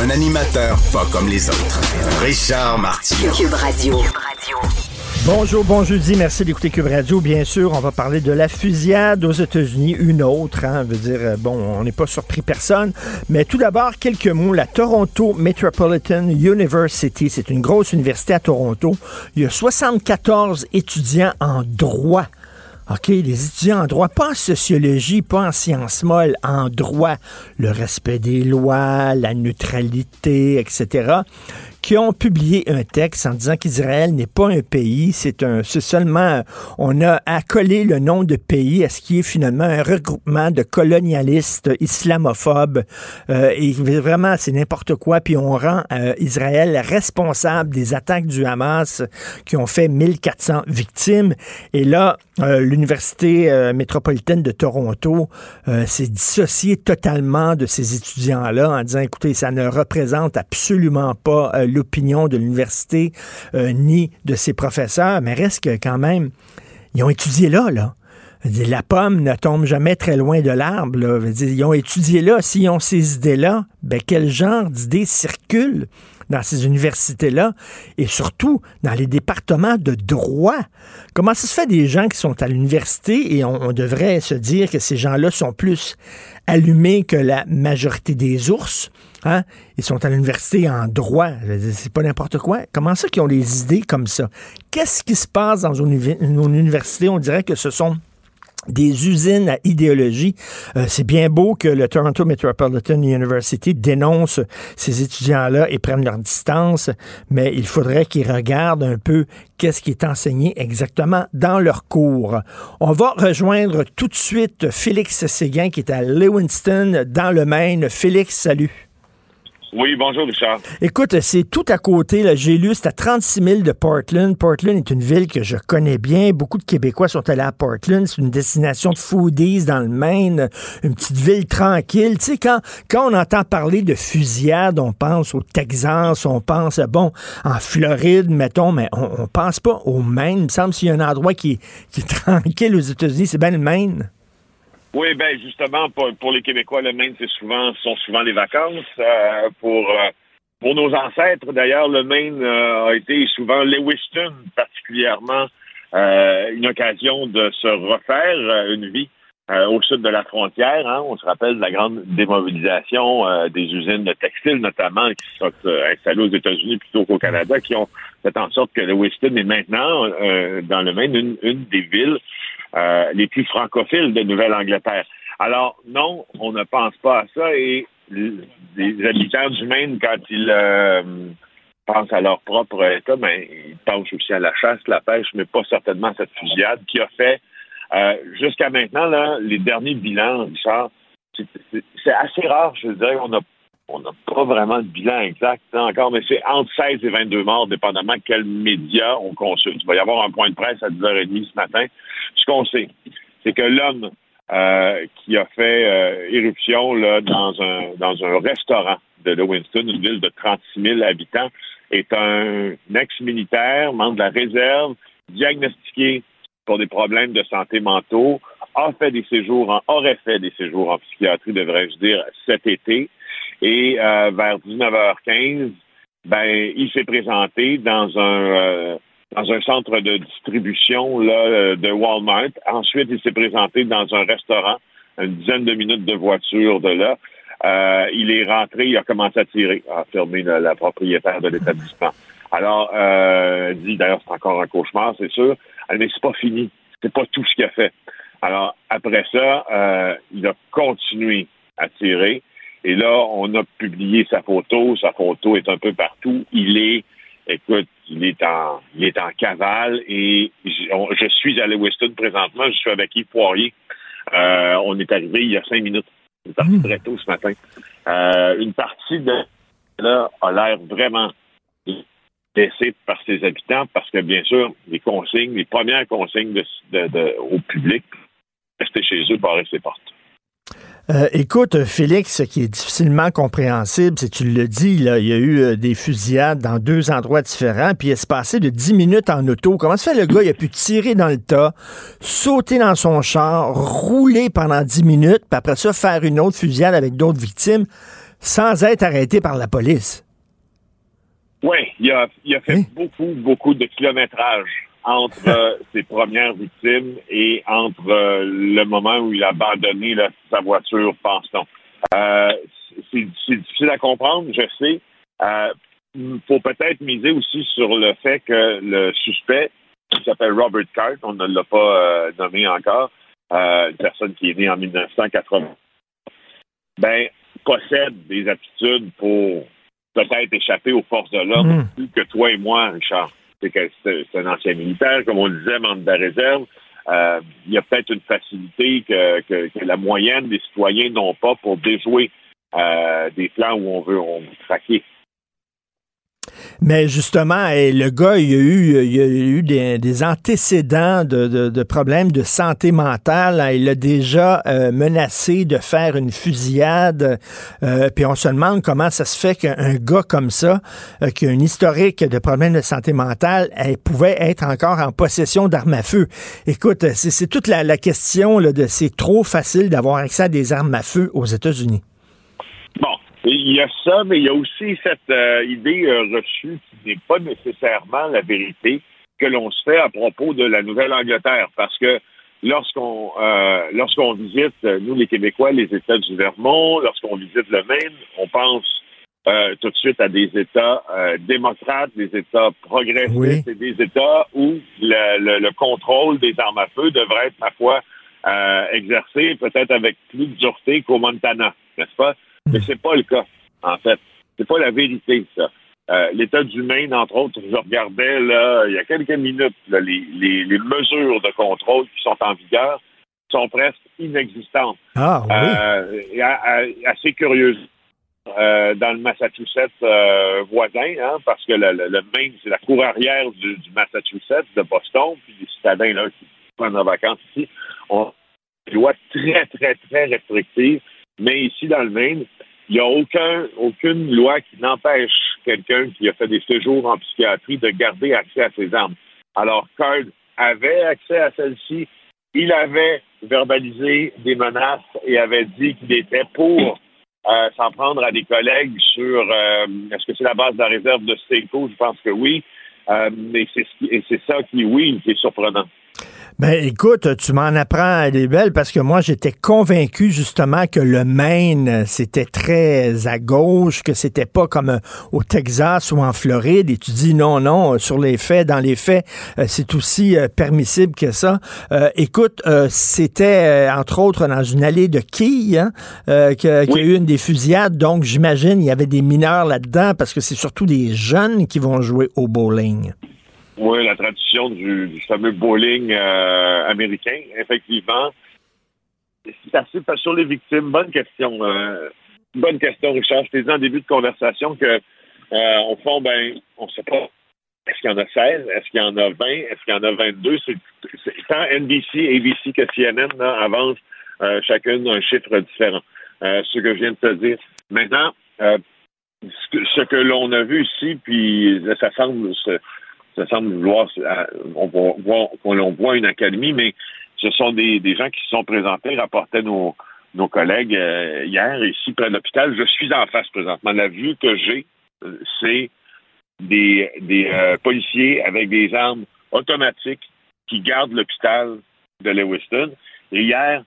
Un animateur pas comme les autres. Richard Martineau. Cube Radio. Bonjour, bon jeudi, merci d'écouter Cube Radio. Bien sûr, on va parler de la fusillade aux États-Unis, une autre, hein, veut dire, euh, bon, on n'est pas surpris personne, mais tout d'abord, quelques mots, la Toronto Metropolitan University, c'est une grosse université à Toronto, il y a 74 étudiants en droit. OK, les étudiants en droit, pas en sociologie, pas en sciences molles, en droit, le respect des lois, la neutralité, etc qui ont publié un texte en disant qu'Israël n'est pas un pays, c'est un, c'est seulement, on a accolé le nom de pays à ce qui est finalement un regroupement de colonialistes islamophobes euh, et vraiment c'est n'importe quoi. Puis on rend euh, Israël responsable des attaques du Hamas qui ont fait 1400 victimes. Et là, euh, l'université euh, métropolitaine de Toronto euh, s'est dissociée totalement de ces étudiants-là en disant, écoutez, ça ne représente absolument pas l'opinion de l'université ni de ses professeurs, mais reste quand même, ils ont étudié là, là. La pomme ne tombe jamais très loin de l'arbre. Ils ont étudié là. S'ils ont ces idées-là, ben quel genre d'idées circulent dans ces universités-là et surtout dans les départements de droit? Comment ça se fait des gens qui sont à l'université et on, devrait se dire que ces gens-là sont plus allumés que la majorité des ours? Hein? Ils sont à l'université en droit. C'est pas n'importe quoi. Comment ça qu'ils ont des idées comme ça? Qu'est-ce qui se passe dans une université? On dirait que ce sont des usines à idéologie. Euh, c'est bien beau que le Toronto Metropolitan University dénonce ces étudiants-là et prenne leur distance, mais il faudrait qu'ils regardent un peu qu'est-ce qui est enseigné exactement dans leur cours. On va rejoindre tout de suite Félix Séguin qui est à Lewinston dans le Maine. Félix, salut. Oui, bonjour Richard. Écoute, c'est tout à côté. J'ai lu, c'est à 36 000 de Portland. Portland est une ville que je connais bien. Beaucoup de Québécois sont allés à Portland. C'est une destination de foodies dans le Maine, une petite ville tranquille. Tu sais, quand, quand on entend parler de fusillade, on pense au Texas, on pense, bon, en Floride, mettons, mais on, on pense pas au Maine. Il me semble qu'il y a un endroit qui, qui est tranquille aux États-Unis, c'est bien le Maine. Oui, ben justement, pour, pour les Québécois, le Maine, c'est souvent, sont souvent les vacances. Euh, pour euh, pour nos ancêtres, d'ailleurs, le Maine euh, a été souvent Lewiston, particulièrement une occasion de se refaire une vie au sud de la frontière. Hein. On se rappelle de la grande démobilisation des usines de textiles, notamment, qui sont installées aux États-Unis plutôt qu'au Canada, qui ont fait en sorte que Lewiston est maintenant, dans le Maine, une, une des villes euh, les plus francophiles de Nouvelle-Angleterre. Alors, non, on ne pense pas à ça et les habitants du Maine, quand ils euh, pensent à leur propre État, ben, ils pensent aussi à la chasse, la pêche, mais pas certainement à cette fusillade qui a fait, euh, jusqu'à maintenant, là, les derniers bilans, Richard, c'est assez rare, je dirais, on a on n'a pas vraiment de bilan exact encore, mais c'est entre 16 et 22 morts, dépendamment quels médias on consulte. Il va y avoir un point de presse à 10h30 ce matin. Ce qu'on sait, c'est que l'homme euh, qui a fait euh, éruption là, dans, un, dans un restaurant de Winston, une ville de 36 000 habitants, est un ex-militaire, membre de la réserve, diagnostiqué pour des problèmes de santé mentaux, a fait des séjours, en, aurait fait des séjours en psychiatrie, devrais-je dire, cet été. Et euh, vers 19h15, ben, il s'est présenté dans un dans un centre de distribution là, euh, de Walmart. Ensuite, il s'est présenté dans un restaurant, une dizaine de minutes de voiture de là. Euh, il est rentré, il a commencé à tirer, a affirmé la, propriétaire de l'établissement. Alors, euh, dit d'ailleurs c'est encore un cauchemar, c'est sûr, mais c'est pas fini. C'est pas tout ce qu'il a fait. Alors, après ça, euh, il a continué à tirer. Et là, on a publié sa photo. Sa photo est un peu partout. Il est Écoute, il est en, il est en cavale et je, suis à Lewiston présentement. Je suis avec Yves Poirier. Euh, on est arrivé il y a cinq minutes. On est parti hmm. très tôt ce matin. Euh, une partie de là a l'air vraiment laissé par ses habitants parce que, bien sûr, les consignes, les premières consignes de, au public, rester chez eux, barrer ses portes. Euh, écoute, Félix, ce qui est difficilement compréhensible, c'est tu le dis, là, il y a eu euh, des fusillades dans deux endroits différents, puis il s'est passé de 10 minutes en auto. Comment se fait le gars, il a pu tirer dans le tas, sauter dans son char, rouler pendant 10 minutes, puis après ça, faire une autre fusillade avec d'autres victimes sans être arrêté par la police? Oui, il a, il a fait hein? beaucoup, beaucoup de kilométrage entre euh, ses premières victimes et entre euh, le moment où il a abandonné sa voiture, pense-t-on. Euh, c'est difficile à comprendre, je sais. Il faut peut-être miser aussi sur le fait que le suspect, qui s'appelle Robert Cart, on ne l'a pas nommé encore, une personne qui est née en 1980, ben, possède des aptitudes pour peut-être échapper aux forces de l'ordre hmm. plus que toi et moi, Richard c'est un ancien militaire, comme on disait, membre de la réserve. Euh, il y a peut-être une facilité que, la moyenne des citoyens n'ont pas pour déjouer euh, des plans où on veut, on veut traquer mais justement, le gars, il a eu, a eu des, antécédents de, problèmes de santé mentale. Il a déjà euh, menacé de faire une fusillade. Euh, puis on se demande comment ça se fait qu'un gars comme ça, euh, qui a un historique de problèmes de santé mentale, pouvait être encore en possession d'armes à feu. Écoute, c'est toute la, la question de c'est trop facile d'avoir accès à des armes à feu aux États-Unis. Bon, il y a ça, mais il y a aussi cette euh, idée euh, reçue qui n'est pas nécessairement la vérité que l'on se fait à propos de la Nouvelle-Angleterre, parce que lorsqu'on euh, lorsqu'on visite, nous les Québécois, les États du Vermont, lorsqu'on visite le Maine, on pense tout de suite à des États démocrates, des États progressistes et des États où le, le, contrôle des armes à feu devrait être, ma foi, exercé peut-être avec plus de dureté qu'au Montana, n'est-ce pas? Mais c'est pas le cas, en fait. C'est pas la vérité, ça. Euh, L'État du Maine, entre autres, je regardais là, il y a quelques minutes les, les, mesures de contrôle qui sont en vigueur sont presque inexistantes. Ah, oui. Euh, assez curieuse. Euh, dans le Massachusetts euh, voisin, hein, parce que le, le, Maine, c'est la cour arrière du, du, Massachusetts, de Boston, puis les citadins là, qui prennent en vacances ici ont des lois très, très, très restrictives mais ici, dans le Maine, il n'y a aucun, aucune loi qui n'empêche quelqu'un qui a fait des séjours en psychiatrie de garder accès à ses armes. Alors, Card avait accès à celle-ci. Il avait verbalisé des menaces et avait dit qu'il était pour euh, s'en prendre à des collègues sur euh, est-ce que c'est la base de la réserve de Seiko? Je pense que oui. Euh, mais c'est ça qui, oui, est surprenant. Ben écoute, tu m'en apprends des belles parce que moi j'étais convaincu justement que le Maine c'était très à gauche, que c'était pas comme euh, au Texas ou en Floride. Et tu dis non, non, sur les faits, dans les faits, euh, c'est aussi euh, permissible que ça. écoute, c'était entre autres dans une allée de quilles hein, qu'il y a eu une des fusillades. Donc j'imagine il y avait des mineurs là-dedans parce que c'est surtout des jeunes qui vont jouer au bowling. Oui, la tradition du, fameux bowling euh, américain, effectivement. C'est sur les victimes. Bonne question. Euh, bonne question, Richard. Je t'ai dit en début de conversation que, euh, au fond, ben, on ne sait pas. Est-ce qu'il y en a 16? Est-ce qu'il y en a 20? Est-ce qu'il y en a 22? C'est, tant NBC, ABC que CNN là, avancent chacune un chiffre différent. ce que je viens de te dire. Maintenant, ce que, l'on a vu ici, puis ça semble ça semble vouloir, on voit, qu'on voit une académie, mais ce sont des, gens qui se sont présentés, rapportaient nos, nos collègues euh, hier ici près de l'hôpital. Je suis en face présentement. La vue que j'ai, euh, c'est des, des euh, policiers avec des armes automatiques qui gardent l'hôpital de Lewiston. Et hier,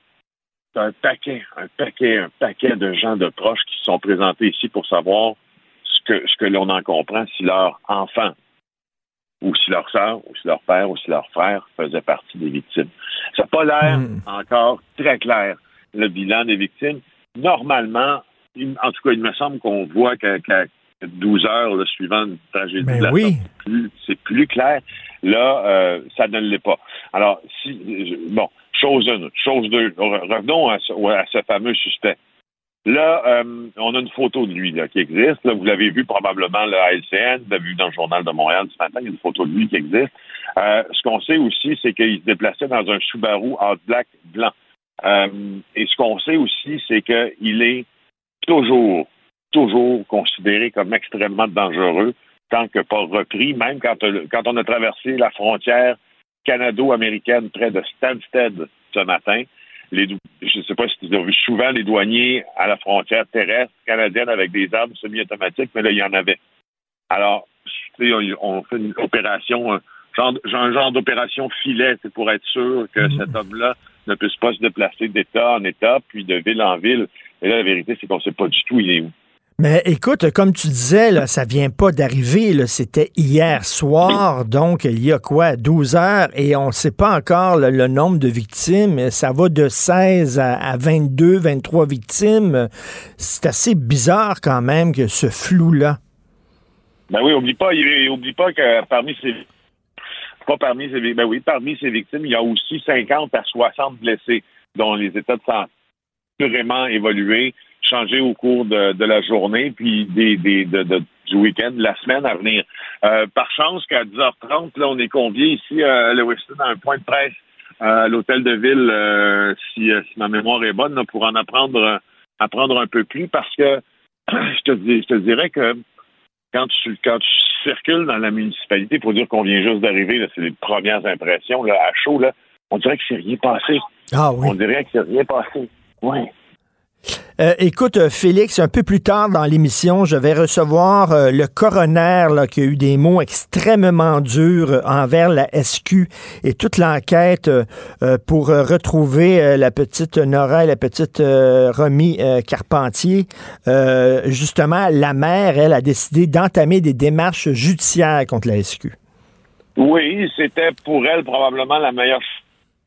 un paquet, un paquet, un paquet de gens de proches qui se sont présentés ici pour savoir ce que, ce que l'on en comprend si leur enfant ou si leur soeur, ou si leur père, ou si leur frère faisaient partie des victimes. Ça n'a pas l'air hmm. encore très clair, le bilan des victimes. Normalement, en tout cas, il me semble qu'on voit qu'à 12 heures le suivant une tragédie ben oui. c'est plus clair. Là, euh, ça ne l'est pas. Alors, si bon, chose une, chose deux. Revenons à ce, fameux suspect. Là, euh, on a une photo de lui qui existe. Là, vous l'avez vu probablement là, à LCN, vous l'avez vu dans le journal de Montréal ce matin, il y a une photo de lui qui existe. Euh, ce qu'on sait aussi, c'est qu'il se déplaçait dans un Subaru Hot Black blanc. Euh, et ce qu'on sait aussi, c'est qu'il est toujours, toujours considéré comme extrêmement dangereux tant que pas repris, même quand, quand on a traversé la frontière canado-américaine près de Stansted ce matin je ne sais pas si vous avez vu souvent les douaniers à la frontière terrestre canadienne avec des armes semi-automatiques, mais là, il y en avait. Alors, on fait une opération, un genre, d'opération filet, c'est pour être sûr que mhm. cet homme-là ne puisse pas se déplacer d'État en État, puis de ville en ville. Et là, la vérité, c'est qu'on ne sait pas du tout il est où. Mais écoute, comme tu disais, ça vient pas d'arriver. C'était hier soir, donc il y a quoi, 12 heures, et on ne sait pas encore le, nombre de victimes. Ça va de 16 à, 22, 23 victimes. C'est assez bizarre quand même que ce flou-là. Ben oui, oublie pas, oublie pas que parmi ces pas parmi ces ben oui, parmi ces victimes, il y a aussi 50 à 60 blessés dont les états de santé vraiment évolué changer au cours de, la journée, puis des, des du week-end, la semaine à venir. Euh, par chance qu'à 10h30, là, on est conviés ici à Lewiston à un point de presse à l'hôtel de ville, euh, si, si, ma mémoire est bonne, pour en apprendre, apprendre un peu plus, parce que je te, je te dirais que quand tu, quand tu circules dans la municipalité pour dire qu'on vient juste d'arriver, c'est les premières impressions là, à chaud, là, on dirait que c'est rien passé. Ah oui. On dirait que c'est rien passé. Oui. Euh, écoute, euh, Félix, un peu plus tard dans l'émission, je vais recevoir euh, le coroner qui a eu des mots extrêmement durs envers la SQ et toute l'enquête pour retrouver la petite Nora et la petite Romy Carpentier. justement, la mère, elle, a décidé d'entamer des démarches judiciaires contre la SQ. Oui, c'était pour elle probablement la meilleure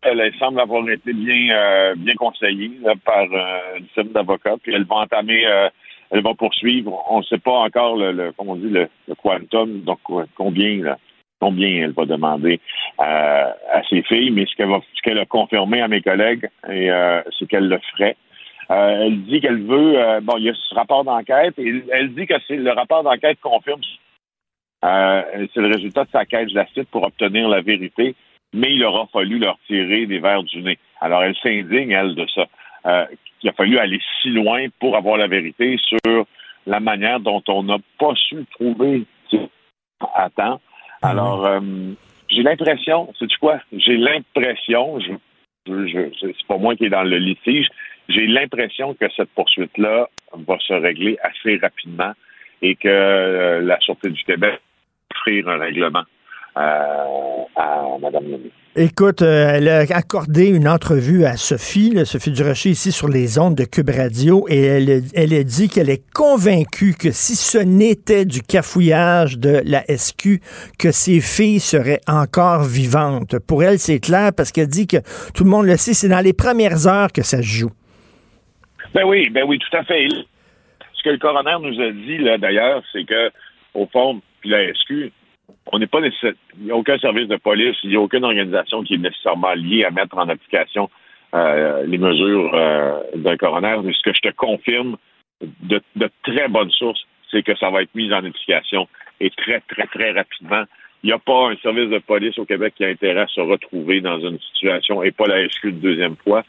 elle, semble avoir été bien euh, bien conseillée par euh, une firme d'avocats. Puis elle va entamer, euh, elle va poursuivre. On ne sait pas encore le, le on dit le, quantum, donc combien combien elle va demander à ses filles, mais ce qu'elle va ce qu'elle a confirmé à mes collègues, c'est qu'elle le ferait. elle dit qu'elle veut bon, il y a ce rapport d'enquête elle dit que c'est le rapport d'enquête confirme c'est le résultat de sa quête, je la cite, pour obtenir la vérité mais il aura fallu leur tirer des verres du nez. Alors, elle s'indigne, elle, de ça. Euh, qu'il a fallu aller si loin pour avoir la vérité sur la manière dont on n'a pas su trouver à temps. Ah Alors, euh, j'ai l'impression, sais quoi? J'ai l'impression, je, je, c'est pas moi qui est dans le litige, j'ai l'impression que cette poursuite-là va se régler assez rapidement et que euh, la Sûreté du Québec va offrir un règlement à Mme Écoute, euh, elle a accordé une entrevue à Sophie, Sophie Durocher, ici sur les ondes de Cube Radio, et elle, elle a dit qu'elle est convaincue que si ce n'était du cafouillage de la SQ, que ses filles seraient encore vivantes. Pour elle, c'est clair parce qu'elle dit que tout le monde le sait, c'est dans les premières heures que ça se joue. Ben oui, ben oui, tout à fait. Ce que le coroner nous a dit, là, d'ailleurs, c'est que, au fond, puis la SQ, on n'est pas nécessaire, il n'y a aucun service de police, il n'y a aucune organisation qui est nécessairement liée à mettre en application euh, les mesures euh, d'un coroner. Mais ce que je te confirme de, très bonnes sources, c'est que ça va être mis en application et très, très, très rapidement. Il n'y a pas un service de police au Québec qui a intérêt à se retrouver dans une situation et pas la SQ une deuxième fois,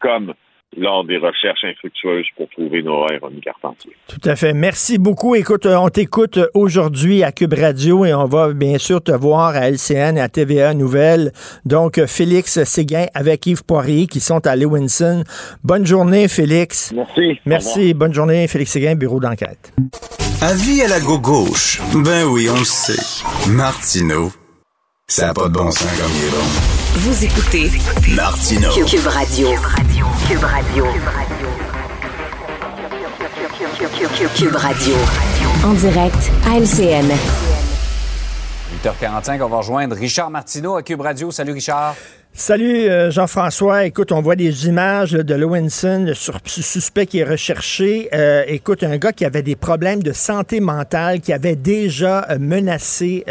comme lors des recherches infructueuses pour trouver nos Romy Carpentier. Tout à fait. Merci beaucoup. Écoute, on t'écoute aujourd'hui à Cube Radio et on va bien sûr te voir à LCN et à TVA Nouvelles. Donc, Félix Séguin avec Yves Poirier qui sont à Lewinson. Bonne journée, Félix. Merci. Merci. Bonne journée, Félix Séguin, bureau d'enquête. Avis à la gauche. Ben oui, on le sait. Martineau, ça n'a pas de bon sens comme il est bon. Vous écoutez Martino. Cube, Radio. Cube Radio. Cube Radio. En direct à LCN. 8h45, on va rejoindre Richard Martineau à Cube Radio. Salut Richard. Salut euh, Jean-François. Écoute, on voit des images de Lewinson, le suspect qui est recherché. Euh, écoute, un gars qui avait des problèmes de santé mentale, qui avait déjà euh, menacé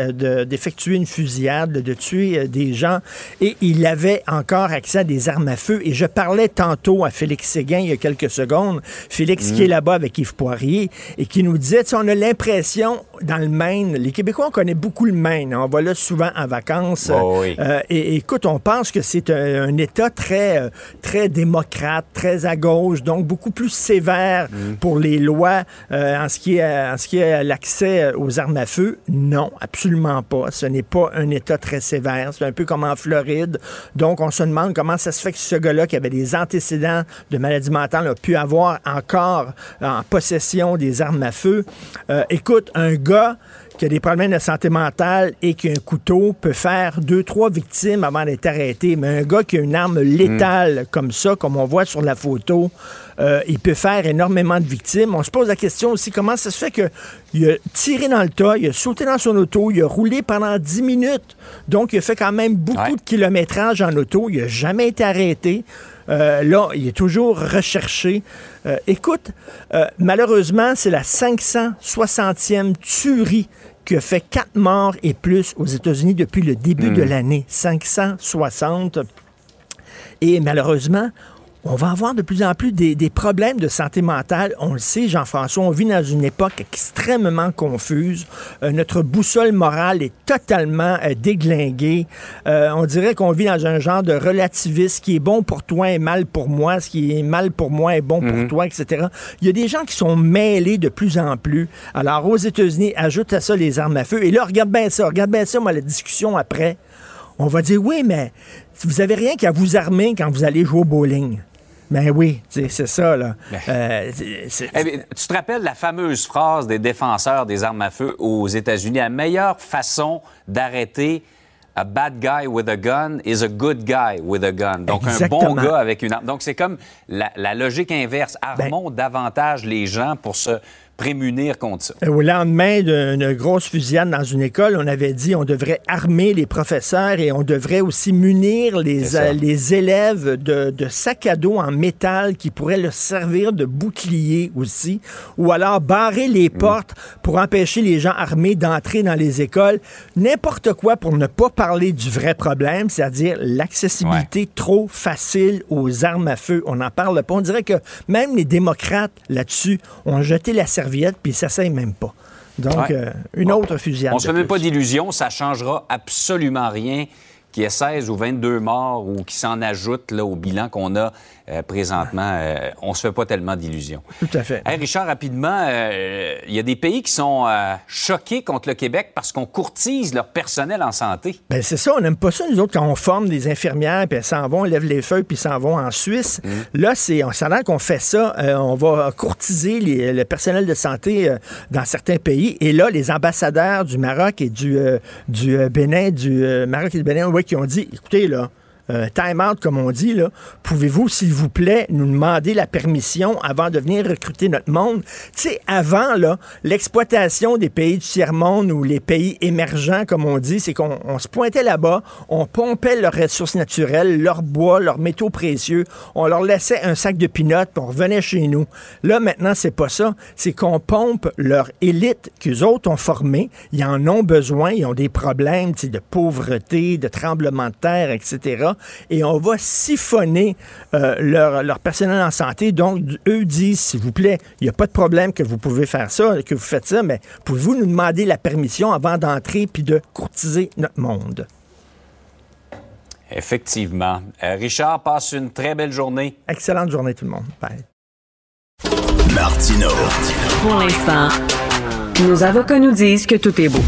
d'effectuer une fusillade, de tuer des gens, et il avait encore accès à des armes à feu. Et je parlais tantôt à Félix Séguin il y a quelques secondes, Félix qui est mm. là-bas avec Yves Poirier, et qui nous disait, on a l'impression dans le Maine, les Québécois, on connaît beaucoup le Maine, on va là souvent en vacances. Oh et écoute, on pense que c'est un, État très, euh, très démocrate, très à gauche, donc beaucoup plus sévère mm. pour les lois euh, en ce qui est, en ce qui est l'accès aux armes à feu. Non, absolument pas. Ce n'est pas un État très sévère. C'est un peu comme en Floride. Donc, on se demande comment ça se fait que ce gars-là, qui avait des antécédents de maladie mentale, a pu avoir encore en possession des armes à feu. Euh, écoute, un gars qui a des problèmes de santé mentale et qui a un couteau peut faire deux, trois victimes avant d'être arrêté. Mais un gars qui a une arme létale comme ça, comme on voit sur la photo, euh, il peut faire énormément de victimes. On se pose la question aussi comment ça se fait qu'il a tiré dans le tas, il a sauté dans son auto, il a roulé pendant dix minutes. Donc, il a fait quand même beaucoup de kilométrage en auto. Il n'a jamais été arrêté. Euh, là, il est toujours recherché. Euh, écoute, malheureusement, c'est la 560e tuerie qui a fait quatre morts et plus aux États-Unis depuis le début de hmm. l'année. 560. Et malheureusement, on va avoir de plus en plus des, problèmes de santé mentale. On le sait, Jean-François, on vit dans une époque extrêmement confuse. Euh, notre boussole morale est totalement euh, déglinguée. Euh, on dirait qu'on vit dans un genre de relativisme qui est bon pour toi et mal pour moi, ce qui est mal pour moi est bon pour mhm. toi, etc. Il y a des gens qui sont mêlés de plus en plus. Alors, aux États-Unis, ajoute à ça les armes à feu. Et là, regarde bien ça, regarde bien ça, moi, la discussion après. On va dire, oui, mais vous avez rien qu'à vous armer quand vous allez jouer au bowling. Ben oui, c'est ça, là. Ben. Euh, eh tu te rappelles la fameuse phrase des défenseurs des armes à feu aux États-Unis? La meilleure façon d'arrêter a bad guy with a gun is a good guy with a gun. Donc, un bon gars avec une arme. Donc, c'est comme la, logique inverse. Ben Armons davantage les gens pour se prémunir contre ça. Au lendemain d'une grosse fusillade dans une école, on avait dit on devrait armer les professeurs et on devrait aussi munir les, euh, les élèves de, de, sacs à dos en métal qui pourraient leur servir de bouclier aussi, ou alors barrer les mm. portes pour empêcher les gens armés d'entrer dans les écoles. N'importe quoi pour ne pas parler du vrai problème, c'est-à-dire l'accessibilité trop facile aux armes à feu. On n'en parle pas. On dirait que même les démocrates là-dessus ont jeté la serviette puis ça ne même pas. Donc, euh, une autre fusillade. On ne se fait même pas d'illusion, ça changera absolument rien qu'il y ait 16 ou 22 morts ou qui s'en ajoutent là, au bilan qu'on a euh, présentement, euh, on se fait pas tellement d'illusions. Tout à fait. Richard, rapidement, euh, il y a des pays qui sont choqués contre le Québec parce qu'on courtise leur personnel en santé. Ben c'est ça, on n'aime pas ça, nous autres, quand on forme des infirmières, puis elles s'en vont, on lève les feuilles, puis s'en vont en Suisse. Mmh. Là, c'est, on s'en qu'on fait ça, on va courtiser le personnel de santé dans certains pays. Et là, les ambassadeurs du Maroc et du, du Bénin, du Maroc et du Bénin, ouais, qui ont dit, écoutez, là, euh, time out, comme on dit, pouvez-vous, s'il vous plaît, nous demander la permission avant de venir recruter notre monde? Tu sais, avant, là, l'exploitation des pays du tiers-monde ou les pays émergents, comme on dit, c'est qu'on se pointait là-bas, on pompait leurs ressources naturelles, leur bois, leurs métaux précieux, on leur laissait un sac de pinottes, puis on revenait chez nous. Là, maintenant, c'est pas ça. C'est qu'on pompe leur élite qu'eux autres ont formée. Ils en ont besoin, ils ont des problèmes de pauvreté, de tremblement de terre, etc et on va siphonner euh, leur, personnel en santé. Donc, eux disent, s'il vous plaît, il n'y a pas de problème que vous pouvez faire ça, que vous faites ça, mais pouvez-vous nous demander la permission avant d'entrer puis de courtiser notre monde? Effectivement. Euh, Richard, passe une très belle journée. Excellente journée tout le monde. Bye. Martino. Pour l'instant, nos avocats nous disent que tout est beau.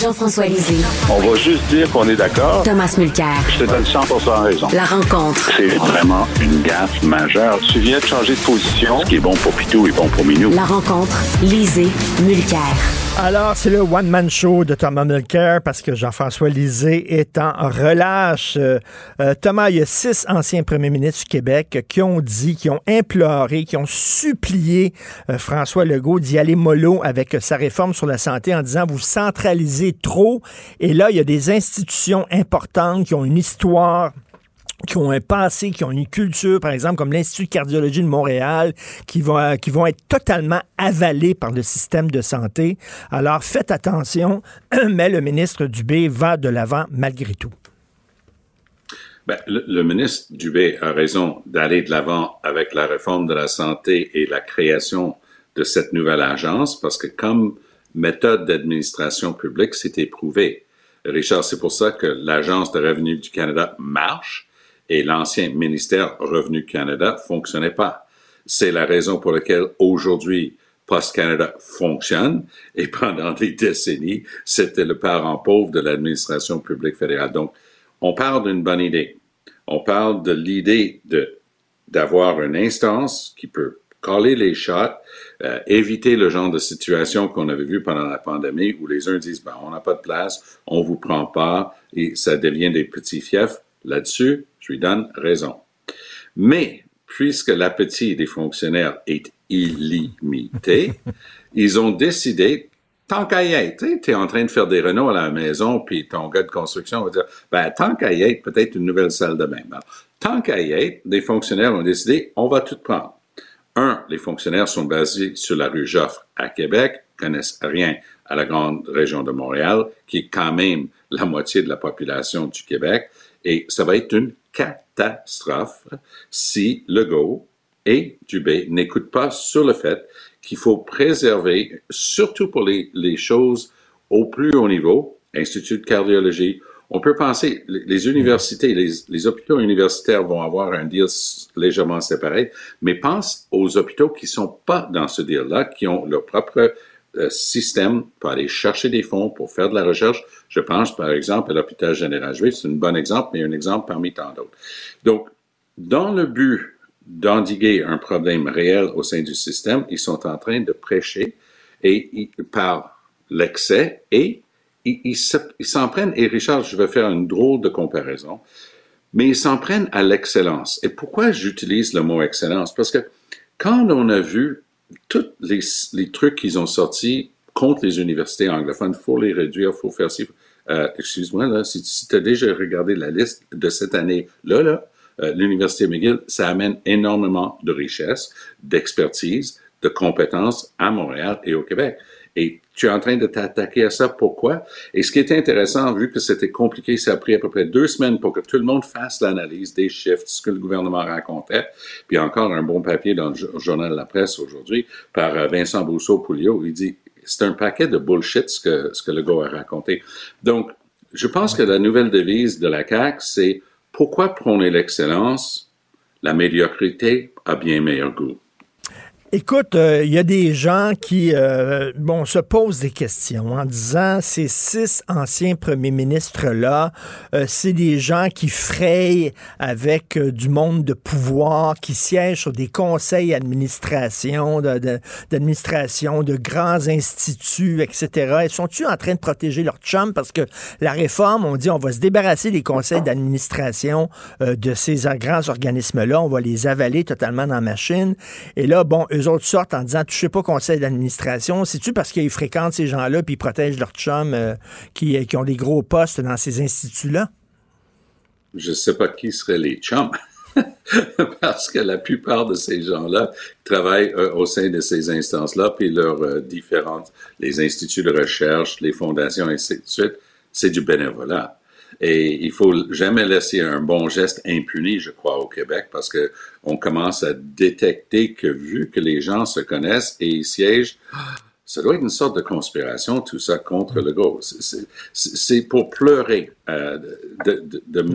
Jean-François Lisée. On va juste dire qu'on est d'accord. Thomas Mulcair. Je te donne 100 raison. La rencontre. C'est vraiment une gaffe majeure. Tu viens de changer de position. Ce qui est bon pour Pitou est bon pour Minou. La rencontre. Lisée. Mulcair. Alors, c'est le one-man show de Thomas Mulcair parce que Jean-François Lisée est en relâche. Euh, euh, Thomas, il y a six anciens premiers ministres du Québec qui ont dit, qui ont imploré, qui ont supplié euh, François Legault d'y aller mollo avec sa réforme sur la santé en disant vous centralisez trop. Et là, il y a des institutions importantes qui ont une histoire qui ont un passé, qui ont une culture, par exemple, comme l'Institut de cardiologie de Montréal, qui vont, qui vont être totalement avalés par le système de santé. Alors, faites attention, mais le ministre Dubé va de l'avant malgré tout. Ben, le, le, ministre Dubé a raison d'aller de l'avant avec la réforme de la santé et la création de cette nouvelle agence, parce que comme méthode d'administration publique, c'est éprouvé. Richard, c'est pour ça que l'Agence de revenus du Canada marche et l'ancien ministère Revenu Canada fonctionnait pas. C'est la raison pour laquelle aujourd'hui Post Canada fonctionne et pendant des décennies, c'était le parent pauvre de l'administration publique fédérale. Donc, on parle d'une bonne idée. On parle de l'idée de d'avoir une instance qui peut coller les shots, euh, éviter le genre de situation qu'on avait vu pendant la pandémie où les uns disent ben, on n'a pas de place, on vous prend pas et ça devient des petits fiefs. Là-dessus, je lui donne raison. Mais, puisque l'appétit des fonctionnaires est illimité, ils ont décidé, tant qu'à y être, tu es en train de faire des rénaux à la maison, puis ton gars de construction va dire, ben, tant qu'à y être, peut-être une nouvelle salle de bain. tant qu'à y être, des fonctionnaires ont décidé, on va tout prendre. Un, les fonctionnaires sont basés sur la rue Joffre à Québec, connaissent rien à la grande région de Montréal, qui est quand même la moitié de la population du Québec, et ça va être une catastrophe si Legault et Dubé n'écoutent pas sur le fait qu'il faut préserver, surtout pour les, les, choses au plus haut niveau, Institut de cardiologie. On peut penser, les, universités, les, hôpitaux universitaires vont avoir un deal légèrement séparé, mais pense aux hôpitaux qui sont pas dans ce deal-là, qui ont leur propre euh, système pour aller chercher des fonds pour faire de la recherche. Je pense, par exemple, à l'hôpital général juif. C'est un bon exemple, mais un exemple parmi tant d'autres. Donc, dans le but d'endiguer un problème réel au sein du système, ils sont en train de prêcher et par l'excès et ils s'en prennent, et Richard, je vais faire une drôle de comparaison, mais ils s'en prennent à l'excellence. Et pourquoi j'utilise le mot excellence? Parce que quand on a vu tous les, trucs qu'ils ont sortis contre les universités anglophones, faut les réduire, faut faire ci. Euh, excuse-moi, là, si, tu as déjà regardé la liste de cette année-là, là, euh, l'Université McGill, ça amène énormément de richesses, d'expertise, de compétences à Montréal et au Québec. Et tu es en train de t'attaquer à ça. Pourquoi? Et ce qui est intéressant, vu que c'était compliqué, ça a pris à peu près deux semaines pour que tout le monde fasse l'analyse des chiffres, ce que le gouvernement racontait. Puis encore un bon papier dans le journal La Presse aujourd'hui par euh, Vincent Brousseau-Pouliot. Il dit, c'est un paquet de bullshit ce que, ce que le gars a raconté. Donc, je pense que la nouvelle devise de la CAQ, c'est pourquoi prôner l'excellence? La médiocrité a bien meilleur goût. Écoute, il euh, y a des gens qui euh, bon, se posent des questions en disant ces six anciens premiers ministres-là, euh, c'est des gens qui frayent avec du monde de pouvoir, qui siègent sur des conseils d'administration, d'administration, de, grands instituts, etc. Ils sont-ils en train de protéger leur chum? Parce que la réforme, on dit on va se débarrasser des conseils d'administration de ces grands organismes-là, on va les avaler totalement dans la machine. Et là, bon, autres sortent en disant touchez pas conseil d'administration. C'est-tu parce qu'ils fréquentent ces gens-là puis ils protègent leurs chums euh, qui, qui, ont des gros postes dans ces instituts-là? Je ne sais pas qui seraient les chums. parce que la plupart de ces gens-là travaillent euh, au sein de ces instances-là, puis leurs euh, différentes, les instituts de recherche, les fondations, et ainsi de suite, c'est du bénévolat. Et il faut jamais laisser un bon geste impuni, je crois, au Québec, parce que on commence à détecter que vu que les gens se connaissent et ils siègent, ça doit être une sorte de conspiration, tout ça, contre le go. C'est pour pleurer euh, de, de, de,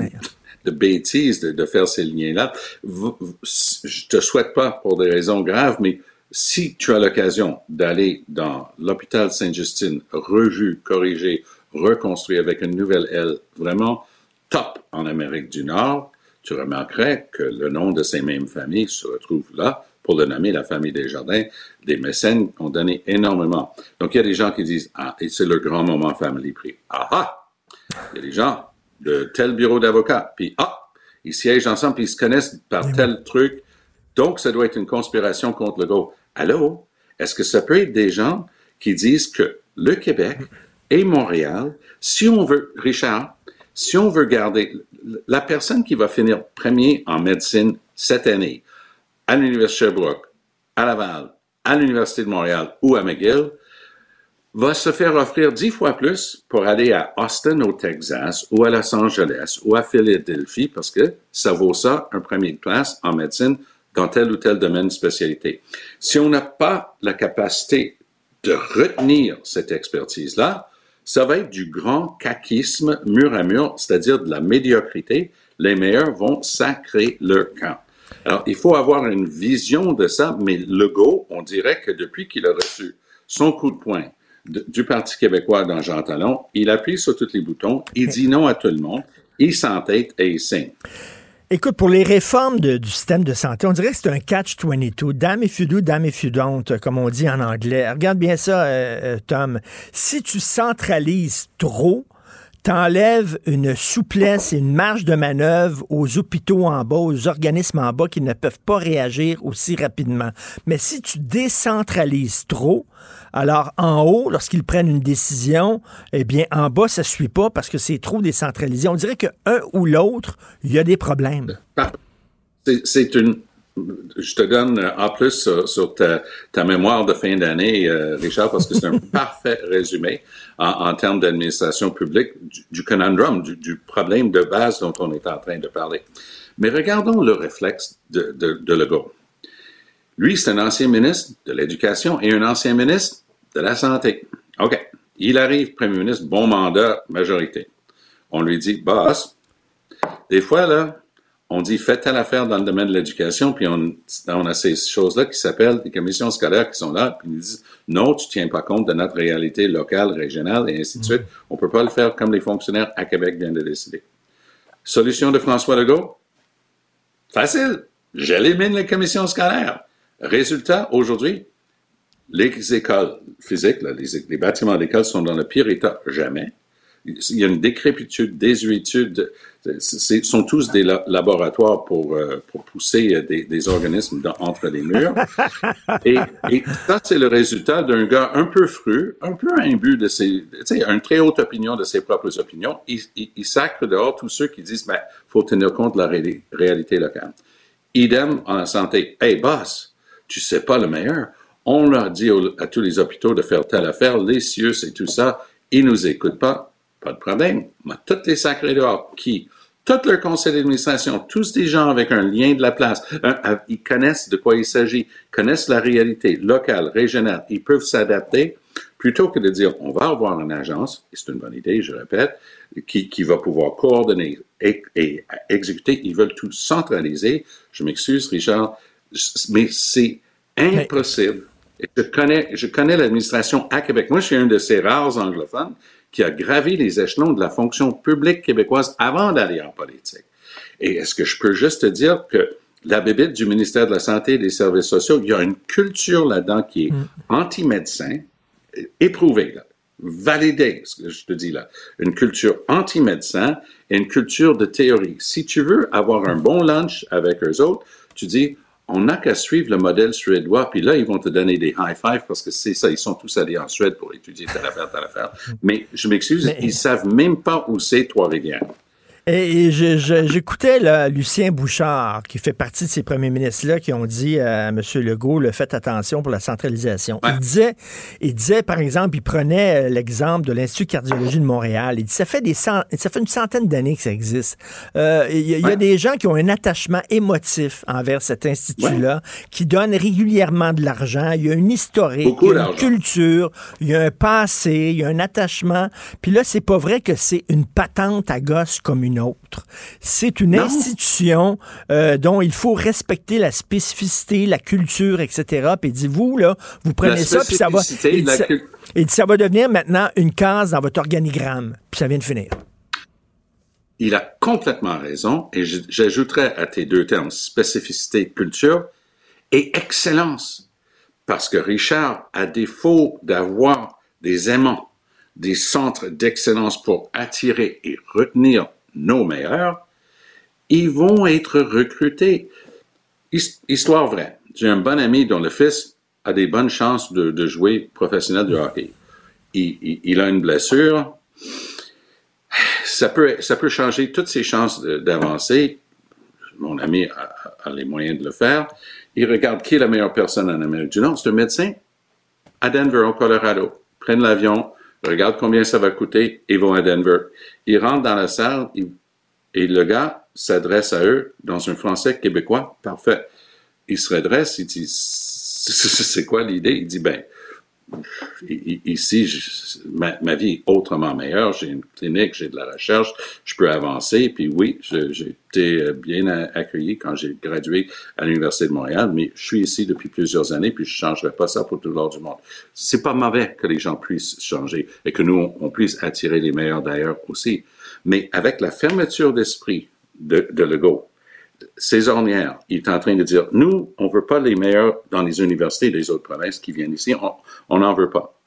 de, bêtises de, faire ces liens-là. Je te souhaite pas pour des raisons graves, mais si tu as l'occasion d'aller dans l'hôpital Sainte-Justine, revu, corrigé, reconstruit avec une nouvelle aile vraiment top en Amérique du Nord, tu remarquerais que le nom de ces mêmes familles se retrouve là pour le nommer, la famille Desjardins, des mécènes ont donné énormément. Donc, il y a des gens qui disent, ah, et c'est le grand moment Family Prix. Ah ah! Il y a des gens de tel bureau d'avocat, puis ah! Ils siègent ensemble, puis ils se connaissent par tel truc. Donc, ça doit être une conspiration contre le go. Allô? Est-ce que ça peut être des gens qui disent que le Québec et Montréal, si on veut, Richard, si on veut garder la personne qui va finir premier en médecine cette année à l'Université de Sherbrooke, à Laval, à l'Université de Montréal ou à McGill, va se faire offrir dix fois plus pour aller à Austin au Texas ou à Los Angeles ou à Philadelphie parce que ça vaut ça un premier de classe en médecine dans tel ou tel domaine de spécialité. Si on n'a pas la capacité de retenir cette expertise-là, ça va être du grand caquisme mur à mur, c'est-à-dire de la médiocrité. Les meilleurs vont sacrer leur camp. Alors, il faut avoir une vision de ça, mais Legault, on dirait que depuis qu'il a reçu son coup de poing du Parti québécois dans Jean Talon, il appuie sur tous les boutons, il dit non à tout le monde, il s'entête et il signe. Écoute, pour les réformes du système de santé, on dirait que c'est un catch-22. Damn if you do, damn if you comme on dit en anglais. Regarde bien ça, euh, euh, Tom. Si tu centralises trop, t'enlèves une souplesse et une marge de manœuvre aux hôpitaux en bas, aux organismes en bas qui ne peuvent pas réagir aussi rapidement. Mais si tu décentralises trop, alors, en haut, lorsqu'ils prennent une décision, eh bien, en bas, ça ne suit pas parce que c'est trop décentralisé. On dirait qu'un ou l'autre, il y a des problèmes. C'est une. Je te donne euh, en plus sur, ta, mémoire de fin d'année, euh, Richard, parce que c'est un parfait résumé en, termes d'administration publique du, conundrum, du, problème de base dont on est en train de parler. Mais regardons le réflexe de, de, de Legault. Lui, c'est un ancien ministre de l'Éducation et un ancien ministre de la Santé. OK. Il arrive, Premier ministre, bon mandat, majorité. On lui dit, boss, des fois, là, on dit, faites telle affaire dans le domaine de l'éducation, puis on, on a ces choses-là qui s'appellent des commissions scolaires qui sont là, puis ils disent, non, tu tiens pas compte de notre réalité locale, régionale, et ainsi de suite. On peut pas le faire comme les fonctionnaires à Québec viennent de décider. Solution de François Legault? Facile. J'élimine les commissions scolaires. Résultat, aujourd'hui, les écoles physiques, les, bâtiments d'école sont dans le pire état jamais. Il y a une décrépitude, désuétude. Ce sont tous des laboratoires pour, euh, pour pousser des, organismes entre les murs. et, ça, c'est le résultat d'un gars un peu fru, un peu imbu de ses, tu sais, une très haute opinion de ses propres opinions. Il, il, sacre dehors tous ceux qui disent, ben, faut tenir compte de la réalité locale. Idem en santé. Hey, boss, tu sais pas le meilleur. On leur dit à tous les hôpitaux de faire telle affaire, les cieux, c'est tout ça. Ils nous écoutent pas. Pas de problème. Mais toutes les sacrés dehors qui, tout leur conseil d'administration, tous des gens avec un lien de la place, ils connaissent de quoi il s'agit, connaissent la réalité locale, régionale, ils peuvent s'adapter plutôt que de dire on va avoir une agence, et c'est une bonne idée, je répète, qui, qui va pouvoir coordonner et, et, exécuter. Ils veulent tout centraliser. Je m'excuse, Richard, mais c'est impossible. je connais, je connais l'administration à Québec. Moi, je suis un de ces rares anglophones qui a gravi les échelons de la fonction publique québécoise avant d'aller en politique. Et est-ce que je peux juste te dire que la bébite du ministère de la Santé et des Services sociaux, il y a une culture là-dedans qui est mm. anti-médecin, éprouvée, là, validée, ce que je te dis là. Une culture anti-médecin et une culture de théorie. Si tu veux avoir un bon lunch avec eux autres, tu dis, on n'a qu'à suivre le modèle suédois, puis là, ils vont te donner des high five parce que c'est ça, ils sont tous allés en Suède pour étudier telle affaire, telle affaire. Mais je m'excuse, ils savent même pas où c'est Trois-Rivières. Et j'écoutais Lucien Bouchard, qui fait partie de ces premiers ministres-là, qui ont dit à M. Legault, le faites attention pour la centralisation. Il, disait, il disait, par exemple, il prenait euh, l'exemple de l'Institut de cardiologie de Montréal. Il dit, ça fait, des ça fait une centaine d'années que ça existe. Euh, il y, a des gens qui ont un attachement émotif envers cet institut-là, qui donnent régulièrement de l'argent. Il y a une historique, il y a une culture, il y a un passé, il y a un attachement. Puis là, c'est pas vrai que c'est une patente à gosse comme une autre. C'est une institution euh, dont il faut respecter la spécificité, la culture, etc. Puis dit-vous, là, vous prenez ça, puis ça va... Et ça, va devenir maintenant une case dans votre organigramme. Puis ça vient de finir. Il a complètement raison, et j'ajouterais à tes deux termes, spécificité, culture, et excellence. Parce que Richard, à défaut d'avoir des aimants, des centres d'excellence pour attirer et retenir nos meilleurs, ils vont être recrutés. Histoire vraie. J'ai un bon ami dont le fils a des bonnes chances de, jouer professionnel de hockey. Il, a une blessure. Ça peut, ça peut changer toutes ses chances d'avancer. Mon ami a, les moyens de le faire. Il regarde qui est la meilleure personne en Amérique du Nord. C'est un médecin à Denver, au Colorado. Prennent l'avion, regarde combien ça va coûter et vont à Denver. Ils rentrent dans la salle et le gars s'adresse à eux dans un français québécois parfait. Il se redresse, il dit c'est quoi l'idée? Il dit ben ici, ma, vie est autrement meilleure. J'ai une clinique, j'ai de la recherche, je peux avancer. Puis oui, j'ai été bien accueilli quand j'ai gradué à l'Université de Montréal, mais je suis ici depuis plusieurs années, puis je ne changerai pas ça pour tout reste du monde. C'est pas mauvais que les gens puissent changer et que nous, on, puisse attirer les meilleurs d'ailleurs aussi. Mais avec la fermeture d'esprit de, de Legault, ces ornières, il est en train de dire, nous, on veut pas les meilleurs dans les universités des autres provinces qui viennent ici, on n'en veut pas.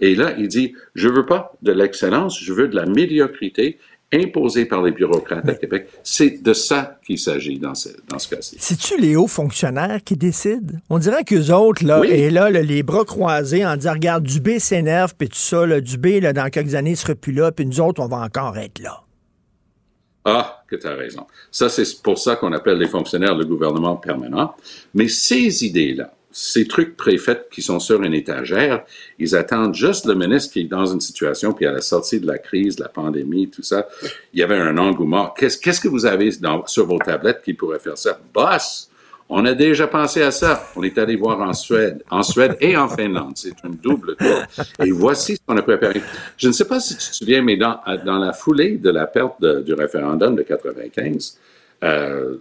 Et là, il dit, je veux pas de l'excellence, je veux de la médiocrité imposée par les bureaucrates à Québec. C'est de ça qu'il s'agit dans ce, dans ce cas-ci. C'est-tu les hauts fonctionnaires qui décident? On dirait qu'eux autres, là, et là, les bras croisés en disant, regarde, Dubé s'énerve, puis tout ça, là, Dubé, là, dans quelques années, il sera plus là, puis nous autres, on va encore être là. Ah, que tu as raison. Ça, c'est pour ça qu'on appelle les fonctionnaires le gouvernement permanent. Mais ces idées-là, ces trucs préfaits qui sont sur une étagère, ils attendent juste le ministre qui est dans une situation, puis à la sortie de la crise, de la pandémie, tout ça, il y avait un engouement. Qu'est-ce, que vous avez sur vos tablettes qui pourrait faire ça? Boss! On a déjà pensé à ça. On est allé voir en Suède, en Suède et en Finlande. C'est une double tour. Et voici ce qu'on a préparé. Je ne sais pas si tu te souviens, mais dans, dans la foulée de la perte du référendum de 95, euh,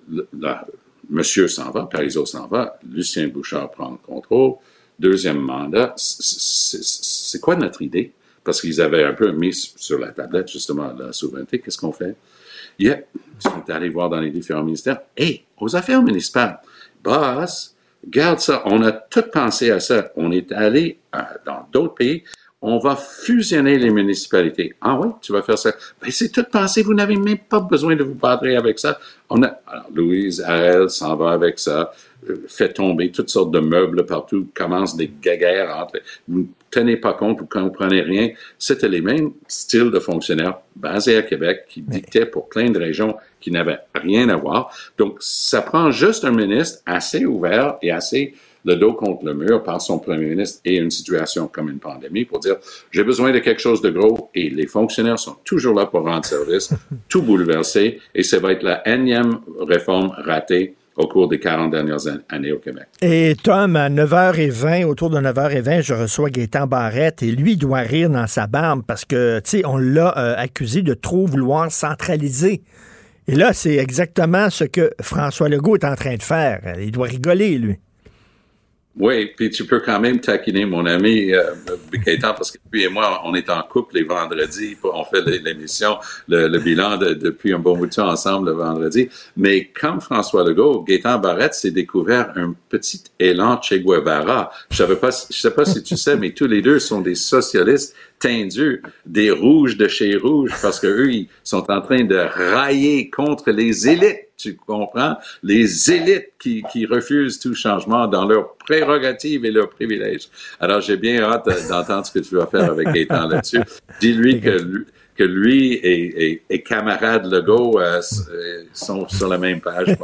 Monsieur s'en va, Parizeau s'en va, Lucien Bouchard prend le contrôle, deuxième mandat. C'est quoi notre idée? Parce qu'ils avaient un peu mis sur la tablette, justement, la souveraineté. Qu'est-ce qu'on fait? Yeah. Ils sont allés voir dans les différents ministères. Et aux affaires municipales, boss, garde ça. On a tout pensé à ça. On est allé euh, dans d'autres pays. On va fusionner les municipalités. Ah oui, tu vas faire ça. Ben, c'est tout pensé. Vous n'avez même pas besoin de vous battre avec ça. On a, alors, Louise Harel s'en va avec ça, fait tomber toutes sortes de meubles partout, commence des guéguerres entre. Vous ne tenez pas compte, vous ne comprenez rien. C'était les mêmes styles de fonctionnaires basés à Québec qui dictaient pour plein de régions qui n'avaient rien à voir. Donc, ça prend juste un ministre assez ouvert et assez le dos contre le mur par son premier ministre et une situation comme une pandémie pour dire j'ai besoin de quelque chose de gros et les fonctionnaires sont toujours là pour rendre service, tout bouleverser et ça va être la énième réforme ratée au cours des 40 dernières années au Québec. Et Tom, à 9h20, autour de 9h20, je reçois Gaétan Barrette et lui doit rire dans sa barbe parce que, tu sais, on l'a euh, accusé de trop vouloir centraliser et là, c'est exactement ce que François Legault est en train de faire. Il doit rigoler, lui. Oui, puis tu peux quand même taquiner mon ami euh, parce que lui et moi, on est en couple les vendredis, on fait l'émission, le, bilan depuis un bon bout de temps ensemble le vendredi. Mais comme François Legault, Gaétan Barrette s'est découvert un petit élan Che Guevara. Je savais pas, je sais pas si tu sais, mais tous les deux sont des socialistes des rouges de chez rouges, parce que eux, ils sont en train de railler contre les élites tu comprends? Les élites qui, qui, refusent tout changement dans leurs prérogatives et leurs privilèges. Alors, j'ai bien hâte d'entendre ce que tu vas faire avec Gaëtan là-dessus. Dis-lui que, que lui et, et, camarade Legault euh, euh, sont sur la même page.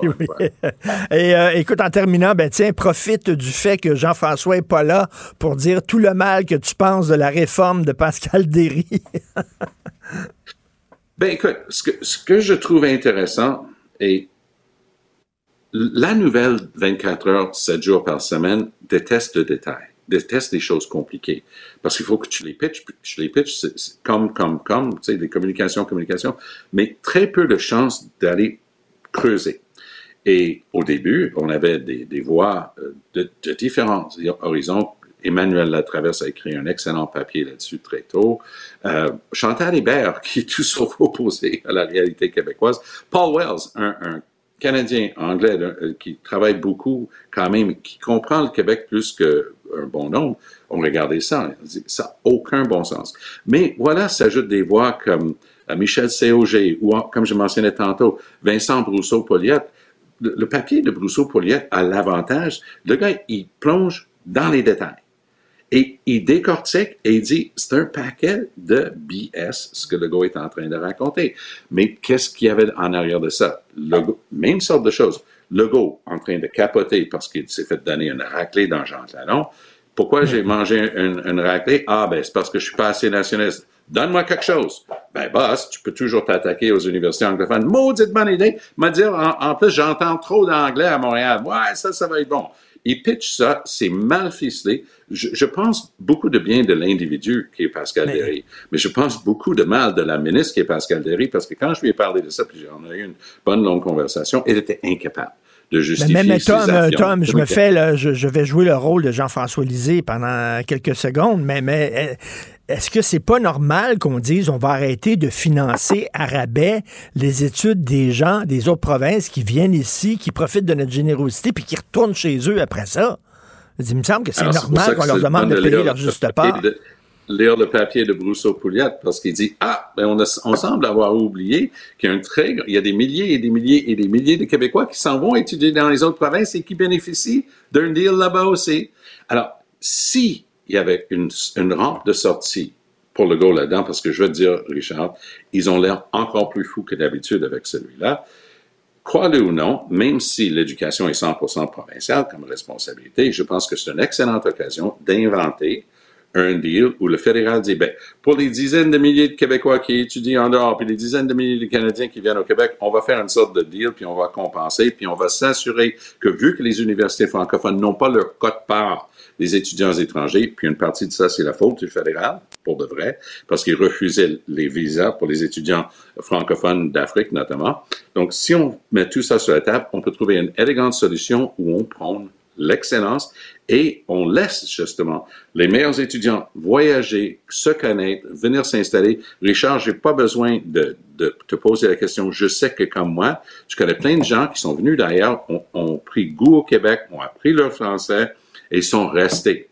Et euh, écoute, en terminant, ben tiens, profite du fait que Jean-François est pas là pour dire tout le mal que tu penses de la réforme de Pascal Derry. ben écoute, ce que, ce que je trouve intéressant, et la nouvelle 24 heures, 7 jours par semaine déteste le détail, déteste les choses compliquées. Parce qu'il faut que tu les pitches, tu les pitches comme, comme, comme, tu sais, des communications, communications, mais très peu de chances d'aller creuser. Et au début, on avait des, des voix euh, de, différents horizons. Emmanuel Latraverse a écrit un excellent papier là-dessus très tôt. Euh, Chantal Hébert, qui est tout sauf opposé à la réalité québécoise. Paul Wells, un, un Canadien, Anglais, euh, qui travaille beaucoup quand même, qui comprend le Québec plus qu'un bon nombre, ont regardé ça. Ça n'a aucun bon sens. Mais voilà, s'ajoutent des voix comme euh, Michel C.O.G. ou, comme je mentionnais tantôt, Vincent Brousseau-Poliette. Le, papier de Brousseau-Poliette a l'avantage, le gars, il plonge dans les détails. Et il décortique et il dit, c'est un paquet de BS, ce que le gars est en train de raconter. Mais qu'est-ce qu'il y avait en arrière de ça? Le même sorte de choses. Le gars en train de capoter parce qu'il s'est fait donner une raclée dans Jean Talon. Pourquoi j'ai mangé une, une raclée? Ah, ben, c'est parce que je suis pas assez nationaliste. Donne-moi quelque chose. Ben, boss, tu peux toujours t'attaquer aux universités anglophones. Maudite bonne idée. M'a dire, en, plus, j'entends trop d'anglais à Montréal. Ouais, ça, ça va être bon. Il pitch ça, c'est mal ficelé. Je, pense beaucoup de bien de l'individu qui est Pascal mais, Derry, mais je pense beaucoup de mal de la ministre qui est Pascal Derry, parce que quand je lui ai parlé de ça, puis on a eu une bonne longue conversation, elle était incapable de justifier mais, Tom, euh, Tom, je me fais, je, vais jouer le rôle de Jean-François Lisée pendant quelques secondes, mais, mais est-ce que c'est pas normal qu'on dise on va arrêter de financer à rabais les études des gens des autres provinces qui viennent ici, qui profitent de notre générosité puis qui retournent chez eux après ça? Il me semble que c'est normal qu'on leur demande de, payer leur juste part. lire le papier de Brousseau-Pouliat parce qu'il dit Ah, ben on, on, semble avoir oublié qu'il y a un très, il y a des milliers et des milliers et des milliers de Québécois qui s'en vont étudier dans les autres provinces et qui bénéficient d'un deal là-bas aussi. Alors, si il y avait une, rampe de sortie pour le go là-dedans, parce que je veux dire, Richard, ils ont l'air encore plus fous que d'habitude avec celui-là. Crois-le ou non, même si l'éducation est 100% provinciale comme responsabilité, je pense que c'est une excellente occasion d'inventer un deal où le fédéral dit, ben, pour les dizaines de milliers de Québécois qui étudient en dehors, puis les dizaines de milliers de Canadiens qui viennent au Québec, on va faire une sorte de deal, puis on va compenser, puis on va s'assurer que vu que les universités francophones n'ont pas leur cote part des étudiants étrangers, puis une partie de ça, c'est la faute du fédéral, pour de vrai, parce qu'il refusait les visas pour les étudiants francophones d'Afrique notamment. Donc, si on met tout ça sur la table, on peut trouver une élégante solution où on prône l'excellence et on laisse justement les meilleurs étudiants voyager, se connaître, venir s'installer. Richard, j'ai pas besoin de, de, te poser la question. Je sais que comme moi, tu connais plein de gens qui sont venus d'ailleurs, ont, ont pris goût au Québec, ont appris leur français, et sont restés.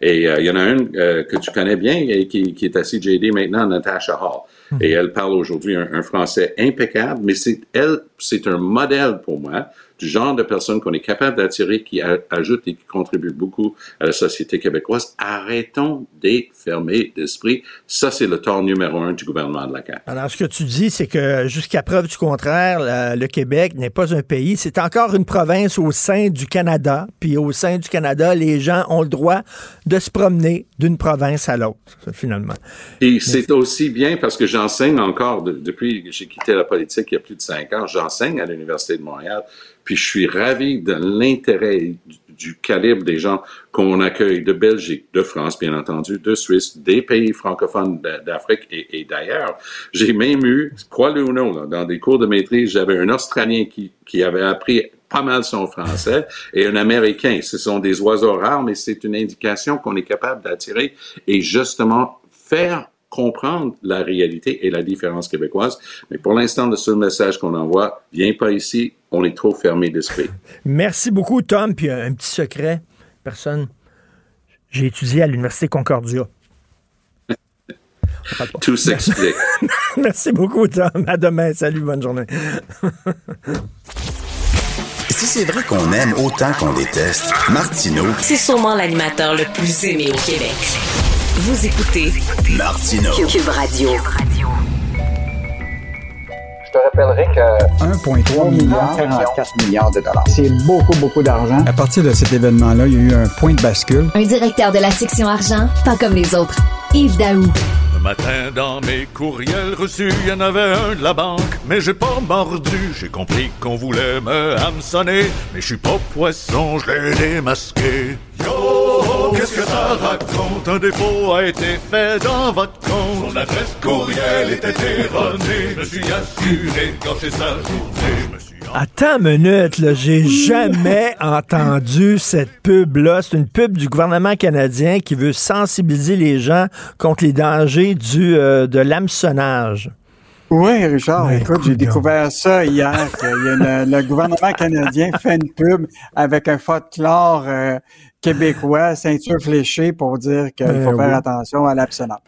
Et euh, il y en a une euh, que tu connais bien et qui, qui est à CJD maintenant, Natasha Hall. Hmm. Et elle parle aujourd'hui un, un, français impeccable, mais c'est elle, c'est un modèle pour moi du genre de personnes qu'on est capable d'attirer, qui ajoutent et qui contribuent beaucoup à la société québécoise. Arrêtons d'être fermés d'esprit. Ça, c'est le tort numéro un du gouvernement de la CAQ. Alors, ce que tu dis, c'est que jusqu'à preuve du contraire, le Québec n'est pas un pays. C'est encore une province au sein du Canada. Puis au sein du Canada, les gens ont le droit de se promener d'une province à l'autre, finalement. Et c'est aussi bien parce que j'enseigne encore, depuis que j'ai quitté la politique il y a plus de cinq ans, j'enseigne à l'Université de Montréal. Puis je suis ravi de l'intérêt du, calibre des gens qu'on accueille de Belgique, de France, bien entendu, de Suisse, des pays francophones d'Afrique et, d'ailleurs. J'ai même eu, crois-le ou non, dans des cours de maîtrise, j'avais un Australien qui, qui avait appris pas mal son français et un Américain. Ce sont des oiseaux rares, mais c'est une indication qu'on est capable d'attirer et justement faire comprendre la réalité et la différence québécoise. Mais pour l'instant, le seul message qu'on envoie, viens pas ici, on est trop fermé d'esprit. Merci beaucoup, Tom. Puis un petit secret, personne. J'ai étudié à l'Université Concordia. Tout s'explique. Merci beaucoup, Tom. À demain. Salut, bonne journée. si c'est vrai qu'on aime autant qu'on déteste, Martineau. C'est sûrement l'animateur le plus aimé au Québec. Vous écoutez Martino Cube Radio. Je te rappellerai que 1,3 milliard, 44 milliards de dollars. C'est beaucoup, beaucoup d'argent. À partir de cet événement-là, il y a eu un point de bascule. Un directeur de la section argent, pas comme les autres. Yves Daou. Le matin, dans mes courriels reçus, il y en avait un de la banque, mais j'ai pas mordu. J'ai compris qu'on voulait me hameçonner, mais je suis pas poisson, je l'ai démasqué. Yo, qu'est-ce que ça raconte? Un dépôt a été fait dans votre compte. Son adresse courriel était erronée. Je me suis assuré quand c'est sa journée. Attends une minute, là, j'ai jamais entendu cette pub-là. C'est une pub du gouvernement canadien qui veut sensibiliser les gens contre les dangers du, euh, de l'hameçonnage. Oui, Richard, écoute, j'ai découvert ça hier, que le, gouvernement canadien fait une pub avec un folklore euh, québécois, ceinture fléchée, pour dire qu'il ben faut faire attention à l'abstinence.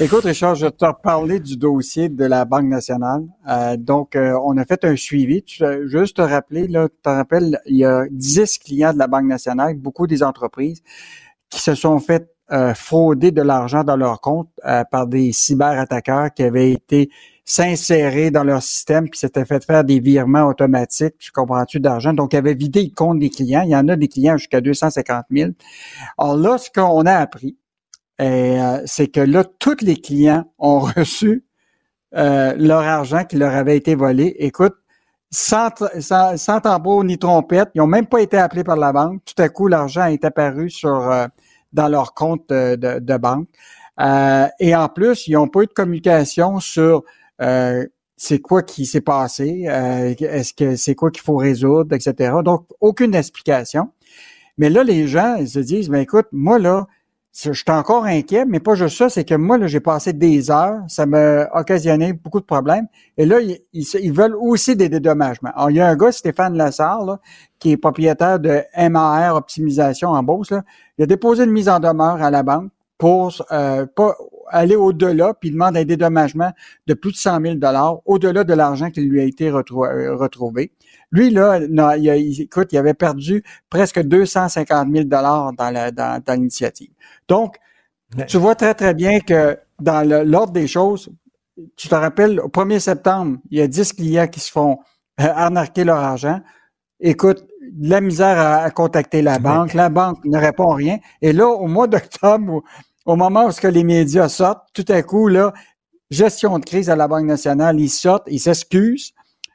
Écoute, Richard, je vais te reparler du dossier de la Banque nationale. Euh, donc, euh, on a fait un suivi. Tu, juste te rappeler, là, tu te rappelles, il y a 10 clients de la Banque nationale, beaucoup des entreprises, qui se sont fait frauder de l'argent dans leur compte par des cyberattaqueurs qui avaient été s'insérer dans leur système, puis s'était fait faire des virements automatiques, tu comprends-tu, d'argent. Donc, il avait vidé le compte des clients. Il y en a des clients jusqu'à 250 000. Alors là, ce qu'on a appris, euh, c'est que là, tous les clients ont reçu euh, leur argent qui leur avait été volé. Écoute, sans, sans, tambour ni trompette, ils n'ont même pas été appelés par la banque. Tout à coup, l'argent est apparu sur euh, dans leur compte de, de banque. et en plus, ils n'ont pas eu de communication sur euh, c'est quoi qui s'est passé, euh, est-ce que c'est quoi qu'il faut résoudre, etc. Donc, aucune explication. Mais là, les gens, ils se disent, mais écoute, moi, là, je suis encore inquiet, mais pas juste ça, c'est que moi, là, j'ai passé des heures, ça m'a occasionné beaucoup de problèmes. Et là, ils, veulent aussi des dédommagements. Alors, il y a un gars, Stéphane Lassard, là, qui est propriétaire de MAR Optimisation en Beauce, là, il a déposé une mise en demeure à la banque pour euh, pas aller au-delà, puis il demande un dédommagement de plus de 100 000 au-delà de l'argent qui lui a été euh, retrouvé. Lui, là, non, il, écoute, il avait perdu presque 250 000 dans l'initiative. Donc, tu vois très, très bien que dans l'ordre des choses, tu te rappelles, au 1er septembre, il y a 10 clients qui se font euh, arnaquer leur argent. Écoute, la misère à, contacter la banque. La banque ne répond rien. Et là, au mois d'octobre, au moment où ce que les médias sortent, tout à coup, là, gestion de crise à la Banque nationale, ils sortent, ils s'excusent,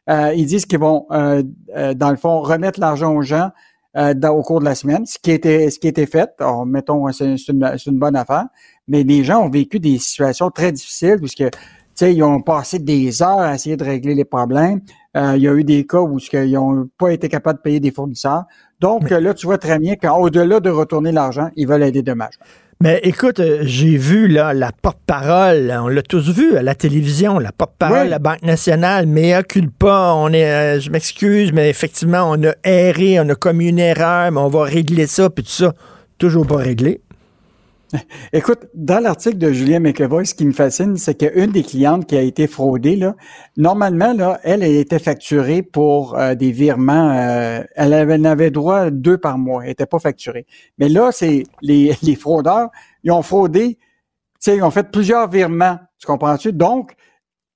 euh, ils disent qu'ils vont, euh, euh, dans le fond, remettre l'argent aux gens au cours de la semaine, ce qui était, ce qui était fait. Alors, mettons, c'est une, une, bonne affaire. Mais les gens ont vécu des situations très difficiles puisque, tu sais, ils ont passé des heures à essayer de régler les problèmes. il y a eu des cas où ils n'ont pas été capables de payer des fournisseurs. Donc là, tu vois très bien qu'au-delà de retourner l'argent, ils veulent aider dommages. Mais écoute, euh, j'ai vu là la porte-parole, on l'a tous vu à la télévision, la porte-parole la Banque nationale, mais pas, on est, euh, je m'excuse, mais effectivement, on a erré, on a commis une erreur, mais on va régler ça, puis tout ça, toujours pas réglé. Écoute, dans l'article de Julien McEvoy, ce qui me fascine, c'est qu'une des clientes qui a été fraudée, là, normalement, là, elle, était facturée pour euh, des virements. Euh, elle, avait, droit deux par mois. Elle n'était pas facturée. Mais là, c'est les, les fraudeurs, ils ont fraudé, ils ont fait plusieurs virements. Tu comprends-tu? Donc,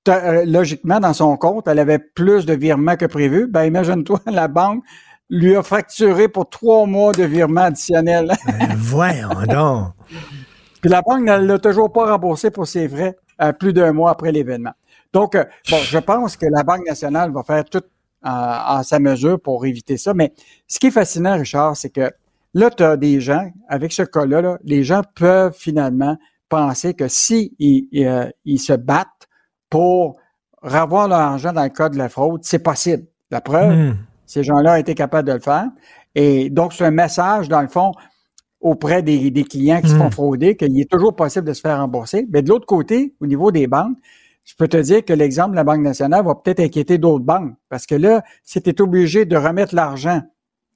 euh, logiquement, dans son compte, elle avait plus de virements que prévu. Ben, imagine-toi, la banque lui a facturé pour trois mois de virements additionnels. ben, voyons donc. Puis la banque ne l'a toujours pas remboursé pour ses frais euh, plus d'un mois après l'événement. Donc, euh, bon, je pense que la Banque nationale va faire tout en sa mesure pour éviter ça. Mais ce qui est fascinant, Richard, c'est que là, tu as des gens, avec ce cas-là, les gens peuvent finalement penser que si ils, euh, se battent pour revoir leur argent dans le cas de la fraude, c'est possible. La preuve, hmm. Ces gens-là ont été capables de le faire. Et donc, c'est un message, dans le fond, auprès des, clients qui se font hmm. frauder, qu'il est toujours possible de se faire rembourser. Mais de l'autre côté, au niveau des banques, je peux te dire que l'exemple de la Banque nationale va peut-être inquiéter d'autres banques. Parce que là, si tu es obligé de remettre l'argent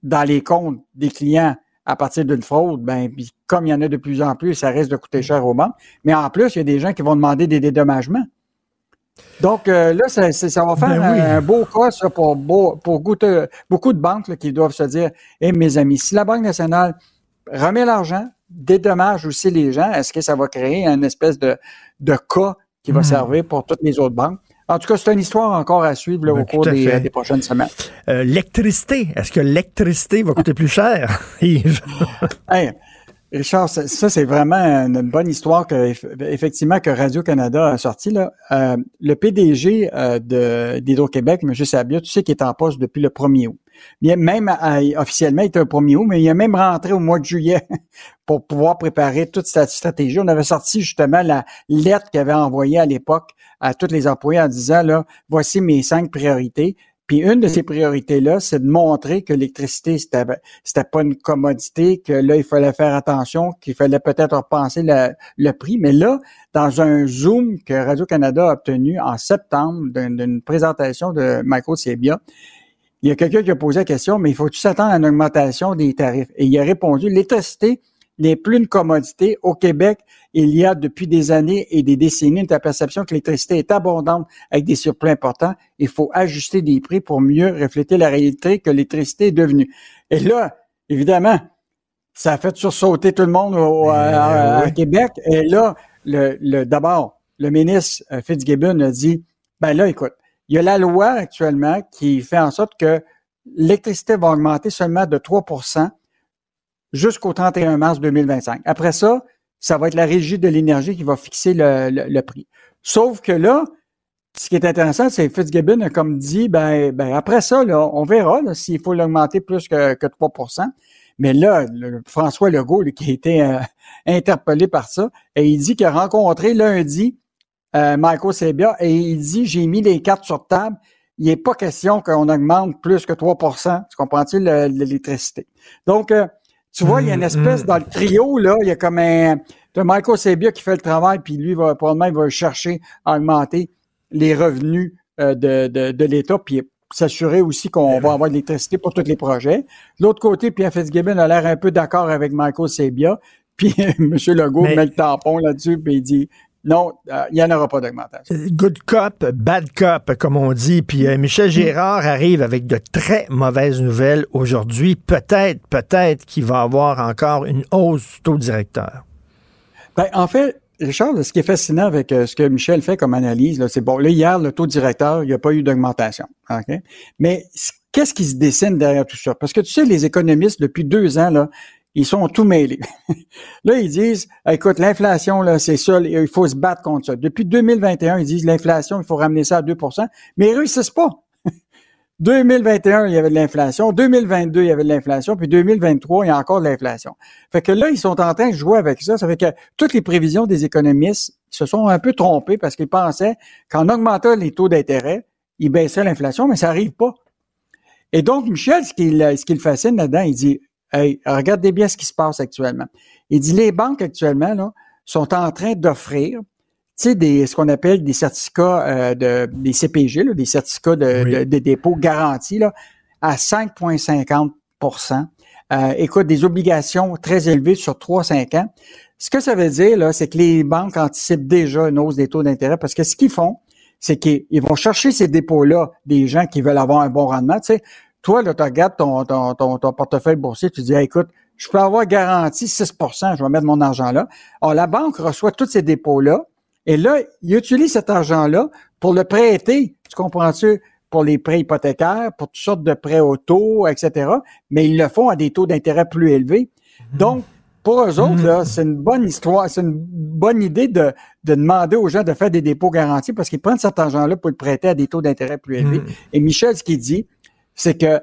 dans les comptes des clients à partir d'une fraude, ben, comme il y en a de plus en plus, ça risque de coûter cher aux banques. Mais en plus, il y a des gens qui vont demander des dédommagements. Donc euh, là, ça, va faire ben un, beau cas pour, pour beaucoup de banques qui doivent se dire, eh mes amis, si la Banque nationale remet l'argent, dédommage aussi les gens. Est-ce que ça va créer une espèce de, de cas qui va hmm. servir pour toutes les autres banques? En tout cas, c'est une histoire encore à suivre au ben, cours des, prochaines semaines. Euh, l'électricité, est-ce que l'électricité va coûter plus cher, Yves? Richard, ça, c'est vraiment une bonne histoire que effectivement que Radio-Canada a sorti. Là. Euh, le PDG euh, d'Hydro-Québec, M. Sabia, tu sais qu'il est en poste depuis le 1er août. Même officiellement, il était un 1er août, mais il est même rentré au mois de juillet pour pouvoir préparer toute cette stratégie. On avait sorti justement la lettre qu'il avait envoyée à l'époque à tous les employés en disant, là, voici mes cinq priorités. Puis une de ces priorités-là, c'est de montrer que l'électricité, c'était, c'était pas une commodité, que là, il fallait faire attention, qu'il fallait peut-être repenser le, prix. Mais là, dans un Zoom que Radio-Canada a obtenu en septembre d'une, présentation de Michael Sebia, il y a quelqu'un qui a posé la question, mais il faut-tu s'attendre à une augmentation des tarifs? Et il a répondu, l'électricité n'est plus une commodité. Au Québec, il y a depuis des années et des décennies une perception que l'électricité est abondante avec des surplus importants. Il faut ajuster des prix pour mieux refléter la réalité que l'électricité est devenue. Et là, évidemment, ça a fait sursauter tout le monde au, à, Québec. Et là, le, d'abord, le ministre euh, Fitzgibbon a dit, ben là, écoute, il y a la loi actuellement qui fait en sorte que l'électricité va augmenter seulement de 3 jusqu'au 31 mars 2025. Après ça, ça va être la régie de l'énergie qui va fixer le, prix. Sauf que là, ce qui est intéressant, c'est Fitzgibbon a comme dit, ben, ben après ça, là, on verra s'il faut l'augmenter plus que, que 3 Mais là, François Legault, qui a été euh, interpellé par ça, et il dit qu'il a rencontré lundi euh, Michael Sebia et il dit, j'ai mis les cartes sur table, il n'est pas question qu'on augmente plus que 3% Tu comprends-tu l'électricité? Donc, euh, tu vois, il y a une mm, espèce mm. dans le trio, là, il y a comme un. As Michael Sebia qui fait le travail, puis lui, va, probablement, il va chercher à augmenter les revenus euh, de, de, de l'État, puis s'assurer aussi qu'on va avoir de l'électricité pour tous les projets. L'autre côté, Pierre Fitzgibbon a l'air un peu d'accord avec Michael Sebia, puis M. Legault met le tampon là-dessus, puis il dit non, euh, il n'y en aura pas d'augmentation. Good cop, bad cop, comme on dit. Puis euh, Michel Gérard arrive avec de très mauvaises nouvelles aujourd'hui. Peut-être, peut-être qu'il va avoir encore une hausse du taux directeur. Ben, en fait, Richard, ce qui est fascinant avec euh, ce que Michel fait comme analyse, c'est bon, là, hier, le taux directeur, il n'y a pas eu d'augmentation. Mais qu'est-ce qui se dessine derrière tout ça? Parce que tu sais, les économistes, depuis deux ans, là, ils sont tout mêlés. là, ils disent, écoute, l'inflation, là, c'est ça, il faut se battre contre ça. Depuis 2021, ils disent, l'inflation, il faut ramener ça à 2% mais ils réussissent pas. 2021, il y avait de l'inflation. 2022, il y avait de l'inflation. Puis 2023, il y a encore de l'inflation. Fait que là, ils sont en train de jouer avec ça. Ça fait que toutes les prévisions des économistes se sont un peu trompées parce qu'ils pensaient qu'en augmentant les taux d'intérêt, ils baisseraient l'inflation, mais ça n'arrive pas. Et donc, Michel, ce qui, ce qui le fascine là-dedans, il dit, Hey, regardez bien ce qui se passe actuellement. Il dit les banques actuellement là, sont en train d'offrir tu sais, des, ce qu'on appelle des certificats euh, de des CPG, là, des certificats de, de, dépôt garantis là, à 5,50% euh, Écoute, des obligations très élevées sur 3-5 ans. Ce que ça veut dire, là, c'est que les banques anticipent déjà une hausse des taux d'intérêt parce que ce qu'ils font, c'est qu'ils vont chercher ces dépôts-là des gens qui veulent avoir un bon rendement. Tu sais, toi, là, tu regardes ton, ton, ton, portefeuille boursier, tu dis, écoute, je peux avoir garanti 6% je vais mettre mon argent là. Alors, la banque reçoit tous ces dépôts-là, et là, il utilise cet argent-là pour le prêter. Tu comprends-tu? Pour les prêts hypothécaires, pour toutes sortes de prêts auto, etc. Mais ils le font à des taux d'intérêt plus élevés. Mhm. Donc, pour eux autres, là, mhm. c'est une bonne histoire, c'est une bonne idée de, de, demander aux gens de faire des dépôts garantis parce qu'ils prennent cet argent-là pour le prêter à des taux d'intérêt plus élevés. Mhm. Et Michel, ce qu'il dit, c'est que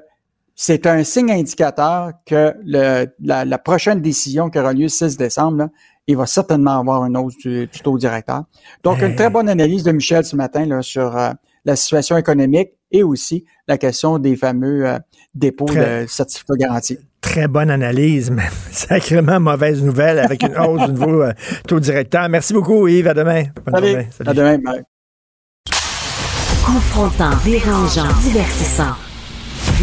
c'est un signe indicateur que le, la, prochaine décision qui aura lieu le 6 décembre, il va certainement avoir une hausse du, taux directeur. Donc, une très bonne analyse de Michel ce matin là, sur euh, la situation économique et aussi la question des fameux euh, dépôts de certificats garantis. Très bonne analyse, mais sacrément mauvaise nouvelle avec une hausse du nouveau euh, taux directeur. Merci beaucoup, Yves. À demain. Bonne À demain. Confrontant, dérangeant, divertissant.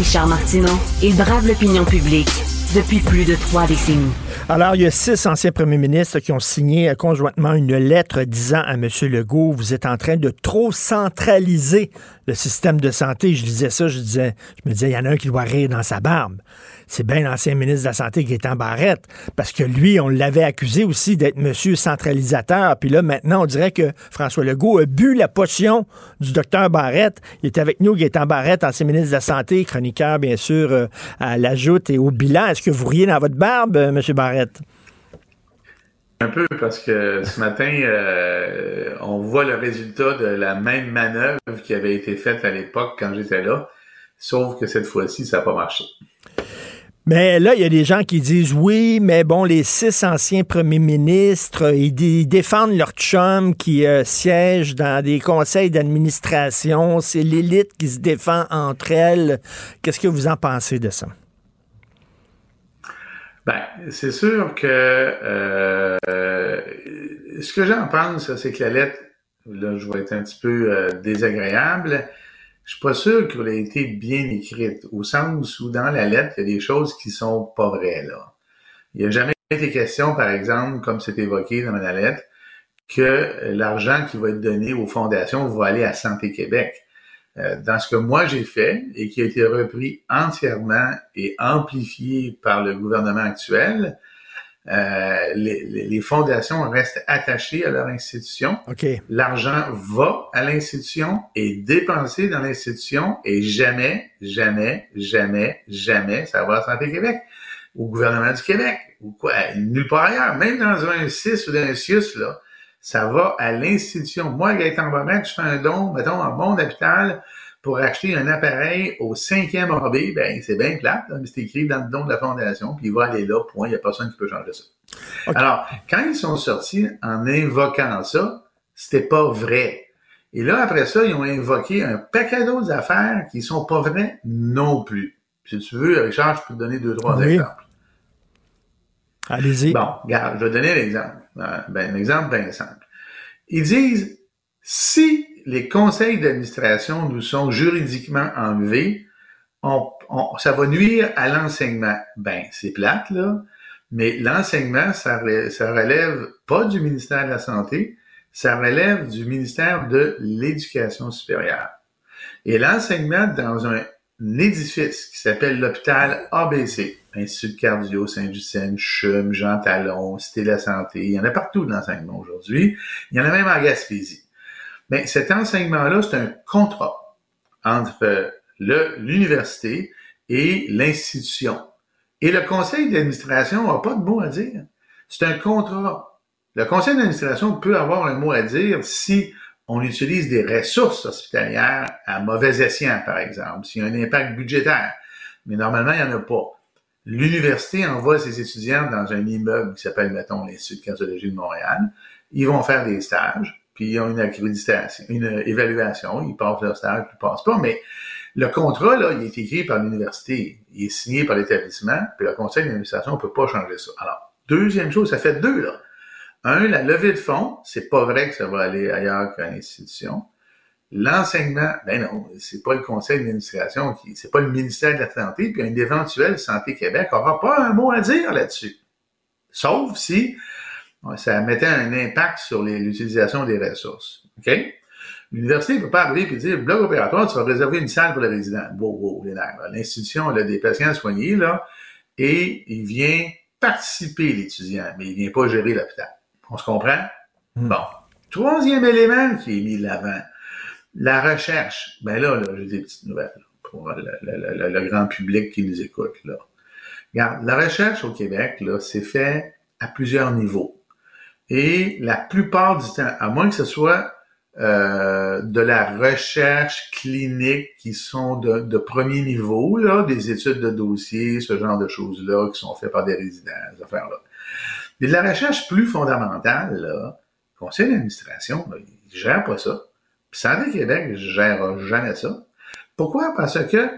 Richard Martineau, il brave l'opinion publique depuis plus de trois décennies. Alors, il y a six anciens premiers ministres qui ont signé conjointement une lettre disant à M. Legault, vous êtes en train de trop centraliser le système de santé. Je disais ça, je disais, je me disais, il y en a un qui doit rire dans sa barbe c'est bien l'ancien ministre de la Santé qui est en Barrette, parce que lui, on l'avait accusé aussi d'être monsieur centralisateur. Puis là, maintenant, on dirait que François Legault a bu la potion du docteur Barrette. Il est avec nous, en Barrette, ancien ministre de la Santé, chroniqueur, bien sûr, euh, à l'ajoute et au bilan. Est-ce que vous riez dans votre barbe, euh, monsieur Un peu parce que ce matin, euh, on voit le résultat de la même manœuvre qui avait été faite à l'époque quand j'étais là, sauf que cette fois-ci, ça n'a pas marché. Mais là, il y a des gens qui disent oui, mais bon, les six anciens premiers ministres, ils, défendent leur chum qui euh, siège dans des conseils d'administration. C'est l'élite qui se défend entre elles. Qu'est-ce que vous en pensez de ça? Ben, c'est sûr que euh, ce que j'en pense, c'est que la lettre, là, je vais être un petit peu euh, désagréable. Je suis pas sûr qu'elle ait été bien écrite, au sens où dans la lettre, il y a des choses qui sont pas vraies, là. Il n'y a jamais été question, par exemple, comme c'est évoqué dans la lettre, que l'argent qui va être donné aux fondations va aller à Santé Québec. Euh, dans ce que moi j'ai fait et qui a été repris entièrement et amplifié par le gouvernement actuel, euh, les, les, fondations restent attachées à leur institution. L'argent va à l'institution et dépensé dans l'institution et jamais, jamais, jamais, jamais ça va à Santé Québec, au gouvernement du Québec ou quoi, nulle part ailleurs. Même dans un CIS ou un CIUS, là, ça va à l'institution. Moi, Gaëtan Barrette, je fais un don, mettons, en bon d'hôpital pour acheter un appareil au cinquième AB, ben c'est bien plate, c'est écrit dans le don de la fondation, puis il va aller là, point, il n'y a personne qui peut changer ça. Alors, quand ils sont sortis en invoquant ça, c'était pas vrai. Et là, après ça, ils ont invoqué un paquet d'autres affaires qui sont pas vraies non plus. Si tu veux, Richard, je peux te donner deux, trois exemples. Allez-y. Bon, regarde, je vais donner l'exemple. Euh, ben, un exemple bien simple. Ils disent, si les conseils d'administration nous sont juridiquement enlevés, on, ça va nuire à l'enseignement. Ben, c'est plate, là, mais l'enseignement, ça, ça relève pas du ministère de la Santé, ça relève du ministère de l'Éducation supérieure. Et l'enseignement dans un édifice qui s'appelle l'hôpital ABC, Institut cardio, Saint-Justine, CHUM, Jean Talon, Cité de la Santé, il y en a partout de l'enseignement aujourd'hui. Il y en a même en Gaspésie. Mais cet enseignement-là, c'est un contrat entre l'université et l'institution. Et le conseil d'administration n'a pas de mot à dire. C'est un contrat. Le conseil d'administration peut avoir un mot à dire si on utilise des ressources hospitalières à mauvais escient, par exemple, s'il y a un impact budgétaire. Mais normalement, il n'y en a pas. L'université envoie ses étudiants dans un immeuble qui s'appelle, mettons, l'Institut de cardiologie de Montréal. Ils vont faire des stages, puis ils ont une accréditation, une évaluation. Ils passent leur stage, ils passent pas. Mais le contrat, là, il est écrit par l'université. Il est signé par l'établissement, puis le conseil d'administration ne peut pas changer ça. Alors, deuxième chose, ça fait deux, là. Un, la levée de fonds, c'est pas vrai que ça va aller ailleurs qu'à l'institution. L'enseignement, ben non, c'est pas le conseil d'administration qui, c'est pas le ministère de la Santé, puis un éventuel Santé Québec aura pas un mot à dire là-dessus. Sauf si ça mettait un impact sur l'utilisation des ressources. OK? L'université ne peut pas arriver et dire, bloc opératoire, tu vas réserver une salle pour les résidents. Wow, wow, les L'institution a des patients soignés, là, et il vient participer, l'étudiant, mais il vient pas gérer l'hôpital. On se comprend? Hmm. Bon. Troisième élément qui est mis de l'avant, la recherche. Ben là, là j'ai des petites nouvelles pour le, grand public qui nous écoute. Là. Regarde, la recherche au Québec, là, c'est fait à plusieurs niveaux. Et la plupart du temps, à moins que ce soit euh, de la recherche clinique qui sont de, premier niveau, là, des études de dossier, ce genre de choses-là, qui sont faites par des résidents, ces affaires-là. Mais de la recherche plus fondamentale, là, le conseil d'administration, il gère pas ça. Puis Santé Québec gère jamais ça. Pourquoi? Parce que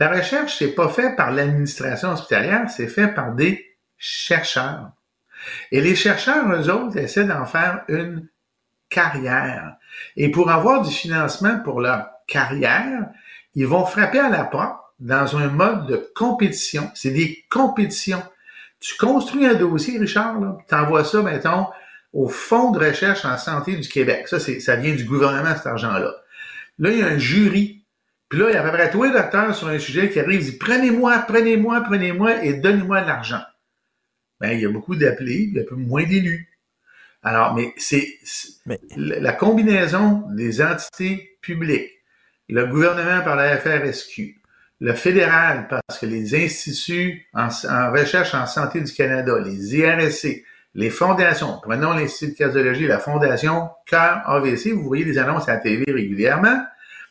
la recherche, c'est pas fait par l'administration hospitalière, c'est fait par des chercheurs. Et les chercheurs, eux autres, essaient d'en faire une carrière. Et pour avoir du financement pour leur carrière, ils vont frapper à la porte dans un mode de compétition. C'est des compétitions. Tu construis un dossier, Richard, tu envoies ça, mettons, au Fonds de recherche en santé du Québec. Ça, c'est, ça vient du gouvernement, cet argent-là. Là, il y a un jury. Puis là, il y a à peu près tous les docteurs sur un sujet qui arrivent, ils disent, prenez-moi, prenez-moi, prenez-moi et donnez-moi de l'argent. Ben, il y a beaucoup d'appelés, il y a peu moins d'élus. Alors, mais c'est la combinaison des entités publiques, le gouvernement par la FRSQ, le fédéral parce que les instituts en, recherche en santé du Canada, les IRSC, les fondations, prenons l'Institut de cardiologie, la fondation Cœur AVC, vous voyez des annonces à la TV régulièrement,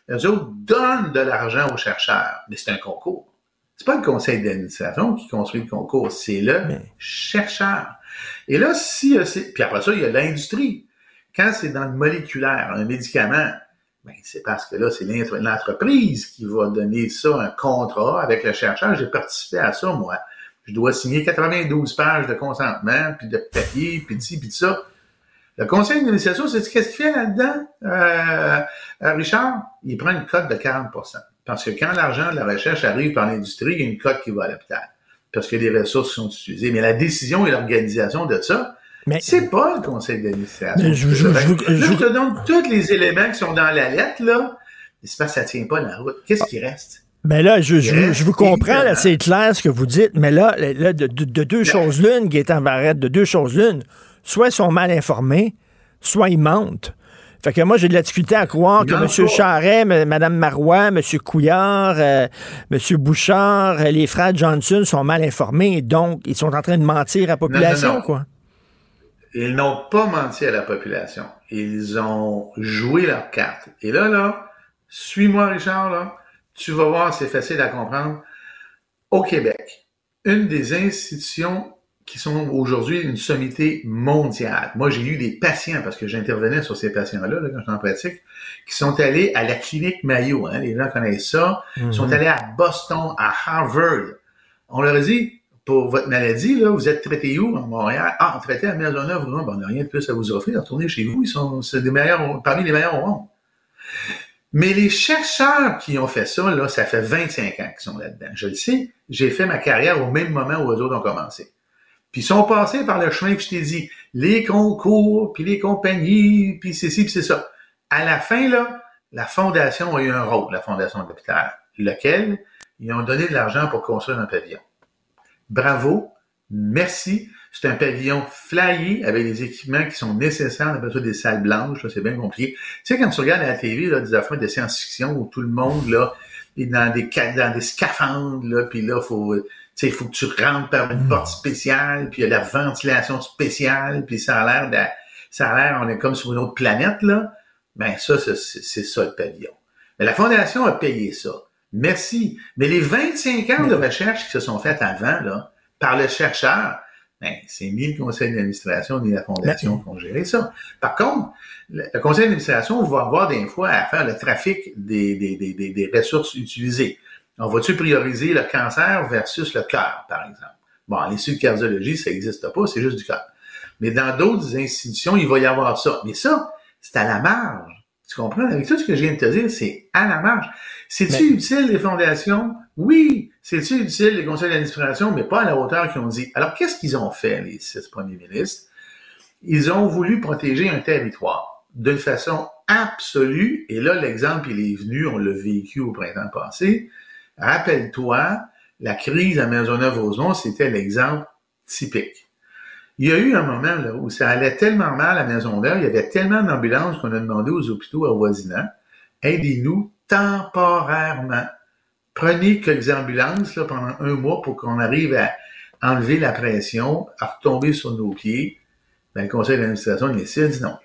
les autres donnent de l'argent aux chercheurs, mais c'est un concours. C'est pas le conseil d'administration qui construit le concours, c'est le chercheur. Et là, si c'est, puis après ça, il y a l'industrie. Quand c'est dans le moléculaire, un médicament, ben, c'est parce que là, c'est l'entreprise qui va donner ça, un contrat avec le chercheur. J'ai participé à ça, moi. Je dois signer 92 pages de consentement, puis de papier, puis de ci, puis de ça. Le conseil d'administration, c'est qu'est-ce qu'il fait là-dedans, euh, euh, Richard? Il prend une cote de 40% Parce que quand l'argent de la recherche arrive par l'industrie, il y a une cote qui va à l'hôpital. Parce que les ressources sont utilisées. Mais la décision et l'organisation de ça, mais c'est pas le conseil d'administration. Je, je, je, te donne tous les éléments qui sont dans la lettre, là. C'est parce que ça tient pas la route. Qu'est-ce qui reste? Mais ben là, je, je, vous comprends, là, c'est clair ce que vous dites, mais là, là de, deux choses l'une, Gaétan Barrette, de deux choses l'une, soit ils sont mal informés, soit ils mentent. Fait que moi, j'ai de la difficulté à croire que M. Charret, Mme Marois, M. Couillard, euh, M. Bouchard, euh, les frères Johnson sont mal informés, donc ils sont en train de mentir à la population, quoi. Ils n'ont pas menti à la population. Ils ont joué leur carte. Et là, là, suis-moi, Richard, là tu vas voir, c'est facile à comprendre. Au Québec, une des institutions qui sont aujourd'hui une sommité mondiale. Moi, j'ai eu des patients, parce que j'intervenais sur ces patients-là quand j'étais en pratique, qui sont allés à la clinique Mayo. Hein, les gens connaissent ça. Ils sont mhm. allés à Boston, à Harvard. On leur a dit, pour votre maladie, là, vous êtes traité où, à Montréal? Ah, traité à Maisonneuve, ben, on n'a rien de plus à vous offrir. Retournez chez vous, ils sont des meilleurs, parmi les meilleurs au monde. Mais les chercheurs qui ont fait ça, là, ça fait 25 ans qu'ils sont là-dedans. Je le sais, j'ai fait ma carrière au même moment où les autres ont commencé. Puis ils sont passés par le chemin que je t'ai dit, les concours, puis les compagnies, puis c'est ci, puis c'est ça. À la fin, là, la fondation a eu un rôle, la fondation de l'hôpital, lequel? Ils ont donné de l'argent pour construire un pavillon. Bravo, merci. C'est un pavillon flyé avec des équipements qui sont nécessaires, on appelle ça des salles blanches, c'est bien compliqué. Tu sais, quand tu regardes à la TV là, des affaires de science-fiction où tout le monde là, est dans des, dans des scaphandres, là, puis là, faut, il faut que tu rentres par une porte spéciale, puis il y a la ventilation spéciale, puis ça a l'air de, ça a l'air, on est comme sur une autre planète, là. Ben, ça, c'est ça le pavillon. Mais la Fondation a payé ça. Merci. Mais les 25 ans de recherche qui se sont faites avant, là, par le chercheur, ben, c'est ni le conseil d'administration ni la fondation qui ont géré ça. Par contre, le, conseil d'administration va avoir des fois à faire le trafic des, des, des, des ressources utilisées. On va-tu prioriser le cancer versus le cœur, par exemple? Bon, les de cardiologie, ça n'existe pas, c'est juste du cœur. Mais dans d'autres institutions, il va y avoir ça. Mais ça, c'est à la marge. Tu comprends? Avec tout ce que je viens de te dire, c'est à la marge. C'est-tu utile, les fondations? Oui. C'est-tu utile, les conseils d'administration, mais pas à la hauteur qu'ils ont dit. Alors, qu'est-ce qu'ils ont fait, les six premiers ministres? Ils ont voulu protéger un territoire d'une façon absolue. Et là, l'exemple, il est venu, on l'a vécu au printemps passé. Rappelle-toi, la crise à Maisonneuve-Rosemont, c'était l'exemple typique. Il y a eu un moment là, où ça allait tellement mal à Maisonneuve, il y avait tellement d'ambulances qu'on a demandé aux hôpitaux avoisinants, aidez-nous temporairement. Prenez quelques ambulances là, pendant un mois pour qu'on arrive à enlever la pression, à retomber sur nos pieds. Ben, le conseil d'administration il a dit non.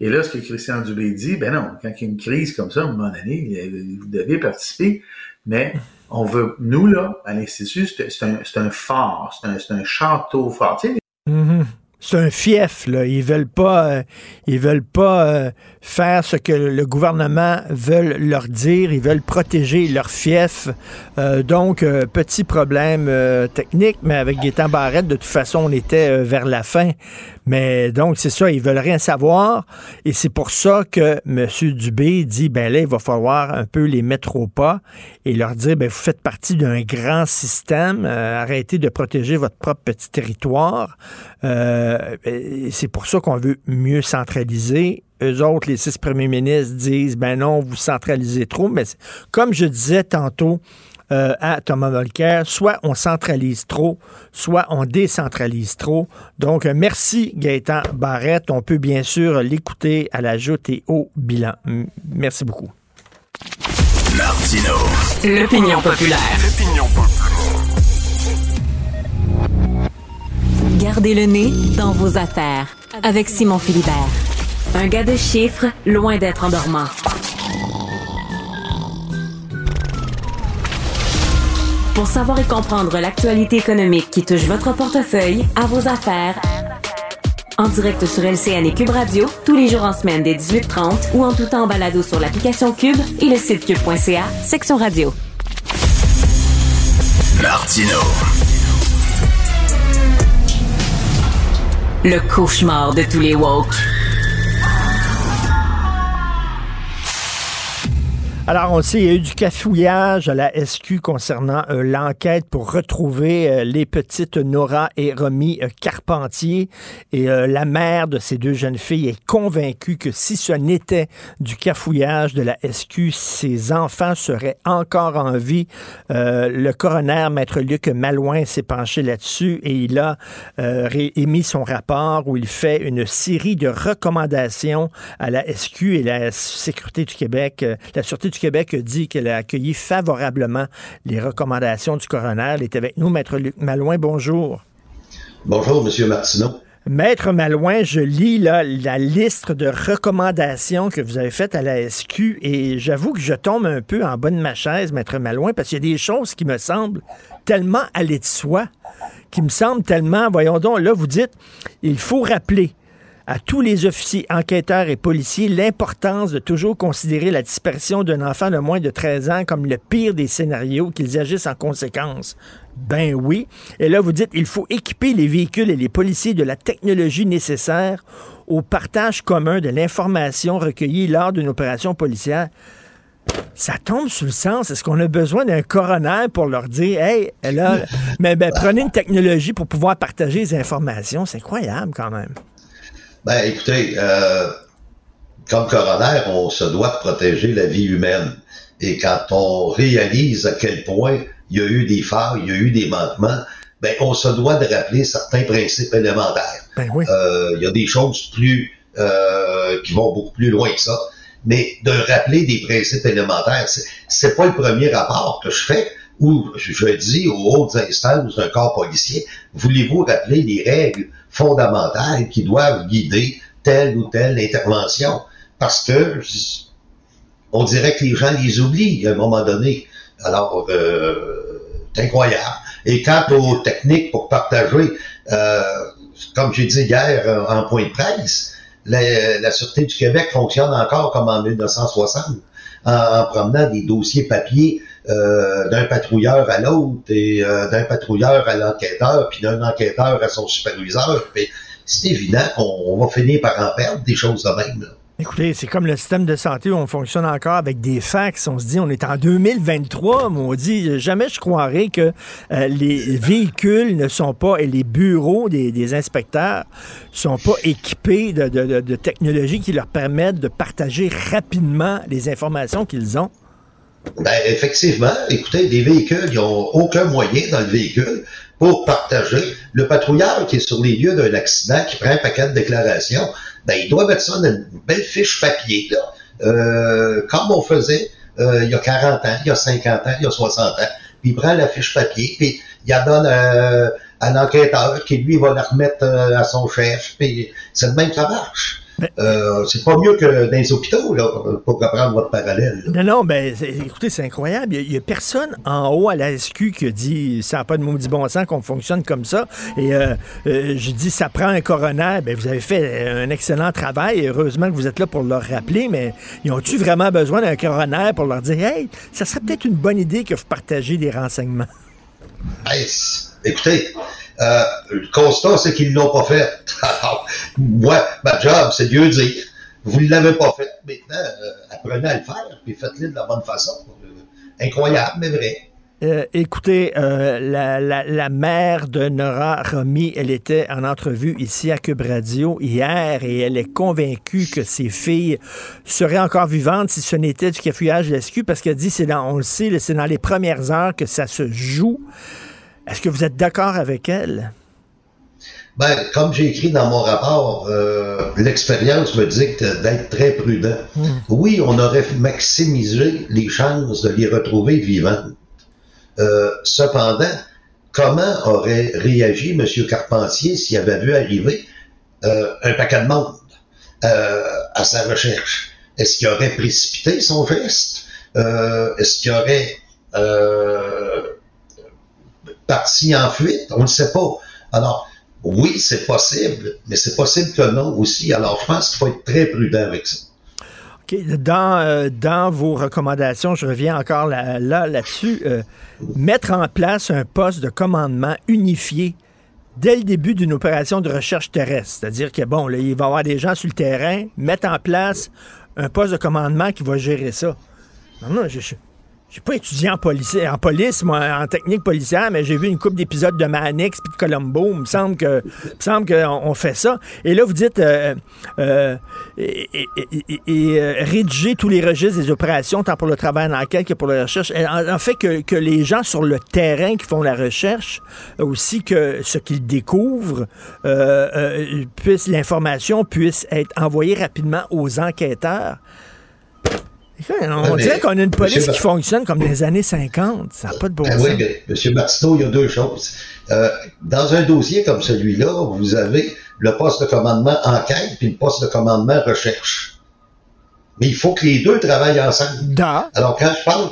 Et là, ce que Christian Dubé dit, ben non, quand il y a une crise comme ça, à un moment donné, vous devez participer, mais on veut, nous, là, à l'Institut, c'est un, un fort, c'est un, château fort. Mm-hmm. C'est un fief, là. Ils veulent pas, euh, ils veulent pas euh, faire ce que le gouvernement veut leur dire. Ils veulent protéger leur fief. Euh, donc, petit problème technique, mais avec Gaétan Barrette, de toute façon, on était vers la fin. Mais donc, c'est ça, ils veulent rien savoir. Et c'est pour ça que M. Dubé dit, ben là, il va falloir un peu les mettre au pas et leur dire, ben vous faites partie d'un grand système. arrêtez de protéger votre propre petit territoire. Euh, c'est pour ça qu'on veut mieux centraliser. Eux autres, les six premiers ministres, disent ben non, vous centralisez trop. Mais comme je disais tantôt euh, à Thomas Volcker, soit on centralise trop, soit on décentralise trop. Donc, euh, merci Gaëtan Barrette. On peut bien sûr l'écouter à la joute et au bilan. merci beaucoup. Martino. L'opinion populaire. L'opinion populaire. Gardez le nez dans vos affaires avec Simon Philibert. Un gars de chiffres loin d'être endormant. Pour savoir et comprendre l'actualité économique qui touche votre portefeuille, à vos affaires, en direct sur LCN et Cube Radio, tous les jours en semaine dès 18h30 ou en tout temps en balado sur l'application Cube et le site cube.ca, section radio. Martino. Le cauchemar de tous les woke. Alors, on sait, il y a eu du cafouillage à la SQ concernant euh, l'enquête pour retrouver euh, les petites Nora et Romy euh, Carpentier. Et la mère de ces deux jeunes filles est convaincue que si ce n'était du cafouillage de la SQ, ses enfants seraient encore en vie. le coroner, maître Luc Malouin, s'est penché là-dessus et il a émis son rapport où il fait une série de recommandations à la SQ et la Sécurité du Québec, la Sûreté du Québec a dit qu'elle a accueilli favorablement les recommandations du coroner. Elle est avec nous, Maître Luc Malouin. Bonjour. Bonjour, Monsieur Martineau. Maître Malouin, je lis là, la liste de recommandations que vous avez faites à la SQ et j'avoue que je tombe un peu en bas de ma chaise, Maître Malouin, parce qu'il y a des choses qui me semblent tellement aller de soi, qui me semblent tellement, voyons donc, là, vous dites, il faut rappeler à tous les officiers, enquêteurs et policiers l'importance de toujours considérer la disparition d'un enfant de moins de 13 ans comme le pire des scénarios, qu'ils agissent en conséquence. Ben oui. Et là, vous dites, il faut équiper les véhicules et les policiers de la technologie nécessaire au partage commun de l'information recueillie lors d'une opération policière. Ça tombe sous le sens. Est-ce qu'on a besoin d'un coroner pour leur dire, hey, là, mais ben, prenez une technologie pour pouvoir partager les informations? C'est incroyable quand même. Ben, écoutez, euh, comme coroner, on se doit de protéger la vie humaine. Et quand on réalise à quel point il y a eu des failles, il y a eu des manquements, ben, on se doit de rappeler certains principes élémentaires. Ben oui. euh, il y a des choses plus euh, qui vont beaucoup plus loin que ça. Mais de rappeler des principes élémentaires, c'est pas le premier rapport que je fais où je dis aux hautes instances d'un corps policier, voulez-vous rappeler les règles fondamentales qui doivent guider telle ou telle intervention? Parce que on dirait que les gens les oublient à un moment donné. Alors, euh, c'est incroyable. Et quant aux techniques pour partager, euh, comme j'ai dit hier euh, en point de presse, la, Sûreté du Québec fonctionne encore comme en 1960, en, en promenant des dossiers papier euh, d'un patrouilleur à l'autre et euh, d'un patrouilleur à l'enquêteur, puis d'un enquêteur à son superviseur. c'est évident qu'on va finir par en perdre des choses de même. Là. Écoutez, c'est comme le système de santé où on fonctionne encore avec des fax. On se dit, on est en 2023, dit Jamais je croirais que euh, les véhicules ne sont pas, et les bureaux des, des inspecteurs sont pas équipés de, de, de technologies qui leur permettent de partager rapidement les informations qu'ils ont. Ben, effectivement, écoutez, des véhicules, ils n'ont aucun moyen dans le véhicule pour partager. Le patrouilleur qui est sur les lieux d'un accident, qui prend un paquet de déclarations, ben, il doit mettre ça dans une belle fiche papier, là, euh, comme on faisait euh, il y a 40 ans, il y a 50 ans, il y a 60 ans. Puis il prend la fiche papier, puis il la donne euh, à l'enquêteur, qui lui va la remettre à son chef, puis c'est le même que ça marche. Euh, c'est pas mieux que dans les hôpitaux, là, pour reprendre votre parallèle. Non, non, ben, écoutez, c'est incroyable. Il n'y a, personne en haut à la SQ qui a dit ça n'a pas de maudit bon sens qu'on fonctionne comme ça. Et euh, euh, je dis ça prend un coroner. Ben, vous avez fait un excellent travail. heureusement que vous êtes là pour leur rappeler, mais ils ont-tu vraiment besoin d'un coroner pour leur dire Hey, ça serait peut-être une bonne idée que vous partagez des renseignements? Hey, écoutez, euh, le constat, c'est qu'ils ne l'ont pas fait. Moi, ma job, c'est Dieu dire. Vous ne l'avez pas fait. Maintenant, euh, apprenez à le faire, puis faites-le de la bonne façon. Euh, incroyable, mais vrai. Écoutez, la, mère de Nora Romy, elle était en entrevue ici à Cube Radio hier et elle est convaincue que ses filles seraient encore vivantes si ce n'était du cafouillage de parce qu'elle dit, c'est on le sait, c'est dans les premières heures que ça se joue. Est-ce que vous êtes d'accord avec elle? Ben, comme j'ai écrit dans mon rapport, euh, l'expérience me dicte d'être très prudent. Hmm. Oui, on aurait maximisé les chances de les retrouver vivantes. Euh, cependant, comment aurait réagi M. Carpentier s'il avait vu arriver euh, un paquet de monde à sa recherche? Est-ce qu'il aurait précipité son geste? Est-ce qu'il aurait partis en fuite? On ne sait pas. Alors, oui, c'est possible, mais c'est possible que non aussi. Alors, je pense qu'il faut être très prudent avec ça. OK. Dans, euh, vos recommandations, je reviens encore là, là-dessus, euh, mettre en place un poste de commandement unifié dès le début d'une opération de recherche terrestre. C'est-à-dire que, bon, là, il va y avoir des gens sur le terrain, mettre en place un poste de commandement qui va gérer ça. Non, non, je, j'ai pas étudié en police, en police, moi, en technique policière, mais j'ai vu une couple d'épisodes de Manix puis de Colombo. Il me semble que, me semble qu'on fait ça. Et là, vous dites euh, euh, et, euh, rédiger tous les registres des opérations, tant pour le travail en enquête que pour la recherche. En, fait, que, que, les gens sur le terrain qui font la recherche, aussi que ce qu'ils découvrent, puissent l'information puisse être envoyée rapidement aux enquêteurs. On dirait qu'on a une police qui fonctionne comme des années 50. Ça n'a pas de bon ben sens. Oui, M. Martineau, il y a deux choses. Euh, dans un dossier comme celui-là, vous avez le poste de commandement enquête puis le poste de commandement recherche. Mais il faut que les deux travaillent ensemble. Alors, quand je parle,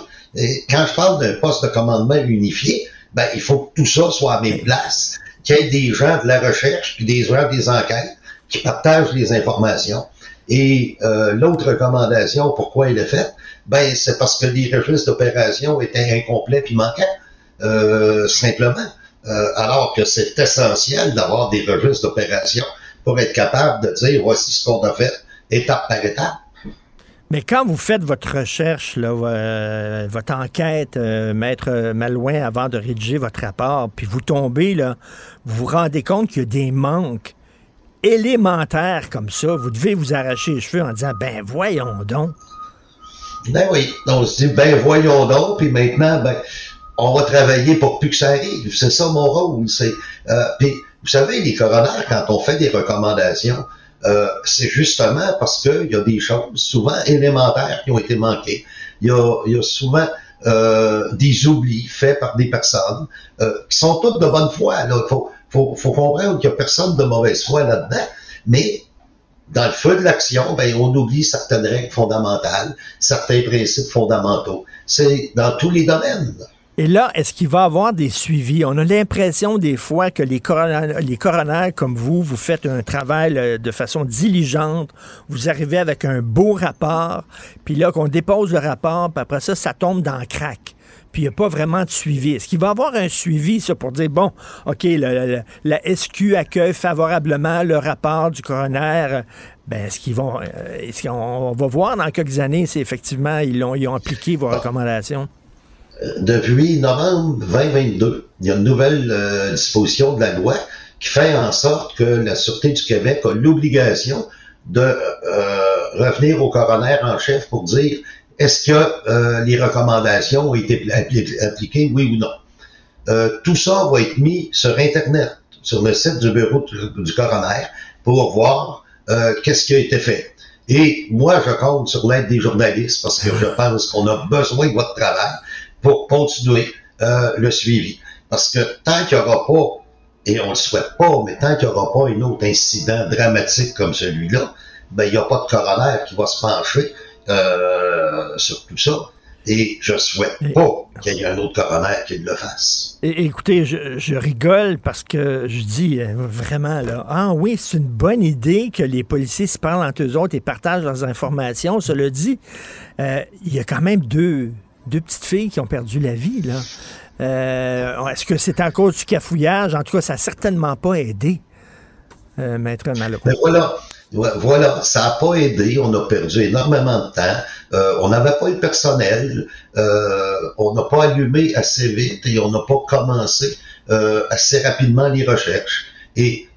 quand je parle d'un poste de commandement unifié, ben, il faut que tout ça soit à mes places, qu'il y ait des gens de la recherche puis des gens des enquêtes qui partagent les informations et euh, l'autre recommandation, pourquoi elle est faite, ben c'est parce que les registres d'opération étaient incomplets puis manquants, euh, simplement. Euh, alors que c'est essentiel d'avoir des registres d'opération pour être capable de dire voici ce qu'on a fait étape par étape. Mais quand vous faites votre recherche, là, votre enquête, maître Malouin, avant de rédiger votre rapport, puis vous tombez, là, vous vous rendez compte qu'il y a des manques élémentaire comme ça, vous devez vous arracher les cheveux en disant ben voyons donc. Ben oui. On se dit ben voyons donc, puis maintenant, ben, on va travailler pour plus que ça arrive. C'est ça mon rôle. C'est, euh, puis, vous savez, les coronaires, quand on fait des recommandations, euh, c'est justement parce qu'il y a des choses souvent élémentaires qui ont été manquées. Il y a, il y a souvent euh, des oublis faits par des personnes qui sont toutes de bonne foi. Là. Faut, faut, faut comprendre qu'il n'y a personne de mauvaise foi là-dedans, mais dans le feu de l'action, ben, on oublie certaines règles fondamentales, certains principes fondamentaux. C'est dans tous les domaines. Et là, est-ce qu'il va y avoir des suivis? On a l'impression des fois que les coronaires, les coronaires comme vous, vous faites un travail euh, de façon diligente, vous arrivez avec un beau rapport, puis là, qu'on dépose le rapport, puis après ça, ça tombe dans le crack puis il n'y a pas vraiment de suivi. Est-ce qu'il va y avoir un suivi, ça, pour dire, bon, OK, la, SQ accueille favorablement le rapport du coroner, ben, est-ce qu'ils vont, euh, est-ce qu'on va voir dans quelques années si effectivement ils ont, ils ont appliqué vos recommandations? Euh, depuis novembre 2022, il y a une nouvelle euh, disposition de la loi qui fait en sorte que la Sûreté du Québec a l'obligation de revenir au coroner en chef pour dire est-ce que euh, les recommandations ont été appliquées, oui ou non? Euh, tout ça va être mis sur Internet, sur le site du bureau du coroner, pour voir euh, qu'est-ce qui a été fait. Et moi, je compte sur l'aide des journalistes parce que je pense qu'on a besoin de votre travail pour continuer le suivi. Parce que tant qu'il n'y aura pas, et on ne le souhaite pas, mais tant qu'il n'y aura pas un autre incident dramatique comme celui-là, ben, il n'y a pas de coroner qui va se pencher euh, sur tout ça. Et je souhaite pas qu'il y ait un autre coroner qui le fasse. écoutez, je, rigole parce que je dis euh, vraiment là, ah oui, c'est une bonne idée que les policiers se parlent entre eux autres et partagent leurs informations. Cela dit, euh, il y a quand même deux, deux petites filles qui ont perdu la vie là. Est-ce que c'est à cause du cafouillage? En tout cas, ça n'a certainement pas aidé, Maître Malo. Ben voilà. Voilà, ça n'a pas aidé. On a perdu énormément de temps. Euh, on n'avait pas le personnel. Euh, on n'a pas allumé assez vite et on n'a pas commencé euh, assez rapidement les recherches. Et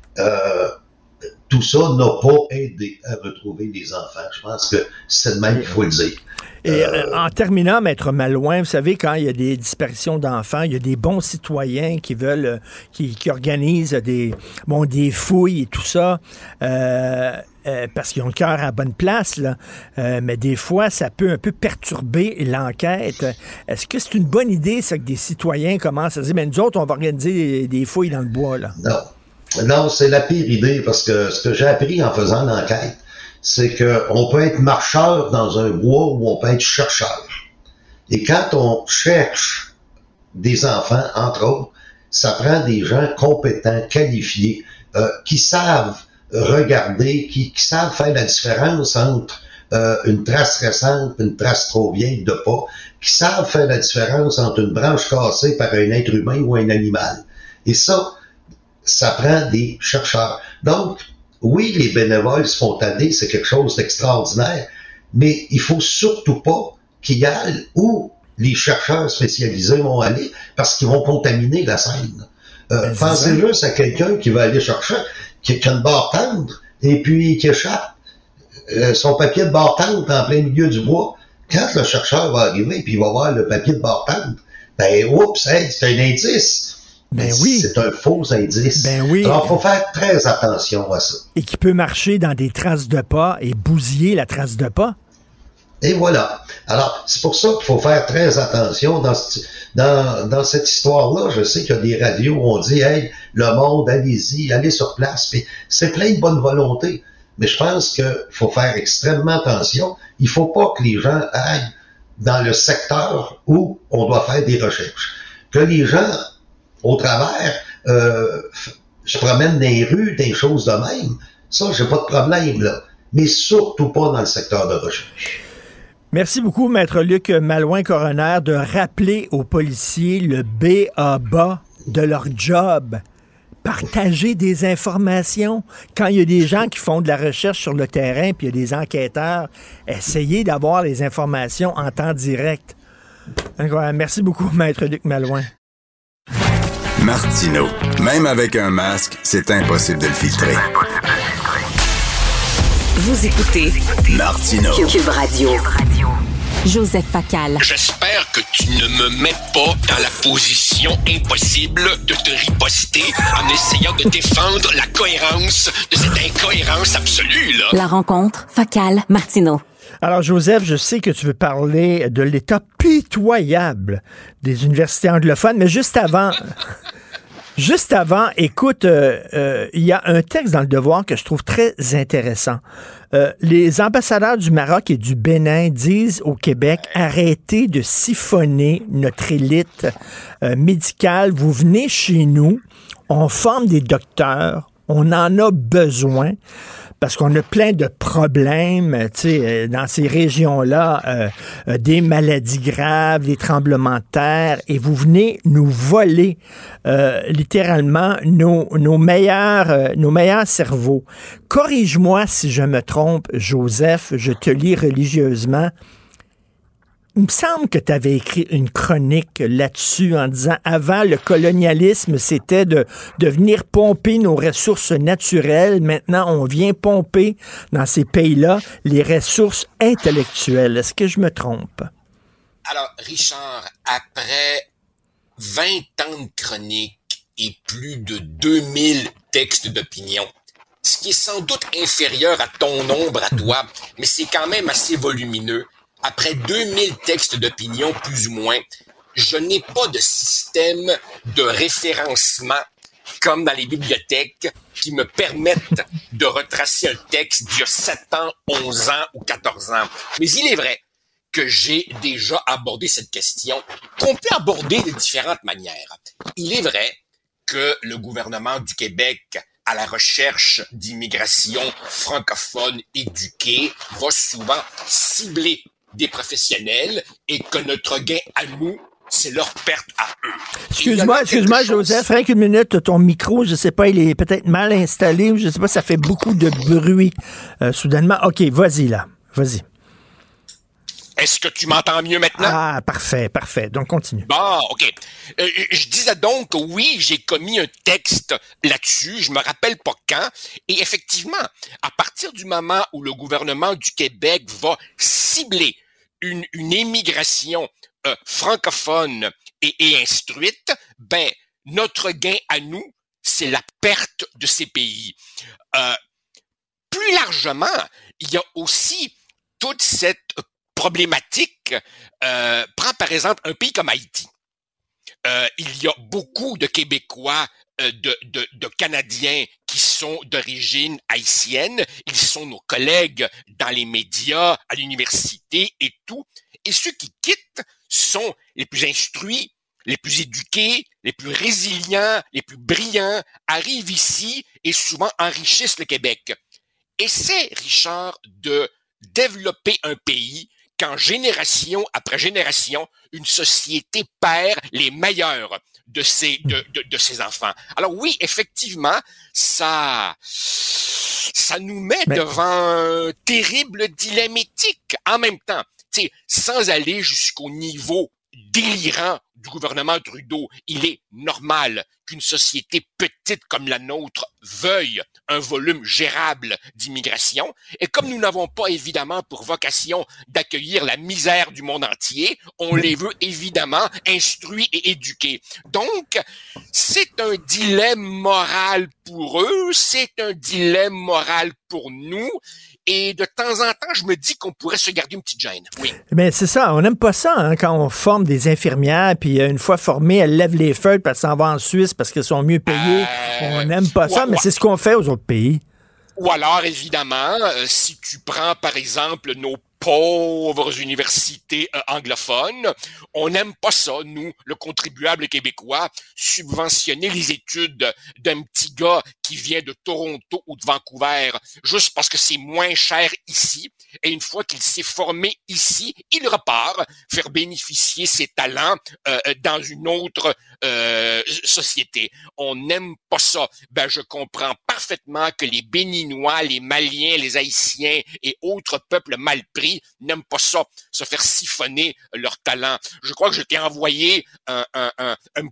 tout ça n'a pas aidé à retrouver les enfants. Je pense que c'est le même qu'il faut le dire. Et en terminant, Maître Malouin, vous savez, quand il y a des disparitions d'enfants, il y a des bons citoyens qui veulent, qui, qui organisent des, bon, des fouilles et tout ça. Euh, euh, parce qu'ils ont le cœur à la bonne place, là. Euh, mais des fois, ça peut un peu perturber l'enquête. Est-ce que c'est une bonne idée, ça, que des citoyens commencent à dire, mais nous autres, on va organiser des, fouilles dans le bois, là? Non. Non, c'est la pire idée, parce que ce que j'ai appris en faisant l'enquête, c'est qu'on peut être marcheur dans un bois ou on peut être chercheur. Et quand on cherche des enfants, entre autres, ça prend des gens compétents, qualifiés, euh, qui savent regarder, qui, qui, savent faire la différence entre euh, une trace récente, une trace trop vieille de pas, qui savent faire la différence entre une branche cassée par un être humain ou un animal. Et ça, ça prend des chercheurs. Donc, oui, les bénévoles spontanés, c'est quelque chose d'extraordinaire, mais il faut surtout pas qu'ils aillent où les chercheurs spécialisés vont aller parce qu'ils vont contaminer la scène. Euh, ben, pensez juste à quelqu'un qui va aller chercher, qui, a une barre tendre et puis qui échappe euh, son papier de barre tendre en plein milieu du bois. Quand le chercheur va arriver puis il va voir le papier de barre tendre, ben oups, c'est un indice. Ben oui. C'est un faux indice. Ben oui. Alors, il faut faire très attention à ça. Et qui peut marcher dans des traces de pas et bousiller la trace de pas. Et voilà. Alors, c'est pour ça qu'il faut faire très attention dans, dans, dans cette histoire-là. Je sais qu'il y a des radios où on dit, hey, le monde, allez-y, allez sur place. Puis c'est plein de bonne volonté. Mais je pense qu'il faut faire extrêmement attention. Il faut pas que les gens aillent dans le secteur où on doit faire des recherches. Que les gens, au travers, euh, se promènent dans les rues, des choses de même. Ça, j'ai pas de problème, là. Mais surtout pas dans le secteur de recherche. Merci beaucoup, Maître Luc Malouin-Coroner, de rappeler aux policiers le B.A.B.A. de leur job. Partager des informations. Quand il y a des gens qui font de la recherche sur le terrain, puis il y a des enquêteurs, essayez d'avoir les informations en temps direct. Merci beaucoup, Maître Luc Malouin. Martino, même avec un masque, c'est impossible de le filtrer. Vous écoutez Martino. Cube Radio. Joseph Facal. J'espère que tu ne me mets pas dans la position impossible de te riposter en essayant de défendre la cohérence de cette incohérence absolue, là. La rencontre, Facal, Martino. Alors, Joseph, je sais que tu veux parler de l'état pitoyable des universités anglophones, mais juste avant, Juste avant, écoute, euh, euh, il y a un texte dans le Devoir que je trouve très intéressant. Euh, les ambassadeurs du Maroc et du Bénin disent au Québec arrêtez de siphonner notre élite médicale. Vous venez chez nous, on forme des docteurs, on en a besoin parce qu'on a plein de problèmes, tu sais, euh, dans ces régions-là, euh, euh, des maladies graves, des tremblements de terre, et vous venez nous voler littéralement nos, nos meilleurs, nos meilleurs cerveaux. Corrige-moi si je me trompe, Joseph, je te lis religieusement il me semble que tu avais écrit une chronique là-dessus en disant avant le colonialisme, c'était de, de venir pomper nos ressources naturelles. Maintenant, on vient pomper dans ces pays-là les ressources intellectuelles. Est-ce que je me trompe? Alors, Richard, après 20 ans de chronique et plus de 2000 textes d'opinion, ce qui est sans doute inférieur à ton nombre à toi, mais c'est quand même assez volumineux après 2000 textes d'opinion plus ou moins, je n'ai pas de système de référencement comme dans les bibliothèques qui me permettent de retracer un texte d'il y a 7 ans, 11 ans ou 14 ans. Mais il est vrai que j'ai déjà abordé cette question qu'on peut aborder de différentes manières. Il est vrai que le gouvernement du Québec à la recherche d'immigration francophone éduquée va souvent cibler des professionnels et que notre gain à nous, c'est leur perte à eux. Excuse-moi, excuse-moi, Joseph, rien qu'une minute, ton micro, je sais pas, il est peut-être mal installé ou je sais pas, ça fait beaucoup de bruit euh, soudainement. OK, vas-y là, vas-y. Est-ce que tu m'entends mieux maintenant? Ah, parfait, parfait. Donc, continue. Bon, OK. Euh, je disais donc que oui, j'ai commis un texte là-dessus, je me rappelle pas quand, et effectivement, à partir du moment où le gouvernement du Québec va cibler une, émigration euh, francophone et, instruite, ben, notre gain à nous, c'est la perte de ces pays. Euh, plus largement, il y a aussi toute cette problématique euh, prend par exemple un pays comme Haïti. Il y a beaucoup de Québécois, de, de, de, Canadiens qui sont d'origine haïtienne. Ils sont nos collègues dans les médias, à l'université et tout. Et ceux qui quittent sont les plus instruits, les plus éduqués, les plus résilients, les plus brillants arrivent ici et souvent enrichissent le Québec. C'est, Richard, de développer un pays quand génération après génération, une société perd les meilleurs de ses, de, de, ses enfants. Alors oui, effectivement, ça, ça nous met devant un terrible dilemme éthique. En même temps, sans aller jusqu'au niveau délirant du gouvernement Trudeau, il est normal qu'une société petite comme la nôtre veuille un volume gérable d'immigration. Et comme nous n'avons pas évidemment pour vocation d'accueillir la misère du monde entier, on les veut évidemment instruits et éduqués. Donc, c'est un dilemme moral pour eux, c'est un dilemme moral pour nous. Et de temps en temps, je me dis qu'on pourrait se garder une petite gêne. Oui. Mais c'est ça, on n'aime pas ça hein, quand on forme des infirmières, puis euh, une fois formées, elles lèvent les feuilles, puis elles s'en vont en Suisse parce qu'elles sont mieux payées. Euh, on n'aime pas ça, mais c'est ce qu'on fait aux autres pays. Ou alors, évidemment, euh, si tu prends, par exemple, nos pauvres universités euh, anglophones. On n'aime pas ça, nous, le contribuable québécois, subventionner les études d'un petit gars qui vient de Toronto ou de Vancouver juste parce que c'est moins cher ici. Et une fois qu'il s'est formé ici, il repart faire bénéficier ses talents euh, dans une autre euh, société. On n'aime pas ça. Ben, je comprends parfaitement que les Béninois, les Maliens, les Haïtiens et autres peuples mal pris n'aiment pas ça, se faire siphonner leur talent. Je crois que je t'ai envoyé un,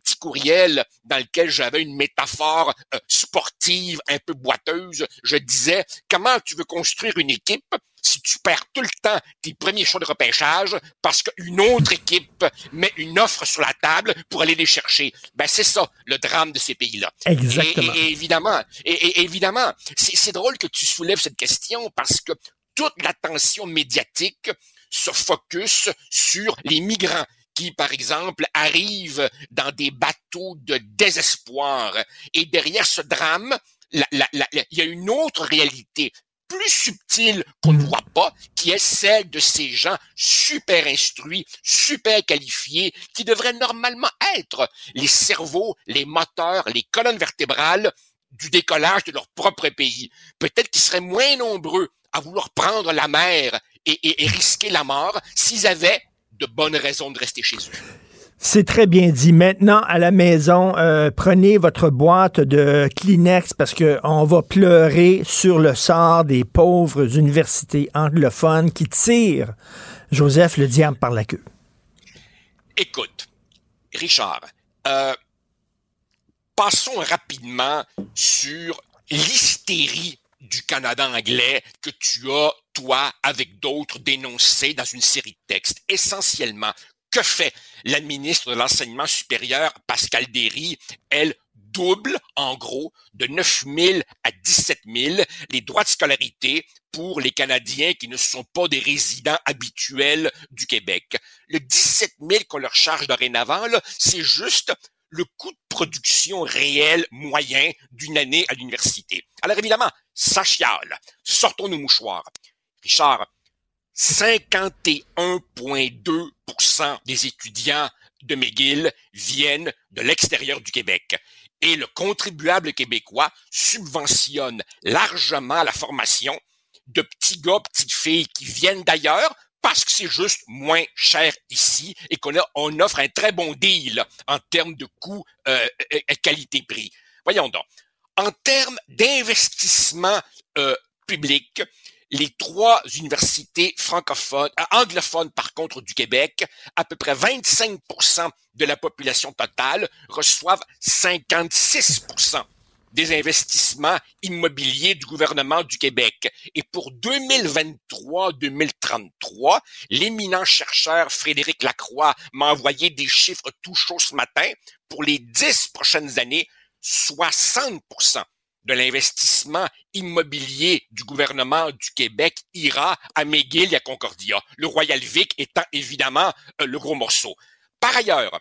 petit courriel dans lequel j'avais une métaphore euh, sportive un peu boiteuse. Je disais, comment tu veux construire une équipe si tu perds tout le temps tes premiers choix de repêchage parce qu'une autre équipe met une offre sur la table pour aller les chercher. Ben c'est ça le drame de ces pays-là. Exactement. Et, évidemment, et évidemment, c'est drôle que tu soulèves cette question parce que toute l'attention médiatique se focus sur les migrants qui, par exemple, arrivent dans des bateaux de désespoir. Et derrière ce drame, il y a une autre réalité plus subtile qu'on ne voit pas, qui est celle de ces gens super instruits, super qualifiés, qui devraient normalement être les cerveaux, les moteurs, les colonnes vertébrales du décollage de leur propre pays. Peut-être qu'ils seraient moins nombreux à vouloir prendre la mer et, risquer la mort s'ils avaient de bonnes raisons de rester chez eux. C'est très bien dit. Maintenant, à la maison, euh, prenez votre boîte de Kleenex parce qu'on va pleurer sur le sort des pauvres universités anglophones qui tirent Joseph le diable par la queue. Écoute, Richard, euh, passons rapidement sur l'hystérie du Canada anglais que tu as, toi, avec d'autres, dénoncé dans une série de textes. Essentiellement, que fait la ministre de l'Enseignement supérieur, Pascal Derry? Elle double, en gros, de 9 000 à 17 000 les droits de scolarité pour les Canadiens qui ne sont pas des résidents habituels du Québec. Le 17 000 qu'on leur charge dorénavant, c'est juste le coût de production réel moyen d'une année à l'université. Alors évidemment, ça chiale. Sortons nos mouchoirs. Richard, 51,2% des étudiants de McGill viennent de l'extérieur du Québec. Et le contribuable québécois subventionne largement la formation de petits gars, petites filles qui viennent d'ailleurs parce que c'est juste moins cher ici et qu'on on offre un très bon deal en termes de coût euh, qualité-prix. Voyons donc. En termes d'investissement euh, public, les trois universités francophones, euh, anglophones par contre du Québec, à peu près 25% de la population totale reçoivent 56% des investissements immobiliers du gouvernement du Québec. Et pour 2023-2033, l'éminent chercheur Frédéric Lacroix m'a envoyé des chiffres tout chauds ce matin. Pour les dix prochaines années, 60 de l'investissement immobilier du gouvernement du Québec ira à McGill et à Concordia, le Royal Vic étant évidemment euh, le gros morceau. Par ailleurs,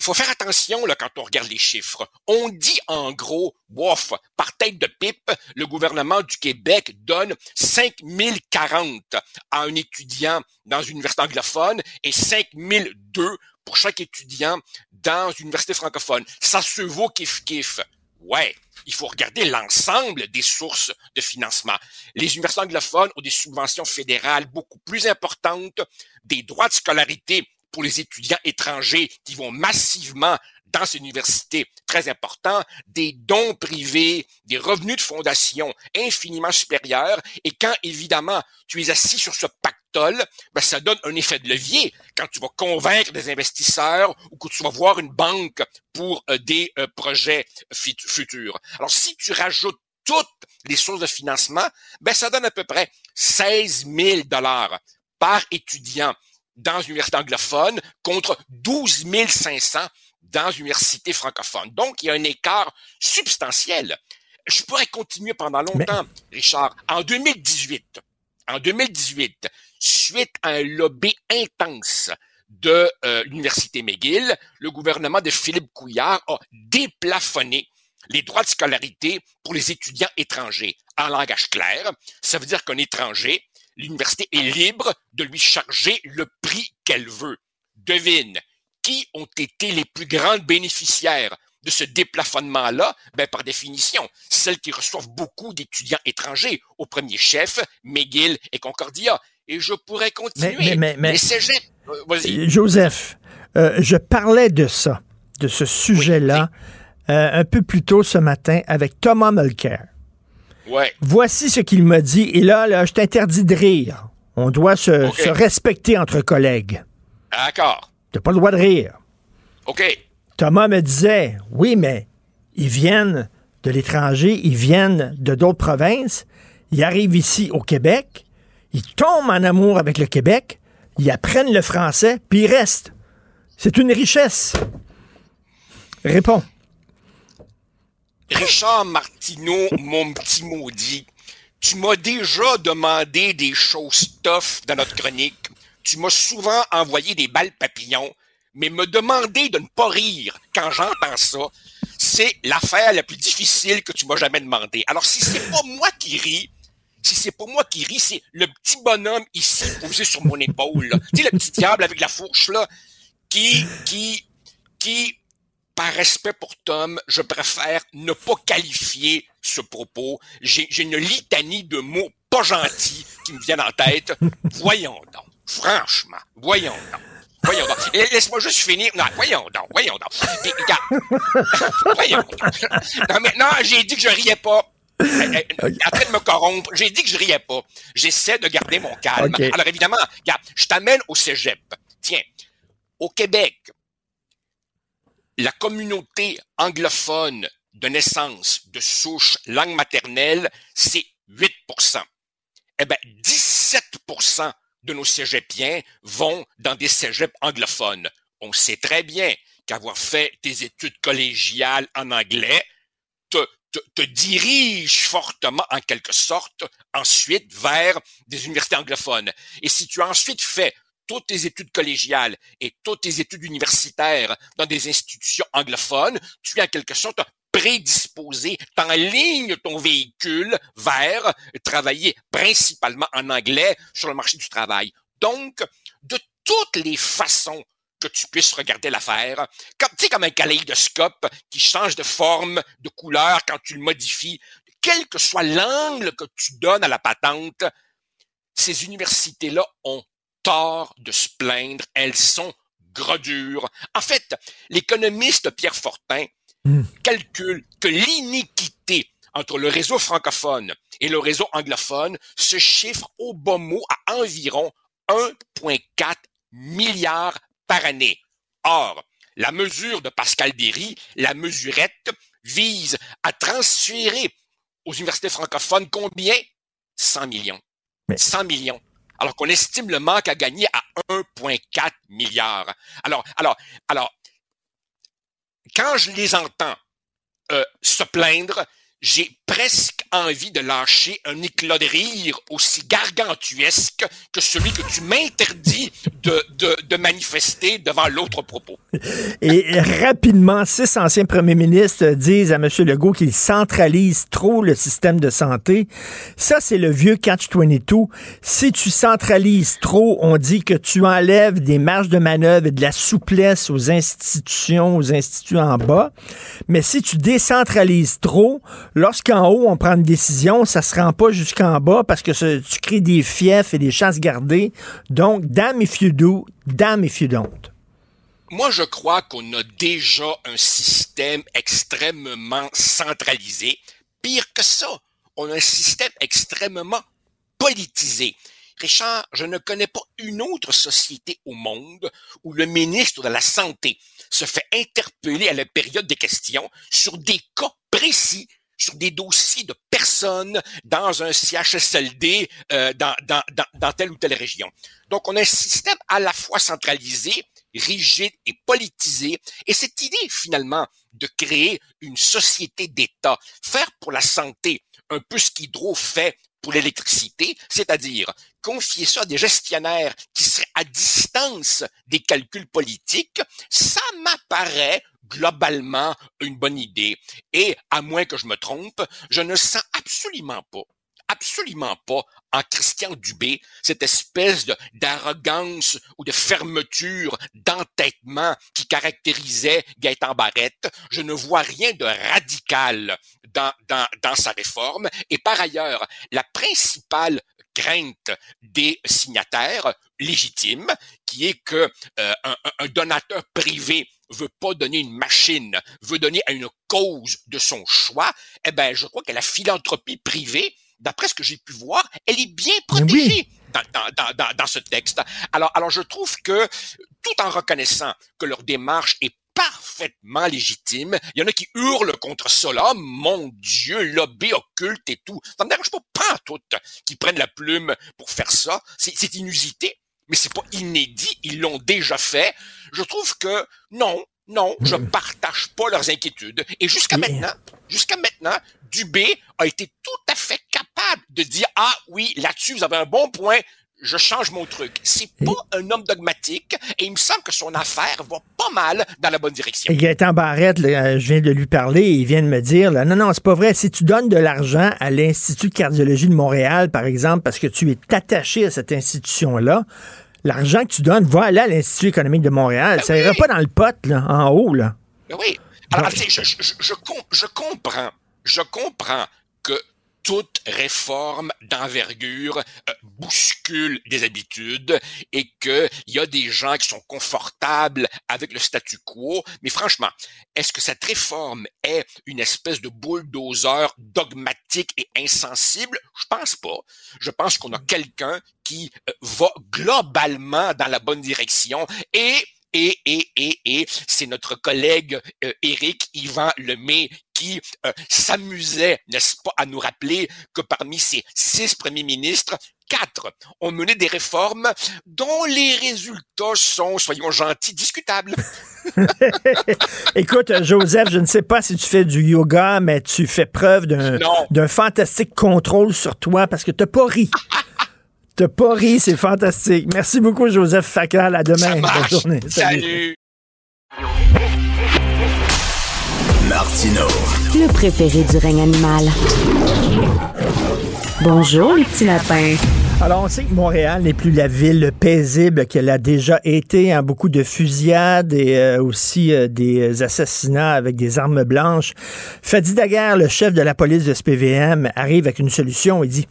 il faut faire attention là, quand on regarde les chiffres. On dit en gros, bof, par tête de pipe, le gouvernement du Québec donne 5040 à un étudiant dans une université anglophone et 5002 pour chaque étudiant dans une université francophone. Ça se vaut kiff-kiff. Ouais, il faut regarder l'ensemble des sources de financement. Les universités anglophones ont des subventions fédérales beaucoup plus importantes, des droits de scolarité pour les étudiants étrangers qui vont massivement dans ces universités très importants, des dons privés, des revenus de fondation infiniment supérieurs. Et quand, évidemment, tu es assis sur ce ben, ça donne un effet de levier quand tu vas convaincre des investisseurs ou que tu vas voir une banque pour euh, des euh, projets futurs. Alors, si tu rajoutes toutes les sources de financement, ben, ça donne à peu près 16 000 dollars par étudiant dans une université anglophone contre 12 500 dans une université francophone. Donc, il y a un écart substantiel. Je pourrais continuer pendant longtemps, Richard. En 2018, en 2018, suite à un lobby intense de euh, l'université McGill, le gouvernement de Philippe Couillard a déplafonné les droits de scolarité pour les étudiants étrangers. En langage clair, ça veut dire qu'un étranger, l'université est libre de lui charger le prix qu'elle veut. Devine, qui ont été les plus grandes bénéficiaires de ce déplafonnement-là? Ben, par définition, celles qui reçoivent beaucoup d'étudiants étrangers, au premier chef, McGill et Concordia. Et je pourrais continuer. Mais, mais, euh, Joseph, euh, je parlais de ça, de ce sujet-là, euh, un peu plus tôt ce matin avec Thomas Mulcair. Ouais. Voici ce qu'il m'a dit. Et là, là je t'interdis de rire. On doit se, se respecter entre collègues. D'accord. T'as pas le droit de rire. OK. Thomas me disait, oui, mais ils viennent de l'étranger, ils viennent de d'autres provinces, ils arrivent ici au Québec, ils tombent en amour avec le Québec, ils apprennent le français, puis ils restent. C'est une richesse. Réponds. Richard Martineau, mon petit maudit, tu m'as déjà demandé des choses tough dans notre chronique tu m'as souvent envoyé des balles papillons, mais me demander de ne pas rire quand j'entends ça, c'est l'affaire la plus difficile que tu m'as jamais demandé. Alors, si c'est pas moi qui ris, si c'est pas moi qui ris, c'est le petit bonhomme ici posé sur mon épaule, tu sais, le petit diable avec la fourche, là, qui, qui, qui, par respect pour Tom, je préfère ne pas qualifier ce propos. J'ai une litanie de mots pas gentils qui me viennent en tête. Voyons donc. Franchement, voyons donc. Voyons donc. Laisse-moi juste finir. Non, voyons donc, voyons donc. voyons donc. Non, mais non, j'ai dit que je riais pas. En train de me corrompre. J'ai dit que je riais pas. J'essaie de garder mon calme. Alors évidemment, regarde, je t'amène au cégep. Tiens, au Québec, la communauté anglophone de naissance, de souche, langue maternelle, c'est 8% Eh bien, 17% de nos cégepiens vont dans des cégeps anglophones. On sait très bien qu'avoir fait des études collégiales en anglais te, te, dirige fortement, en quelque sorte, ensuite vers des universités anglophones. Et si tu as ensuite fait toutes tes études collégiales et toutes tes études universitaires dans des institutions anglophones, tu es en quelque sorte prédisposé, ligne ton véhicule vers travailler principalement en anglais sur le marché du travail. Donc, de toutes les façons que tu puisses regarder l'affaire, comme, tu sais, comme un kaléidoscope qui change de forme, de couleur quand tu le modifies, quel que soit l'angle que tu donnes à la patente, ces universités-là ont tort de se plaindre, elles sont gros En fait, l'économiste Pierre Fortin Hmm. calcule que l'iniquité entre le réseau francophone et le réseau anglophone se chiffre au bon mot à environ 1,4 milliard par année. Or, la mesure de Pascal Derry, la mesurette, vise à transférer aux universités francophones combien? 100 millions. 100 millions. Alors qu'on estime le manque à gagner à 1,4 milliard. Alors, alors, alors, quand je les entends euh, se plaindre, j'ai presque envie de lâcher un éclat de rire aussi gargantuesque que celui que tu m'interdis de, de, de manifester devant l'autre propos. Et rapidement, six anciens premiers ministres disent à M. Legault qu'il centralise trop le système de santé. Ça, c'est le vieux catch-22. Si tu centralises trop, on dit que tu enlèves des marges de manœuvre et de la souplesse aux institutions, aux instituts en bas. Mais si tu décentralises trop, lorsqu'en haut, on prend une décision, ça se rend pas jusqu'en bas parce que tu crées des fiefs et des chances gardées. Donc, damn if you do, damn if you don't. Moi, je crois qu'on a déjà un système extrêmement centralisé. Pire que ça, on a un système extrêmement politisé. Richard, je ne connais pas une autre société au monde où le ministre de la Santé se fait interpeller à la période des questions sur des cas précis sur des dossiers de personnes dans un CHSLD euh, dans, dans, dans, dans telle ou telle région. Donc, on a un système à la fois centralisé, rigide et politisé. Et cette idée, finalement, de créer une société d'État, faire pour la santé un peu ce qu'Hydro fait pour l'électricité, c'est-à-dire confier ça à des gestionnaires qui seraient à distance des calculs politiques, ça m'apparaît globalement une bonne idée. Et, à moins que je me trompe, je ne sens absolument pas absolument pas en Christian Dubé cette espèce d'arrogance ou de fermeture, d'entêtement qui caractérisait Gaëtan Barrette. Je ne vois rien de radical dans, dans, dans sa réforme. Et par ailleurs, la principale crainte des signataires légitimes, qui est que euh, un, un, donateur privé veut pas donner une machine, veut donner à une cause de son choix, eh ben, je crois que la philanthropie privée d'après ce que j'ai pu voir, elle est bien protégée. Dans, ce texte. Alors, alors, je trouve que, tout en reconnaissant que leur démarche est parfaitement légitime. Il y en a qui hurlent contre cela. mon Dieu, lobby occulte et tout. Ça me dérange pas, pas tout, qui prennent la plume pour faire ça. C'est inusité, mais c'est pas inédit. Ils l'ont déjà fait. Je trouve que non, non, je partage pas leurs inquiétudes. Et jusqu'à maintenant, jusqu'à maintenant, Dubé a été tout à fait capable de dire ah oui là-dessus vous avez un bon point je change mon truc. C'est pas un homme dogmatique et il me semble que son affaire va pas mal dans la bonne direction. Gaëtan Barrette, je viens de lui parler et il vient de me dire là, non, non, c'est pas vrai. Si tu donnes de l'argent à l'Institut de cardiologie de Montréal, par exemple, parce que tu es attaché à cette institution-là, l'argent que tu donnes va aller à l'Institut économique de Montréal. Ben ça ira pas dans le pot, là, en haut, là. Ben oui. Alors, je, je, je, je comprends. Je comprends toute réforme d'envergure euh, bouscule des habitudes et qu'il y a des gens qui sont confortables avec le statu quo. Mais franchement, est-ce que cette réforme est une espèce de bulldozer dogmatique et insensible? Je pense pas. Je pense qu'on a quelqu'un qui euh, va globalement dans la bonne direction et et, et, et, et c'est notre collègue euh, Éric Yvan Lemay qui euh, s'amusait, n'est-ce pas, à nous rappeler que parmi ces six premiers ministres, quatre ont mené des réformes dont les résultats sont, soyons gentils, discutables. Écoute, Joseph, je ne sais pas si tu fais du yoga, mais tu fais preuve d'un fantastique contrôle sur toi parce que tu n'as pas ri. T'as pas ri, c'est fantastique. Merci beaucoup, Joseph Facal. À demain. Bonne journée. Salut. Martino. Le préféré du règne animal. Bonjour, les petits lapins. Alors, on sait que Montréal n'est plus la ville paisible qu'elle a déjà été. Hein, beaucoup de fusillades et euh, aussi euh, des assassinats avec des armes blanches. Fadi Daguerre, le chef de la police de SPVM, arrive avec une solution. Il dit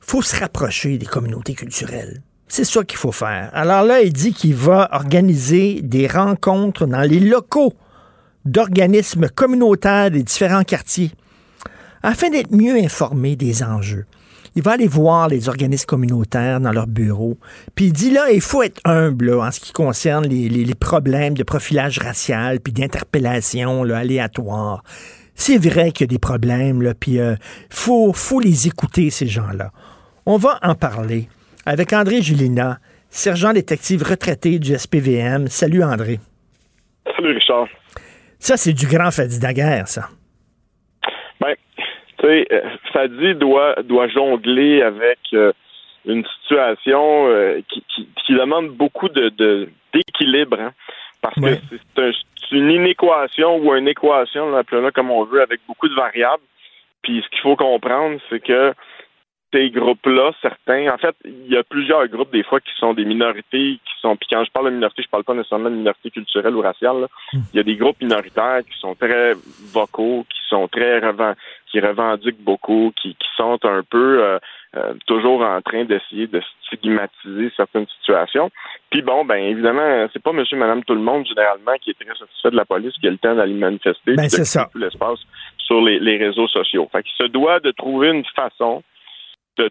faut se rapprocher des communautés culturelles. C'est ça qu'il faut faire. Alors là, il dit qu'il va organiser des rencontres dans les locaux d'organismes communautaires des différents quartiers afin d'être mieux informé des enjeux. Il va aller voir les organismes communautaires dans leurs bureaux. Puis il dit là, il faut être humble en ce qui concerne les, problèmes de profilage racial puis d'interpellation aléatoire. C'est vrai qu'il y a des problèmes, là, puis il euh, faut, faut les écouter, ces gens-là. On va en parler avec André Julina, sergent détective retraité du SPVM. Salut André. Salut Richard. Ça, c'est du grand Fadi Daguerre, ça. Ben, tu sais, Fadi doit, doit jongler avec une situation qui, qui, qui, demande beaucoup de d'équilibre, hein, parce que c'est une inéquation ou une équation, appelons-la comme on veut, avec beaucoup de variables. Puis ce qu'il faut comprendre, c'est que ces groupes-là, certains, en fait, il y a plusieurs groupes des fois qui sont des minorités, qui sont, puis quand je parle de minorité, je parle pas nécessairement de minorité culturelle ou raciale. Hmm. Il y a des groupes minoritaires qui sont très vocaux, qui sont très qui revendiquent beaucoup, qui, qui sont un peu euh, euh, toujours en train d'essayer de stigmatiser certaines situations. Puis bon, ben évidemment, c'est pas monsieur, madame, tout le monde généralement qui est très satisfait de la police, qui a le temps d'aller manifester, ben, c'est ça. tout l'espace sur les, les réseaux sociaux. Fait qu'il se doit de trouver une façon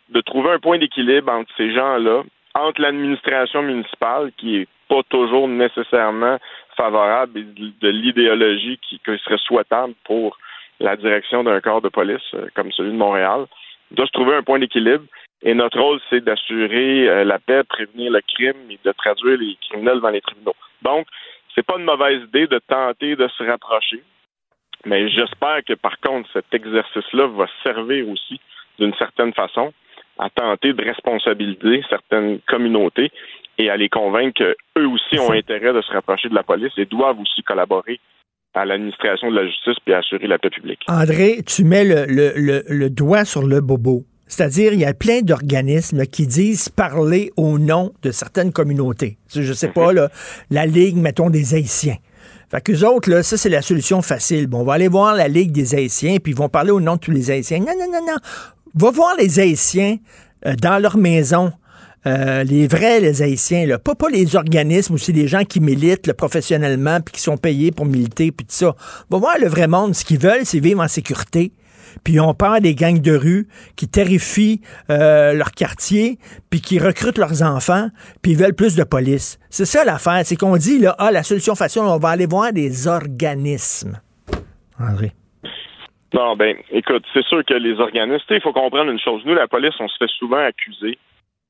de, trouver un point d'équilibre entre ces gens-là, entre l'administration municipale, qui est pas toujours nécessairement favorable de l'idéologie qui, serait souhaitable pour la direction d'un corps de police euh, comme celui de Montréal, doit se trouver un point d'équilibre. Et notre rôle, c'est d'assurer euh, la paix, prévenir le crime et de traduire les criminels dans les tribunaux. Donc, c'est pas une mauvaise idée de tenter de se rapprocher, mais j'espère que par contre, cet exercice-là va servir aussi d'une certaine façon, à tenter de responsabiliser certaines communautés et à les convaincre qu'eux aussi ont intérêt de se rapprocher de la police et doivent aussi collaborer à l'administration de la justice puis assurer la paix publique. André, tu mets le, le, le, doigt sur le bobo. C'est-à-dire, il y a plein d'organismes qui disent parler au nom de certaines communautés. Je sais pas, là, la Ligue, mettons, des Haïtiens. Fait qu'eux autres, là, ça, c'est la solution facile. Bon, on va aller voir la Ligue des Haïtiens, puis ils vont parler au nom de tous les Haïtiens. Non, non, non, non. Va voir les Haïtiens euh, dans leur maison. Euh, les vrais, les Haïtiens, là, pas, pas les organismes c'est les gens qui militent professionnellement puis qui sont payés pour militer puis tout ça. Va voir le vrai monde. Ce qu'ils veulent, c'est vivre en sécurité. Puis on parle des gangs de rue qui terrifient euh, leur quartier, puis qui recrutent leurs enfants, puis ils veulent plus de police. C'est ça l'affaire, c'est qu'on dit là, ah la solution facile, on va aller voir des organismes. André. Non, ben, écoute, c'est sûr que les organismes, il faut comprendre une chose. Nous, la police, on se fait souvent accuser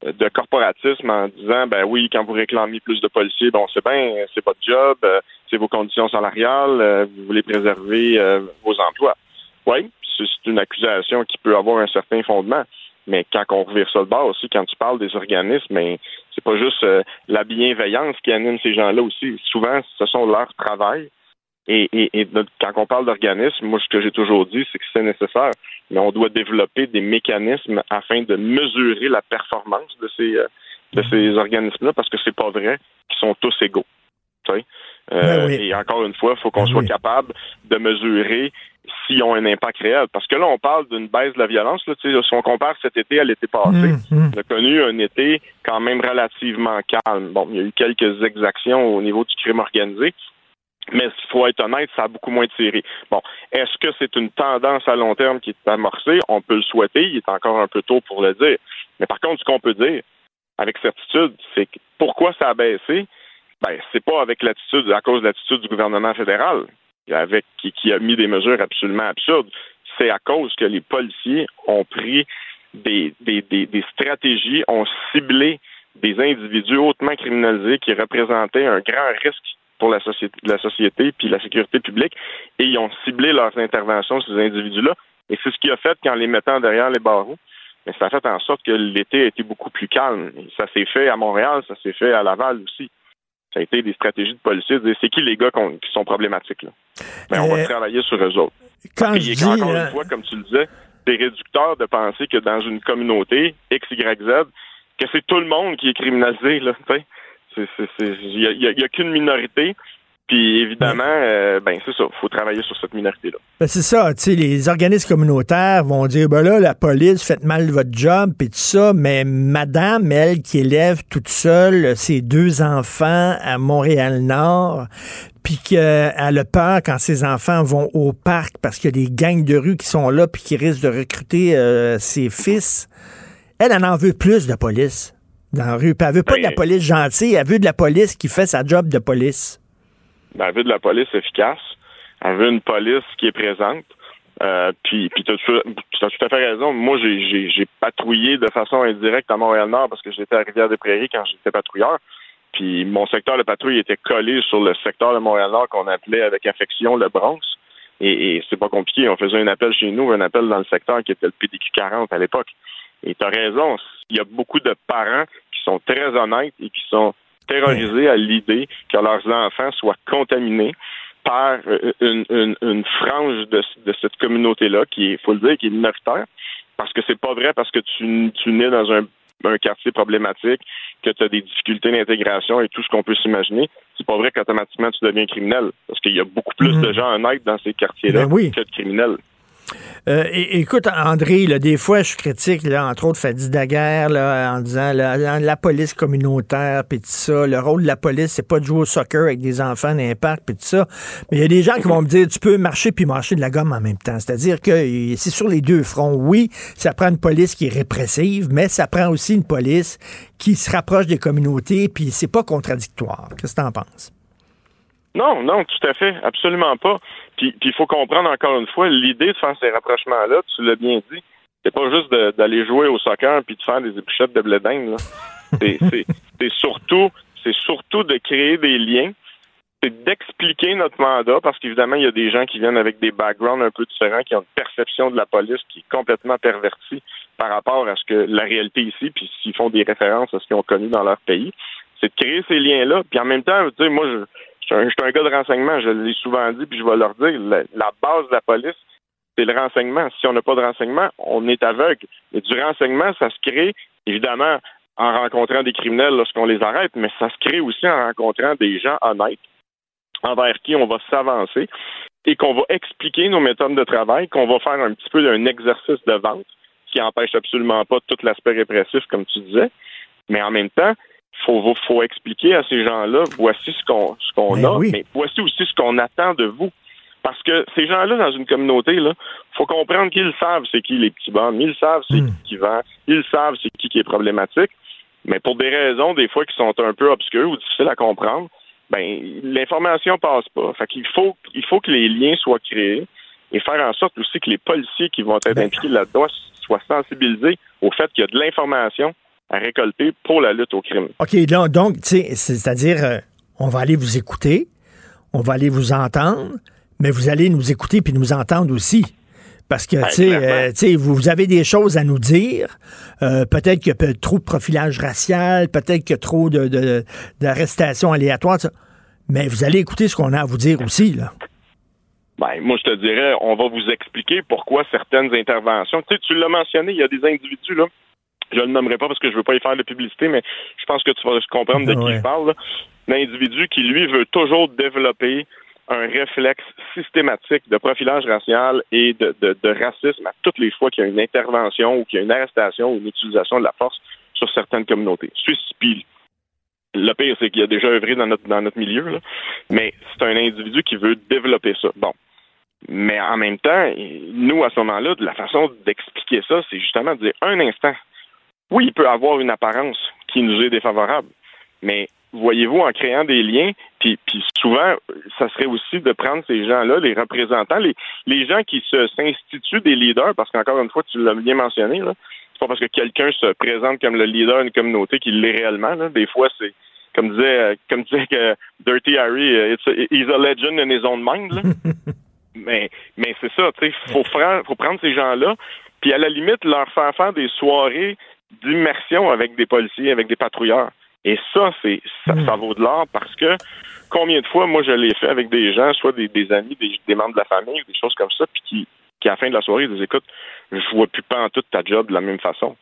euh, de corporatisme en disant, ben oui, quand vous réclamez plus de policiers, bon, c'est bien, c'est votre job, euh, c'est vos conditions salariales, euh, vous voulez préserver vos emplois. Oui, c'est une accusation qui peut avoir un certain fondement. Mais quand on revire ça de bas aussi, quand tu parles des organismes, mais ben, c'est pas juste la bienveillance qui anime ces gens-là aussi. Souvent, ce sont leur travail et, quand on parle d'organismes, moi, ce que j'ai toujours dit, c'est que c'est nécessaire, mais on doit développer des mécanismes afin de mesurer la performance de ces, euh, de ces organismes-là, parce que c'est pas vrai qu'ils sont tous égaux. Euh, ben Et encore une fois, il faut qu'on ben soit capable de mesurer s'ils ont un impact réel. Parce que là, on parle d'une baisse de la violence. Là, si on compare cet été à l'été passé, hum. on a connu un été quand même relativement calme. Bon, il y a eu quelques exactions au niveau du crime organisé, mais il faut être honnête, ça a beaucoup moins tiré. Bon, est-ce que c'est une tendance à long terme qui est amorcée? On peut le souhaiter, il est encore un peu tôt pour le dire. Mais par contre, ce qu'on peut dire avec certitude, c'est que pourquoi ça a baissé? Ben, c'est pas avec l'attitude, à cause de l'attitude du gouvernement fédéral, avec qui, a mis des mesures absolument absurdes. C'est à cause que les policiers ont pris des stratégies, ont ciblé des individus hautement criminalisés qui représentaient un grand risque pour la société, la société puis la sécurité publique et ils ont ciblé leurs interventions ces individus-là. Et c'est ce qui a fait qu'en les mettant derrière les barreaux, mais ça a fait en sorte que l'été a été beaucoup plus calme. ça s'est fait à Montréal, ça s'est fait à Laval aussi. Ça a été des stratégies de policiers. C'est qui les gars qui sont problématiques là? Ben, on va euh, travailler sur eux autres. Quand je dis, encore une fois, comme tu le disais, c'est réducteur de penser que dans une communauté X, Y, Z, que c'est tout le monde qui est criminalisé. Là, il n'y a, qu'une minorité. Puis évidemment, euh, ben c'est ça, il faut travailler sur cette minorité-là. Ben c'est ça, tu sais, les organismes communautaires vont dire, ben là, la police, fait mal votre job, puis tout ça, mais madame, elle, qui élève toute seule ses deux enfants à Montréal-Nord, puis qu'elle a peur quand ses enfants vont au parc parce qu'il y a des gangs de rue qui sont là, puis qui risquent de recruter euh, ses fils, elle, en en veut plus de police dans la rue. elle veut pas de la ben, police gentille, elle veut de la police qui fait sa job de police. Ben, elle veut de la police efficace. Elle veut une police qui est présente. Euh, puis, puis tu as, tout à fait raison. Moi, j'ai patrouillé de façon indirecte à Montréal-Nord parce que j'étais à Rivière-des-Prairies quand j'étais patrouilleur. Puis mon secteur de patrouille était collé sur le secteur de Montréal-Nord qu'on appelait avec affection le Bronx. Et, et c'est pas compliqué. On faisait un appel chez nous, un appel dans le secteur qui était le PDQ 40 à l'époque. Et tu as raison, il y a beaucoup de parents qui sont très honnêtes et qui sont terrorisés à l'idée que leurs enfants soient contaminés par euh, une, une, frange de, de cette communauté-là, qui est, faut le dire, qui est minoritaire, parce que c'est pas vrai parce que tu, tu nais dans un, un quartier problématique, que tu as des difficultés d'intégration et tout ce qu'on peut s'imaginer, c'est pas vrai qu'automatiquement tu deviens criminel. Parce qu'il y a beaucoup plus Mhm. de gens honnêtes dans ces quartiers-là Ben oui. que de criminels. Euh, écoute, André, des fois, je critique, entre autres, Fadi Daguerre, en disant la, police communautaire, puis tout ça. Le rôle de la police, c'est pas de jouer au soccer avec des enfants dans parcs, puis tout ça. Mais il y a des gens qui vont me dire, tu peux marcher puis marcher de la gomme en même temps. C'est-à-dire que c'est sur les deux fronts. Oui, ça prend une police qui est répressive, mais ça prend aussi une police qui se rapproche des communautés, puis c'est pas contradictoire. Qu'est-ce que t'en penses? Non, non, tout à fait, absolument pas. Puis il faut comprendre encore une fois, l'idée de faire ces rapprochements-là, tu l'as bien dit, c'est pas juste d'aller jouer au soccer puis de faire des épluchettes de blé d'Inde. C'est- surtout, surtout de créer des liens, c'est d'expliquer notre mandat, parce qu'évidemment, il y a des gens qui viennent avec des backgrounds un peu différents, qui ont une perception de la police qui est complètement pervertie par rapport à ce que la réalité ici, puis s'ils font des références à ce qu'ils ont connu dans leur pays. C'est de créer ces liens-là. Puis en même temps, tu sais, moi, je, je suis un, gars de renseignement, je l'ai souvent dit, puis je vais leur dire, la, la base de la police, c'est le renseignement. Si on n'a pas de renseignement, on est aveugle. Et du renseignement, ça se crée, évidemment, en rencontrant des criminels lorsqu'on les arrête, mais ça se crée aussi en rencontrant des gens honnêtes envers qui on va s'avancer et qu'on va expliquer nos méthodes de travail, qu'on va faire un petit peu d'un exercice de vente qui empêche absolument pas tout l'aspect répressif, comme tu disais. Mais en même temps, faut, faut expliquer à ces gens-là, voici ce qu'on ce qu'on Ben a, oui. mais voici aussi ce qu'on attend de vous. Parce que ces gens-là, dans une communauté, là, faut comprendre qu'ils savent c'est qui les petits bonnes, ils savent c'est qui qui vend, ils savent c'est qui qui est problématique, mais pour des raisons, des fois, qui sont un peu obscures ou difficiles à comprendre, ben, l'information passe pas. Fait qu'il faut, il faut que les liens soient créés et faire en sorte aussi que les policiers qui vont être impliqués là-dedans soient sensibilisés au fait qu'il y a de l'information à récolter pour la lutte au crime. OK, là, donc, tu sais, c'est-à-dire, euh, on va aller vous écouter, on va aller vous entendre, mais vous allez nous écouter puis nous entendre aussi. Parce que, tu sais, euh, tu sais, vous, avez des choses à nous dire. Euh, peut-être qu'il y a trop de profilage racial, peut-être qu'il y a trop de- de- d'arrestations aléatoires, mais vous allez écouter ce qu'on a à vous dire aussi, là. Ben, moi, je te dirais, on va vous expliquer pourquoi certaines interventions. Tu sais, tu l'as mentionné, il y a des individus, là. Je le nommerai pas parce que je veux pas y faire de publicité, mais je pense que tu vas comprendre de qui Ouais. je parle. L'individu qui, lui, veut toujours développer un réflexe systématique de profilage racial et de, de- de racisme à toutes les fois qu'il y a une intervention ou qu'il y a une arrestation ou une utilisation de la force sur certaines communautés. Suisse, puis le pire, c'est qu'il a déjà œuvré dans notre, dans notre milieu, là. mais c'est un individu qui veut développer ça. Bon. Mais en même temps, nous, à ce moment-là, la façon d'expliquer ça, c'est justement de dire un instant. Oui, il peut avoir une apparence qui nous est défavorable, mais voyez-vous, en créant des liens, puis, puis souvent, ça serait aussi de prendre ces gens-là, les représentants, les, les gens qui se s'instituent des leaders, parce qu'encore une fois, tu l'as bien mentionné, là, c'est pas parce que quelqu'un se présente comme le leader d'une communauté qu'il l'est réellement. Là. Des fois, c'est comme disait, comme disait que Dirty Harry, euh, it's a, he's a legend in his own mind. Là. mais mais c'est ça, tu sais, faut, faut prendre ces gens-là, puis à la limite leur faire faire des soirées d'immersion avec des policiers, avec des patrouilleurs. Et ça, c'est ça, ça vaut de l'or parce que combien de fois, moi, je l'ai fait avec des gens, soit des, des amis, des, des membres de la famille, des choses comme ça, puis qui, qui à la fin de la soirée, ils disent écoute, je vois plus pas en tout ta job de la même façon.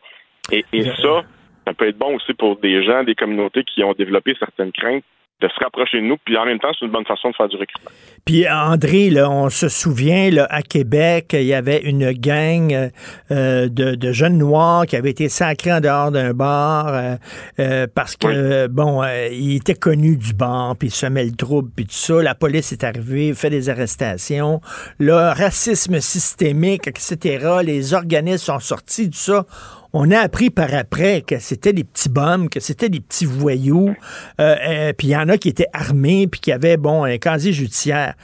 Et, et ça, ça peut être bon aussi pour des gens, des communautés qui ont développé certaines craintes de se rapprocher de nous, puis en même temps, c'est une bonne façon de faire du recrutement. Puis André, là, on se souvient, là, à Québec, il y avait une gang euh, de, de jeunes noirs qui avaient été sacrés en dehors d'un bar euh, euh, parce que, bon, euh, ils étaient connus du bar, puis ils semaient le trouble, puis tout ça. La police est arrivée, fait des arrestations. Le racisme systémique, etc., les organismes sont sortis, tout ça. On a appris par après que c'était des petits bums, que c'était des petits voyous, euh, euh, puis il y en a qui étaient armés, puis qui avaient, bon, un casier judiciaire.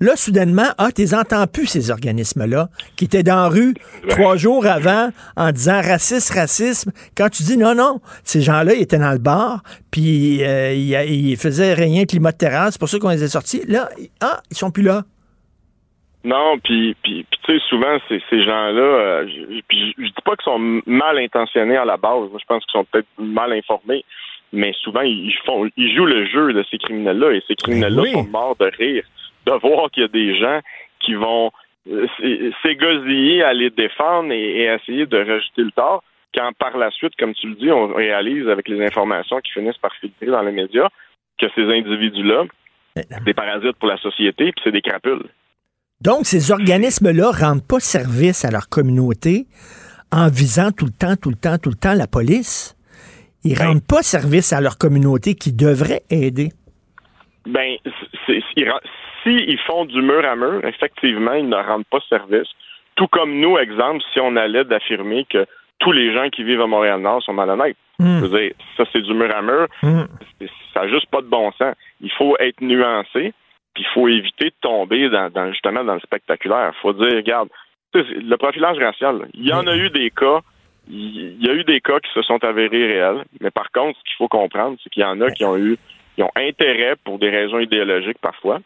Là, soudainement, ah, tu entends plus, ces organismes-là, qui étaient dans la rue trois jours avant en disant racisme, racisme. Quand tu dis non, non, ces gens-là, ils étaient dans le bar, puis euh, ils, ils faisaient rien climat de terrasse, c'est pour ça qu'on les a sortis. Là, ah, ils sont plus là. Non, puis, puis, puis tu sais, souvent, ces, ces gens-là, euh, je, puis je, dis pas qu'ils sont mal intentionnés à la base. Moi, je pense qu'ils sont peut-être mal informés, mais souvent, ils font, ils jouent le jeu de ces criminels-là, et ces criminels-là oui. sont morts de rire de voir qu'il y a des gens qui vont euh, s'é- s'égosiller à les défendre et, et essayer de rejeter le tort, quand par la suite, comme tu le dis, on réalise avec les informations qui finissent par filtrer dans les médias que ces individus-là, c'est des parasites pour la société, puis c'est des crapules. Donc, ces organismes-là rendent pas service à leur communauté en visant tout le temps, tout le temps, tout le temps la police. Ils rendent pas service à leur communauté qui devrait aider. Ben, s'ils font du mur à mur, effectivement, ils ne rendent pas service. Tout comme nous, exemple, si on allait d'affirmer que tous les gens qui vivent à Montréal-Nord sont malhonnêtes. Mm. Je veux dire, ça, c'est du mur à mur. C'est- Ça n'a juste pas de bon sens. Il faut être nuancé, puis il faut éviter de tomber dans, dans- justement dans le spectaculaire. Il faut dire, regarde, le profilage racial, il y en a eu des cas, il il y a eu des cas qui se sont avérés réels, mais par contre, ce qu'il faut comprendre, c'est qu'il y en a qui ont eu, qui ont intérêt pour des raisons idéologiques parfois,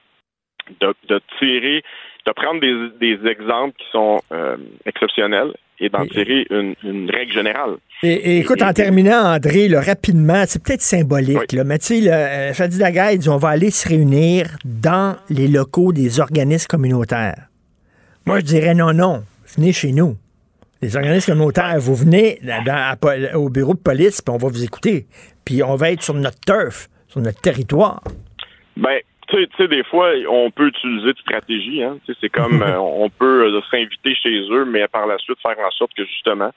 de, de tirer, de prendre des, des exemples qui sont euh, exceptionnels et d'en tirer une, une règle générale. Et, et écoute, en terminant, André, là, rapidement, c'est peut-être symbolique, là, mais tu sais, euh, Fadi Daguerre, il dit on va aller se réunir dans les locaux des organismes communautaires. Moi, je dirais non, non, venez chez nous. Les organismes communautaires, vous venez dans- dans- au bureau de police, puis on va vous écouter. Puis on va être sur notre turf, sur notre territoire. Ben, tu sais- des fois, on peut utiliser de stratégie. Hein? C'est comme euh, on peut euh, s'inviter chez eux, mais par la suite faire en sorte que justement,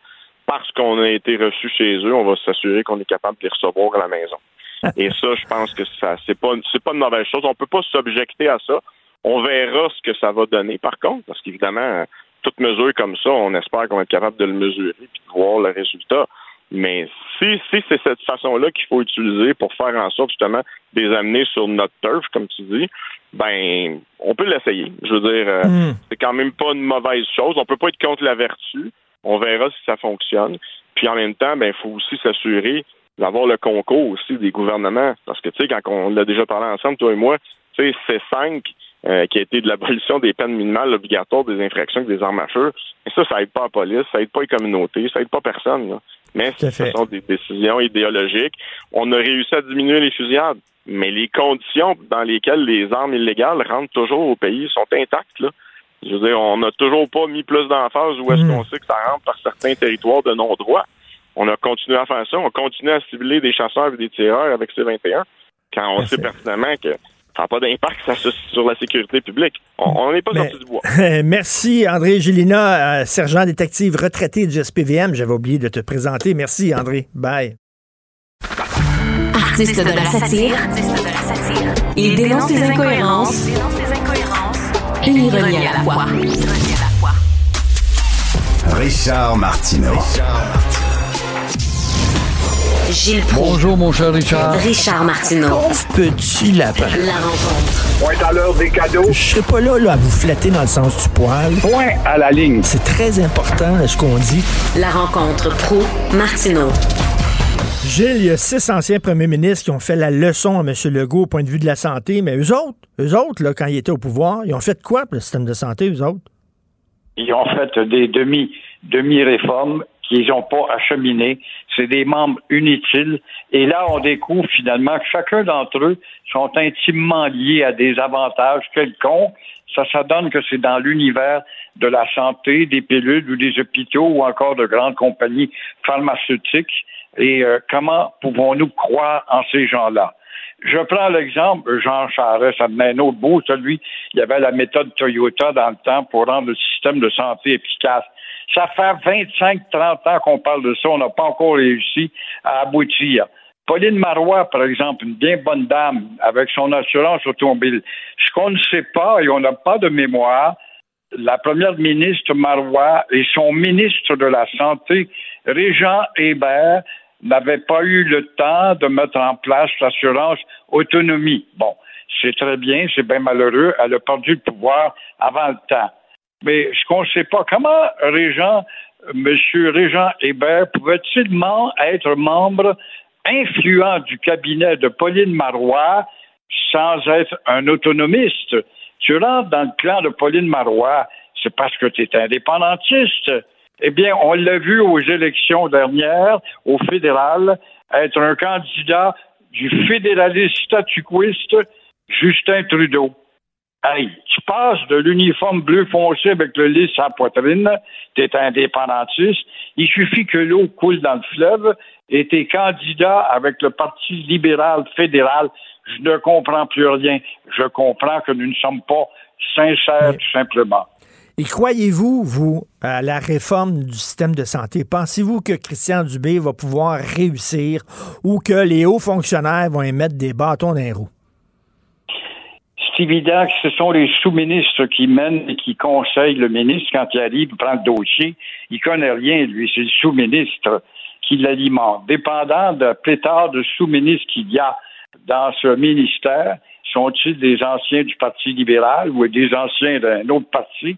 parce qu'on a été reçu chez eux, on va s'assurer qu'on est capable de les recevoir à la maison. Et ça, je pense que ça, c'est pas, c'est pas une mauvaise chose. On peut pas s'objecter à ça. On verra ce que ça va donner, par contre, parce qu'évidemment, euh, toute mesure comme ça, on espère qu'on va être capable de le mesurer et de voir le résultat. Mais si, si c'est cette façon-là qu'il faut utiliser pour faire en sorte justement de les amener sur notre turf, comme tu dis, ben on peut l'essayer. Je veux dire, euh, Mm. c'est quand même pas une mauvaise chose. On peut pas être contre la vertu. On verra si ça fonctionne. Puis en même temps, ben il faut aussi s'assurer d'avoir le concours aussi des gouvernements. Parce que tu sais, quand on l'a déjà parlé ensemble, toi et moi, tu sais, c'est 5 qui a été de l'abolition des peines minimales obligatoires des infractions avec des armes à feu. Et ça, ça aide pas la police, ça aide pas les communautés, ça aide pas personne. là. Mais ce sont des décisions idéologiques. On a réussi à diminuer les fusillades, mais les conditions dans lesquelles les armes illégales rentrent toujours au pays sont intactes. Là. Je veux dire, on n'a toujours pas mis plus d'emphase où est-ce Mm. qu'on sait que ça rentre par certains territoires de non-droit. On a continué à faire ça. On continue à cibler des chasseurs et des tireurs avec C-21 quand on sait pertinemment que ça n'a pas d'impact ça, sur sur la sécurité publique. On n'est pas Mais- sorti du bois. Merci, André Gélina, euh, sergent détective retraité du SPVM. J'avais oublié de te présenter. Merci, André. Bye. Artiste de la satire, il dénonce les incohérences, une ironie à la fois. Richard Martineau. Gilles Proulx. Bonjour, mon cher Richard. Richard Martineau. Petit lapin. La rencontre. Point à l'heure des cadeaux. Je serai pas là, là à vous flatter dans le sens du poil. Point à la ligne. C'est très important là, ce qu'on dit. La rencontre pro martineau Gilles, il y a six anciens premiers ministres qui ont fait la leçon à M. Legault au point de vue de la santé, mais eux autres, eux autres, là, quand ils étaient au pouvoir, ils ont fait quoi pour le système de santé, eux autres? Ils ont fait des demi, demi-réformes qu'ils n'ont pas acheminées. C'est des membres inutiles. Et là, on découvre finalement que chacun d'entre eux sont intimement liés à des avantages quelconques. Ça, ça donne que c'est dans l'univers de la santé, des pilules ou des hôpitaux ou encore de grandes compagnies pharmaceutiques. Et euh, comment pouvons-nous croire en ces gens-là? Je prends l'exemple, Jean Charest, ça un autre bout, celui, il y avait la méthode Toyota dans le temps pour rendre le système de santé efficace. Ça fait 25, 30 ans qu'on parle de ça, on n'a pas encore réussi à aboutir. Pauline Marois, par exemple, une bien bonne dame avec son assurance automobile. Ce qu'on ne sait pas et on n'a pas de mémoire, la première ministre Marois et son ministre de la Santé, Régent Hébert, n'avaient pas eu le temps de mettre en place l'assurance autonomie. Bon, c'est très bien, c'est bien malheureux, elle a perdu le pouvoir avant le temps. Mais ce qu'on ne sait pas, comment Régent, M. Régent Hébert pouvait-il être membre influent du cabinet de Pauline Marois sans être un autonomiste? tu rentres dans le clan de Pauline Marois, c'est parce que tu es indépendantiste. Eh bien, on l'a vu aux élections dernières, au fédéral, être un candidat du fédéraliste statuquiste Justin Trudeau. Hey, tu passes de l'uniforme bleu foncé avec le lys à la poitrine, tu es indépendantiste, il suffit que l'eau coule dans le fleuve et tu es candidat avec le Parti libéral fédéral. Je ne comprends plus rien. Je comprends que nous ne sommes pas sincères, tout simplement. Et croyez-vous, vous, à la réforme du système de santé? Pensez-vous que Christian Dubé va pouvoir réussir ou que les hauts fonctionnaires vont émettre des bâtons dans les roues? C'est évident que ce sont les sous-ministres qui mènent et qui conseillent le ministre quand il arrive, prend le dossier. Il connaît rien, lui. C'est le sous-ministre qui l'alimente. Dépendant de pléthore de sous-ministres qu'il y a dans ce ministère, sont-ils des anciens du Parti libéral ou des anciens d'un autre parti?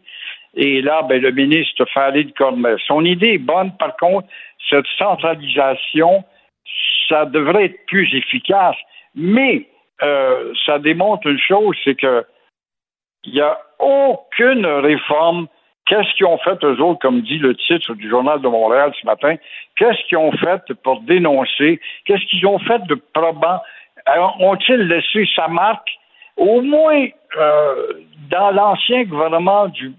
Et là, ben, le ministre fait de Cornell. Son idée est bonne, par contre, cette centralisation, ça devrait être plus efficace. Mais euh, ça démontre une chose, c'est que il n'y a aucune réforme. Qu'est-ce qu'ils ont fait, eux autres, comme dit le titre du Journal de Montréal ce matin? Qu'est-ce qu'ils ont fait pour dénoncer? Qu'est-ce qu'ils ont fait de probant? Ont-ils laissé sa marque? Au moins, euh, dans l'ancien gouvernement du,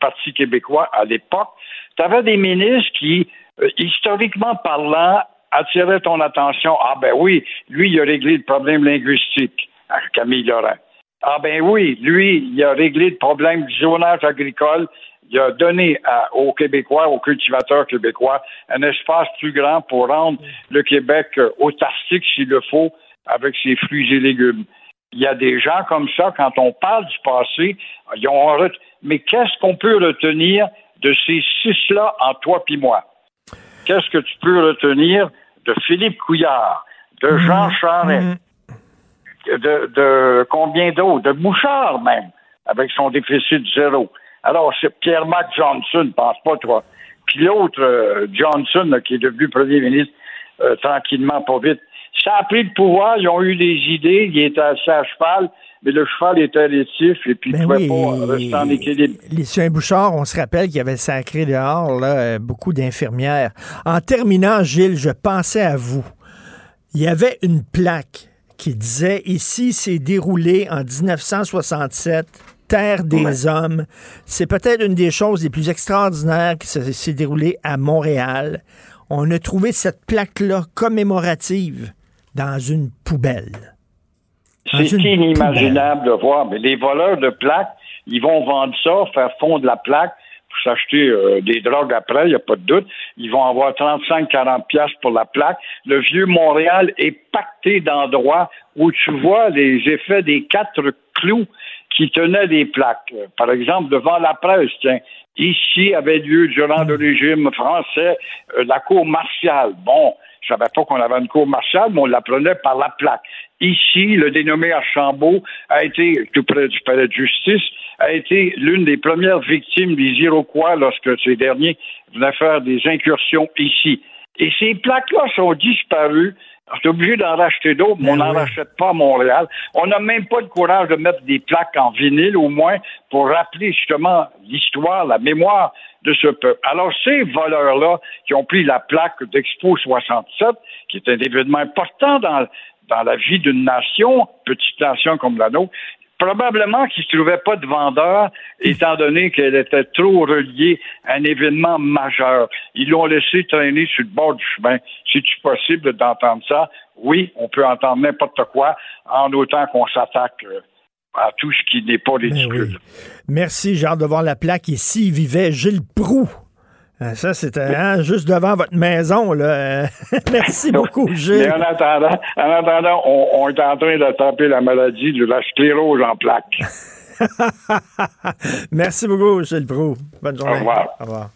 Parti québécois à l'époque, tu avais des ministres qui, euh, historiquement parlant, attirer ton attention. Ah ben oui, lui, il a réglé le problème linguistique, Camille Laurent. Ah ben oui, lui, il a réglé le problème du zonage agricole. Il a donné aux Québécois, aux cultivateurs québécois, un espace plus grand pour rendre le Québec euh, autarcique s'il le faut avec ses fruits et légumes. Il y a des gens comme ça, quand on parle du passé, ils ont mais qu'est-ce qu'on peut retenir de ces six-là en toi puis moi? Qu'est-ce que tu peux retenir de Philippe Couillard, de mhm. Jean Charest, mhm. de, combien d'autres, de Bouchard même, avec son déficit zéro. Alors, c'est Pierre-Marc Johnson, pense pas toi. Puis l'autre, euh, Johnson, qui est devenu premier ministre euh, tranquillement, pas vite. Ça a pris le pouvoir, ils ont eu des idées, ils étaient assez à cheval, mais le cheval était rétif et puis il ne ben pouvait pas rester en équilibre. Les Bouchard, on se rappelle qu'il y avait sacré dehors là, euh, beaucoup d'infirmières. En terminant, Gilles, je pensais à vous. Il y avait une plaque qui disait Ici, c'est déroulé en 1967. Terre des hommes. C'est peut-être une des choses les plus extraordinaires qui s'est déroulée à Montréal. On a trouvé cette plaque-là commémorative dans une poubelle. C'est inimaginable de voir. Mais les voleurs de plaques, ils vont vendre ça, faire fondre la plaque pour s'acheter euh, des drogues après, il n'y a pas de doute. Ils vont avoir 35-40 pièces pour la plaque. Le vieux Montréal est pacté d'endroits où tu vois les effets des quatre clous qui tenaient des plaques. Par exemple, devant la presse, tiens, ici avait lieu durant le régime français euh, la cour martiale. Bon, je savais pas qu'on avait une cour martiale, mais on l'apprenait par la plaque. Ici, le dénommé Archambault a été, tout près du palais de justice, a été l'une des premières victimes des Iroquois lorsque ces derniers venaient faire des incursions ici. Et ces plaques-là sont disparues. On est obligé d'en racheter d'autres, mais on n'en ben rachète pas à Montréal. On n'a même pas le courage de mettre des plaques en vinyle, au moins, pour rappeler justement l'histoire, la mémoire de ce peuple. Alors, ces voleurs-là qui ont pris la plaque d'Expo 67, qui est un événement important dans, dans la vie d'une nation, petite nation comme la nôtre, probablement qu'ils ne trouvaient pas de vendeur, étant donné qu'elle était trop reliée à un événement majeur. Ils l'ont laissé traîner sur le bord du chemin. C'est-tu possible d'entendre ça? Oui, on peut entendre n'importe quoi, en autant qu'on s'attaque euh, à tout ce qui n'est pas ben ridicule. Merci, j'ai hâte de voir la plaque ici. Vivait Gilles Proux. Ah, ça, c'était hein, juste devant votre maison. Là. Merci beaucoup, Gilles. en attendant, en attendant on, est en train d'attraper la maladie de la sclérose en plaques. Merci beaucoup, Gilles Proux. Bonne journée. Au revoir. Au revoir.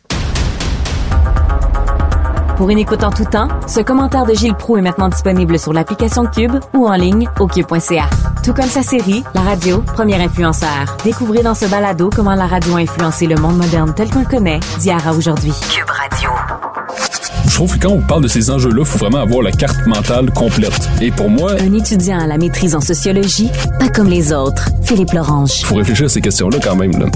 Pour une écoute en tout temps, ce commentaire de Gilles Proux est maintenant disponible sur l'application Cube ou en ligne au cube.ca. Tout comme sa série, La radio, premier influenceur. Découvrez dans ce balado comment la radio a influencé le monde moderne tel qu'on le connaît d'hier à aujourd'hui. Cube Radio. trouve que quand on parle de ces enjeux-là, il faut vraiment avoir la carte mentale complète. Et pour moi... Un étudiant à la maîtrise en sociologie, pas comme les autres. Philippe Lorange. Il faut réfléchir à ces questions-là quand même. Là.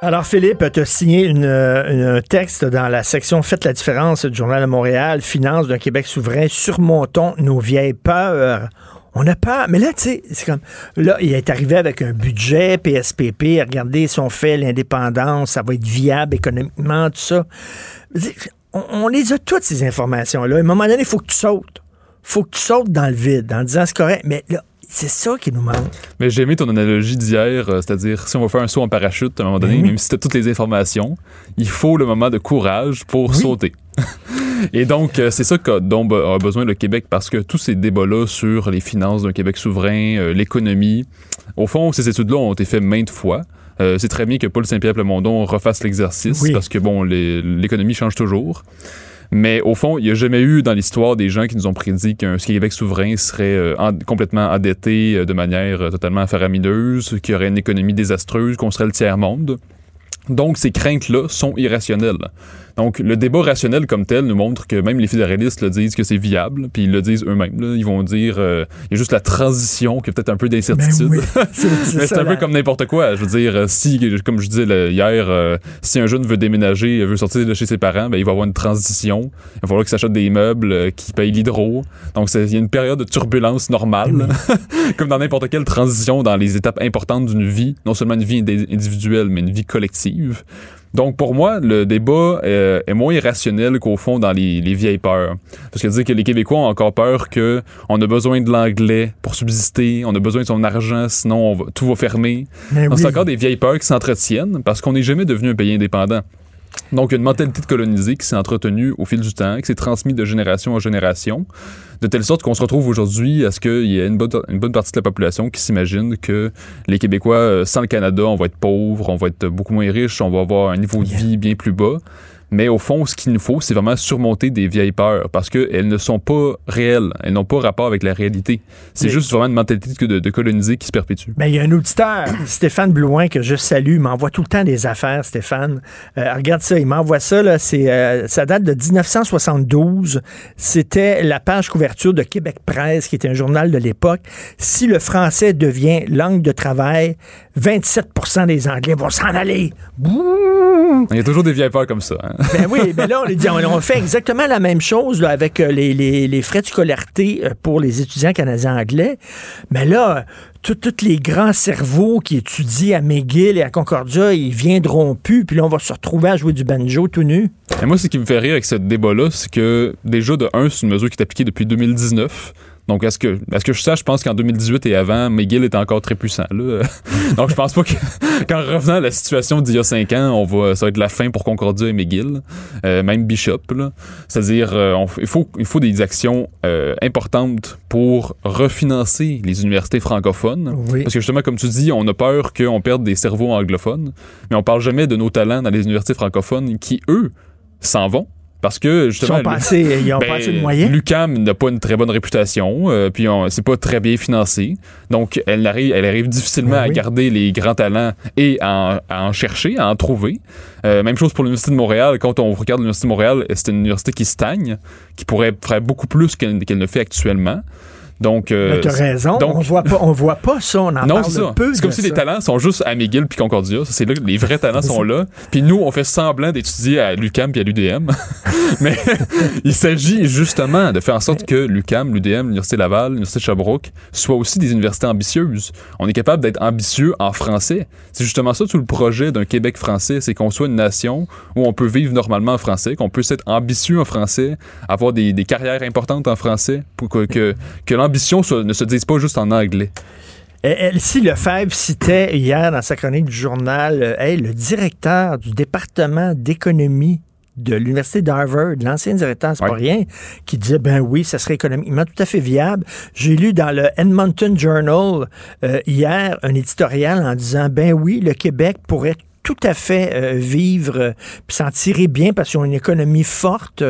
Alors, Philippe, tu as signé une, un texte dans la section Faites la différence du Journal de Montréal, Finances d'un Québec souverain, surmontons nos vieilles peurs. On n'a pas. Mais là, tu sais, c'est comme. Là, il est arrivé avec un budget, PSPP. Regardez, si on fait l'indépendance, ça va être viable économiquement, tout ça. On, on les a toutes, ces informations-là. À un moment donné, il faut que tu sautes. faut que tu sautes dans le vide en disant c'est correct. Mais là, c'est ça qui nous manque. Mais j'ai aimé ton analogie d'hier, euh, c'est-à-dire si on va faire un saut en parachute à un moment donné, même si tu as toutes les informations, il faut le moment de courage pour sauter. Et donc, euh, c'est ça dont a besoin le Québec parce que tous ces débats-là sur les finances d'un Québec souverain, euh, l'économie, au fond, ces études-là ont été faites maintes fois. c'est très bien que Paul Saint-Pierre Plamondon refasse l'exercice parce que, bon, l'économie change toujours. Mais au fond, il n'y a jamais eu dans l'histoire des gens qui nous ont prédit qu'un Québec souverain serait complètement endetté de manière totalement faramineuse, qu'il y aurait une économie désastreuse, qu'on serait le tiers-monde. Donc, ces craintes-là sont irrationnelles. Donc, le débat rationnel comme tel nous montre que même les fédéralistes le disent que c'est viable, puis ils le disent eux-mêmes. Ils vont dire, euh, il y a juste la transition qui a peut-être un peu d'incertitude. Ben Mais c'est un peu comme n'importe quoi. Je veux dire, euh, si, comme je disais hier, euh, si un jeune veut déménager, veut sortir de chez ses parents, ben, il va avoir une transition. Il va falloir qu'il s'achète des meubles, qu'il paye l'hydro. Donc, il y a une période de turbulence normale, comme dans n'importe quelle transition dans les étapes importantes d'une vie, non seulement une vie individuelle, mais une vie collective. Donc, pour moi, le débat euh, est moins irrationnel qu'au fond dans les, vieilles peurs. Parce que dire que les Québécois ont encore peur que on a besoin de l'anglais pour subsister, on a besoin de son argent, sinon tout va fermer. C'est encore des vieilles peurs qui s'entretiennent parce qu'on n'est jamais devenu un pays indépendant. Donc, une mentalité de coloniser qui s'est entretenue au fil du temps, qui s'est transmise de génération en génération, de telle sorte qu'on se retrouve aujourd'hui à ce qu'il y ait une bonne, une bonne partie de la population qui s'imagine que les Québécois, euh, sans le Canada, on va être pauvres, on va être beaucoup moins riches, on va avoir un niveau de vie bien plus bas. Mais au fond, ce qu'il nous faut, c'est vraiment surmonter des vieilles peurs parce qu'elles ne sont pas réelles. Elles n'ont pas rapport avec la réalité. C'est juste vraiment une mentalité de, de, coloniser qui se perpétue. Mais il y a un auditeur, Stéphane Blouin, que je salue, il m'envoie tout le temps des affaires, Stéphane. Euh, regarde ça, il m'envoie ça, là, c'est, euh, ça date de 1972. C'était la page couverture de Québec Presse, qui était un journal de l'époque. Si le français devient langue de travail, 27% des Anglais vont s'en aller. Il y a toujours des vieilles peurs comme ça. Hein. Ben oui, ben là, on, dit, on, fait exactement la même chose avec euh, les, les, frais de scolarité euh, pour les étudiants canadiens anglais. Mais là, tous les grands cerveaux qui étudient à McGill et à Concordia, ils viendront plus, puis là, on va se retrouver à jouer du banjo tout nu. Et moi, ce qui me fait rire avec ce débat-là, c'est que déjà, de un, c'est une mesure qui est appliquée depuis 2019. Donc, est-ce que, est-ce que je sais, je pense qu'en 2018 et avant, McGill était encore très puissant. Là. Donc, je pense pas qu'en revenant à la situation d'il y a cinq ans, on va, ça va être la fin pour Concordia et McGill, euh, même Bishop. C'est-à-dire, euh, il, faut, il faut des actions euh, importantes pour refinancer les universités francophones. Parce que justement, comme tu dis, on a peur qu'on perde des cerveaux anglophones, mais on parle jamais de nos talents dans les universités francophones qui, eux, s'en vont parce que justement, ils, ont passé, ils ont ben, passé de moyens. L'UCAM n'a pas une très bonne réputation, euh, puis c'est pas très bien financé. Donc, elle arrive, elle arrive difficilement ben à garder les grands talents et à en, chercher, à en trouver. Euh, même chose pour l'Université de Montréal. Quand on regarde l'Université de Montréal, c'est une université qui stagne, qui pourrait faire beaucoup plus qu'elle ne fait actuellement. Donc, euh, tu as raison. on voit pas, on voit pas ça. On en non, parle peu. C'est comme si les talents sont juste à McGill puis Concordia. C'est là que les vrais talents sont là. Puis nous, on fait semblant d'étudier à l'UCAM puis à l'UDM. Mais il s'agit justement de faire en sorte que l'UCAM, l'UDM, l'Université Laval, l'Université Sherbrooke soient aussi des universités ambitieuses. On est capable d'être ambitieux en français. C'est justement ça tout le projet d'un Québec français, c'est qu'on soit une nation où on peut vivre normalement en français, qu'on puisse être ambitieux en français, avoir des, des carrières importantes en français, pour que, que, que ambitions ne se disent pas juste en anglais. Elsie Lefebvre citait hier dans sa chronique du journal euh, le directeur du département d'économie de l'Université d'Harvard, l'ancien directeur, c'est pas rien, qui disait, ben oui, ça serait économiquement tout à fait viable. J'ai lu dans le Edmonton Journal euh, hier un éditorial en disant, ben oui, le Québec pourrait tout à fait euh, vivre euh, s'en tirer bien parce qu'ils ont une économie forte.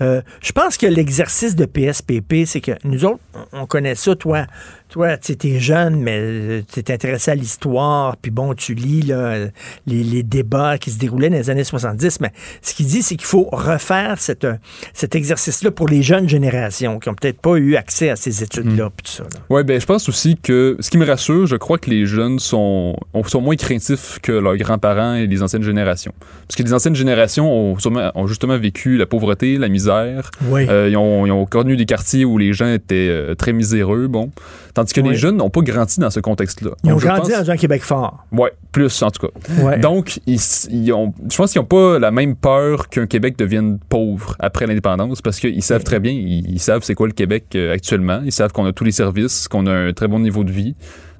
Euh, je pense que l'exercice de PSPP, c'est que nous autres, on connaît ça, toi. Toi, tu es jeune, mais tu es intéressé à l'histoire, puis bon, tu lis là, les, les, débats qui se déroulaient dans les années 70, mais ce qu'il dit, c'est qu'il faut refaire cette, cet exercice-là pour les jeunes générations qui ont peut-être pas eu accès à ces études-là, tout ça. Oui, ben je pense aussi que, ce qui me rassure, je crois que les jeunes sont, sont moins craintifs que leurs grands-parents et les anciennes générations. Parce que les anciennes générations ont, ont justement vécu la pauvreté, la misère. Oui. Euh, ils, ont, ils, ont, connu des quartiers où les gens étaient euh, très miséreux, bon. Tandis que les jeunes n'ont pas grandi dans ce contexte-là. Ils ont grandi dans un Québec fort. Oui, plus en tout cas. Ouais. Donc, ils, ils ont, je pense qu'ils n'ont pas la même peur qu'un Québec devienne pauvre après l'indépendance parce qu'ils savent très bien, ils, ils savent c'est quoi le Québec euh, actuellement. Ils savent qu'on a tous les services, qu'on a un très bon niveau de vie.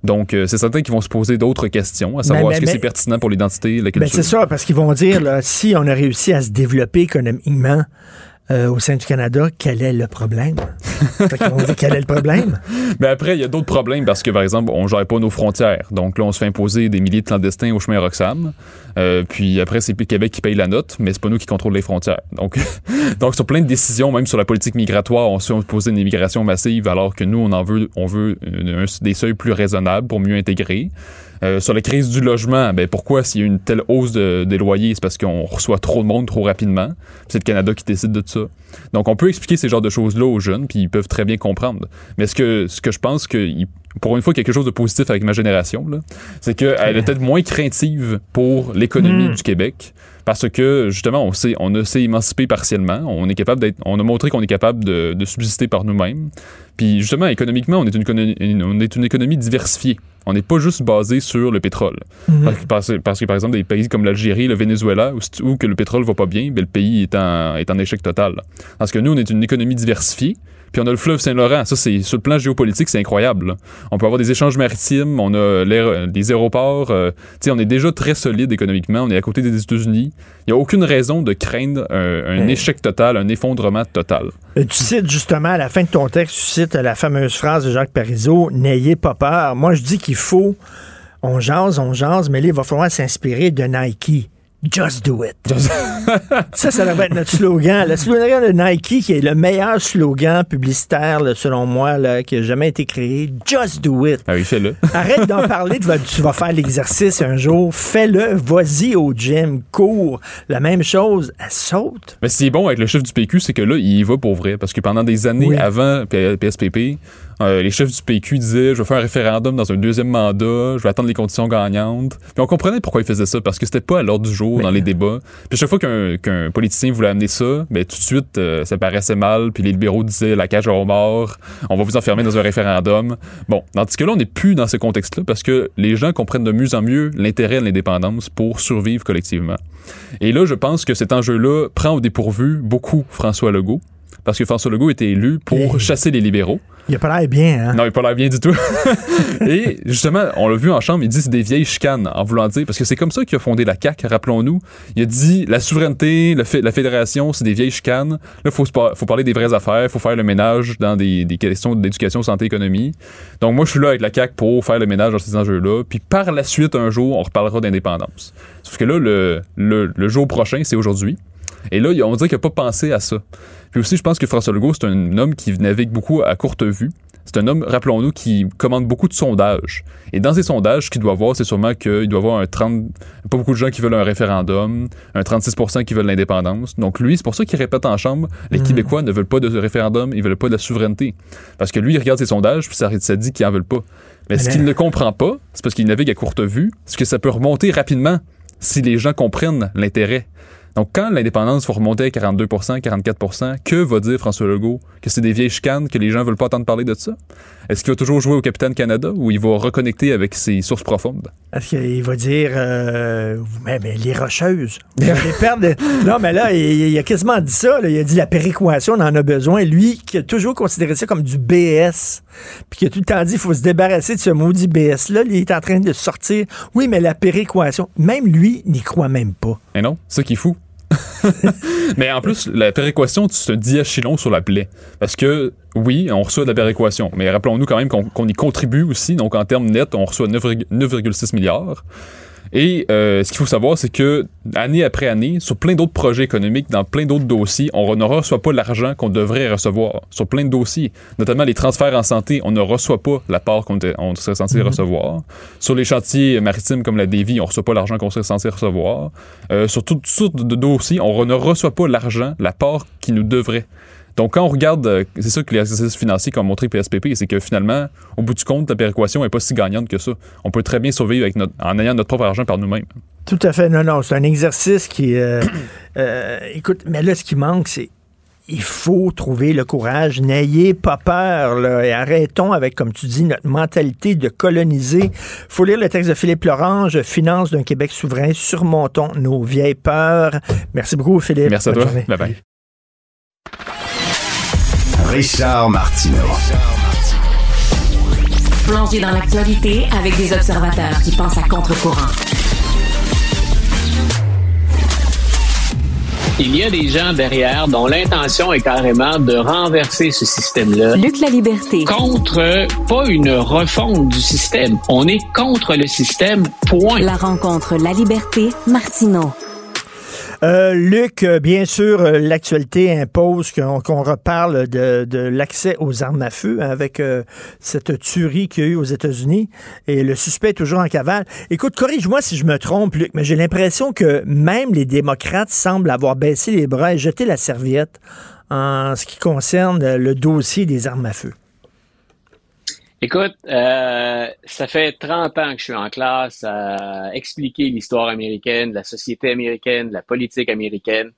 Donc, euh, c'est certain qu'ils vont se poser d'autres questions, à savoir est-ce que c'est pertinent pour l'identité, la culture. Ben c'est ça, parce qu'ils vont dire, là, si on a réussi à se développer économiquement, euh, au sein du Canada, quel est le problème? on dit quel est le problème? Mais après, il y a d'autres problèmes parce que, par exemple, on ne gère pas nos frontières. Donc là, on se fait imposer des milliers de clandestins au chemin Roxham. Euh, puis après, c'est Québec qui paye la note, mais c'est pas nous qui contrôlons les frontières. Donc, donc sur plein de décisions, même sur la politique migratoire, on se fait imposer une immigration massive alors que nous, on en veut, on veut un, des seuils plus raisonnables pour mieux intégrer. Euh, sur la crise du logement, ben pourquoi s'il y a une telle hausse de, des loyers, c'est parce qu'on reçoit trop de monde trop rapidement. C'est le Canada qui décide de ça. Donc on peut expliquer ces genres de choses-là aux jeunes, puis ils peuvent très bien comprendre. Mais ce que ce que je pense que pour une fois quelque chose de positif avec ma génération, c'est qu'elle est peut-être moins craintive pour l'économie Hmm. du Québec parce que justement on sait on s'est émancipé partiellement on est capable d'être on a montré qu'on est capable de, de subsister par nous-mêmes puis justement économiquement on est une économie, on est une économie diversifiée on n'est pas juste basé sur le pétrole. Mhm. parce, que, parce, parce que par exemple des pays comme l'Algérie le Venezuela où, où que le pétrole va pas bien ben, le pays est en, est en échec total. Parce que nous on est une économie diversifiée puis on a le fleuve Saint-Laurent. Ça, c'est sur le plan géopolitique, c'est incroyable. là. On peut avoir des échanges maritimes, on a l'air- des aéroports. euh, tu sais, on est déjà très solide économiquement. On est à côté des États-Unis. Il n'y a aucune raison de craindre un, un Ouais. échec total, un effondrement total. Euh, Tu cites justement à la fin de ton texte, tu cites la fameuse phrase de Jacques Parizeau N'ayez pas peur. Moi, je dis qu'il faut, on jase, on jase, mais là, il va falloir s'inspirer de Nike. Just do it. ça, ça devrait être notre slogan. Le slogan de Nike, qui est le meilleur slogan publicitaire, là, selon moi, là, qui a jamais été créé. Just do it. Ah oui, fais-le. Arrête d'en parler, tu vas, tu vas faire l'exercice un jour. Fais-le, vas-y au gym, cours. La même chose, elle saute. Mais ce qui est bon avec le chef du PQ, c'est que là, il y va pour vrai. Parce que pendant des années Oui. avant PSPP, euh, les chefs du PQ disaient Je vais faire un référendum dans un deuxième mandat, je vais attendre les conditions gagnantes. Puis on comprenait pourquoi ils faisaient ça, parce que c'était pas à l'ordre du jour dans les débats. Puis chaque fois qu'un politicien voulait amener ça, ben, tout de suite, euh, ça paraissait mal. Puis les libéraux disaient La cage aux morts, on va vous enfermer dans un référendum. Bon, tandis que là, on n'est plus dans ce contexte-là, parce que les gens comprennent de mieux en mieux l'intérêt de l'indépendance pour survivre collectivement. Et là, je pense que cet enjeu-là prend au dépourvu beaucoup François Legault, parce que François Legault était élu pour chasser les libéraux. Il a pas l'air bien, hein? Non, il a pas l'air bien du tout. Et justement, on l'a vu en chambre, il dit c'est des vieilles chicanes, en voulant dire, parce que c'est comme ça qu'il a fondé la CAQ, rappelons-nous. Il a dit la souveraineté, le la fédération, c'est des vieilles chicanes. Là, faut, faut parler des vraies affaires, faut faire le ménage dans des, des questions d'éducation, santé, économie. Donc moi, je suis là avec la CAQ pour faire le ménage dans ces enjeux-là. Puis par la suite, un jour, on reparlera d'indépendance. Sauf que là, le, le, le jour prochain, c'est aujourd'hui. Et là, on dirait qu'il n'a pas pensé à ça. Puis aussi, je pense que François Legault, c'est un homme qui navigue beaucoup à courte vue. C'est un homme, rappelons-nous, qui commande beaucoup de sondages. Et dans ces sondages, ce qu'il doit voir, c'est sûrement qu'il doit avoir un 30, pas beaucoup de gens qui veulent un référendum, un 36% qui veulent l'indépendance. Donc lui, c'est pour ça qu'il répète en chambre, les Mm. Québécois ne veulent pas de référendum, ils veulent pas de la souveraineté. Parce que lui, il regarde ses sondages, puis ça, ça dit qu'ils en veulent pas. Mais ce qu'il ne comprend pas, c'est parce qu'il navigue à courte vue, c'est que ça peut remonter rapidement si les gens comprennent l'intérêt. Donc, quand l'indépendance va remonter à 42 44% que va dire François Legault? Que c'est des vieilles chicanes, que les gens veulent pas entendre parler de ça? Est-ce qu'il va toujours jouer au Capitaine Canada ou il va reconnecter avec ses sources profondes? Parce qu'il va dire, euh, mais, mais les rocheuses? Allez perdre. Non, mais là, il, il a quasiment dit ça. là. Il a dit la péréquation, on en a besoin. Lui, qui a toujours considéré ça comme du BS, puis qui a tout le temps dit, il faut se débarrasser de ce maudit BS-là. Il est en train de sortir. Oui, mais la péréquation, même lui n'y croit même pas. Mais non, ça qui est fou. Mais en plus, la péréquation, c'est un diachylon sur la plaie. Parce que, oui, on reçoit de la péréquation. Mais rappelons-nous quand même qu'on y contribue aussi. Donc, en termes nets, on reçoit 9,6 milliards. Et euh, ce qu'il faut savoir, c'est que année après année, sur plein d'autres projets économiques, dans plein d'autres dossiers, on ne reçoit pas l'argent qu'on devrait recevoir. Sur plein de dossiers, notamment les transferts en santé, on ne reçoit pas la part qu'on serait censé Mhm. recevoir. Sur les chantiers maritimes comme la Davy, on ne reçoit pas l'argent qu'on serait censé recevoir. Euh, sur toutes sortes de dossiers, on ne reçoit pas l'argent, la part qui nous devrait. Donc, quand on regarde, euh, c'est ça que les exercices financiers qu'ont montré PSPP, c'est que finalement, au bout du compte, la péréquation n'est pas si gagnante que ça. On peut très bien survivre avec notre, en ayant notre propre argent par nous-mêmes. Tout à fait. Non, non, c'est un exercice qui. euh, euh, écoute, mais là, ce qui manque, c'est. Il faut trouver le courage. N'ayez pas peur. Là, et arrêtons avec, comme tu dis, notre mentalité de coloniser. faut lire le texte de Philippe Lorange, Finance d'un Québec souverain. Surmontons nos vieilles peurs. Merci beaucoup, Philippe. Merci à toi. Bye bye. Richard Martineau. Plongé dans l'actualité avec des observateurs qui pensent à contre-courant. Il y a des gens derrière dont l'intention est carrément de renverser ce système-là. Luc la liberté. Contre, pas une refonte du système. On est contre le système, point. La rencontre La Liberté, Martineau. Euh, Luc, euh, bien sûr, euh, l'actualité impose qu'on reparle de, de l'accès aux armes à feu hein, avec cette tuerie qu'il y a eu aux États-Unis et le suspect est toujours en cavale. Écoute, corrige-moi si je me trompe, Luc, mais j'ai l'impression que même les démocrates semblent avoir baissé les bras et jeté la serviette en ce qui concerne le dossier des armes à feu. Écoute, euh, ça fait 30 ans que je suis en classe à expliquer l'histoire américaine, la société américaine, la politique américaine.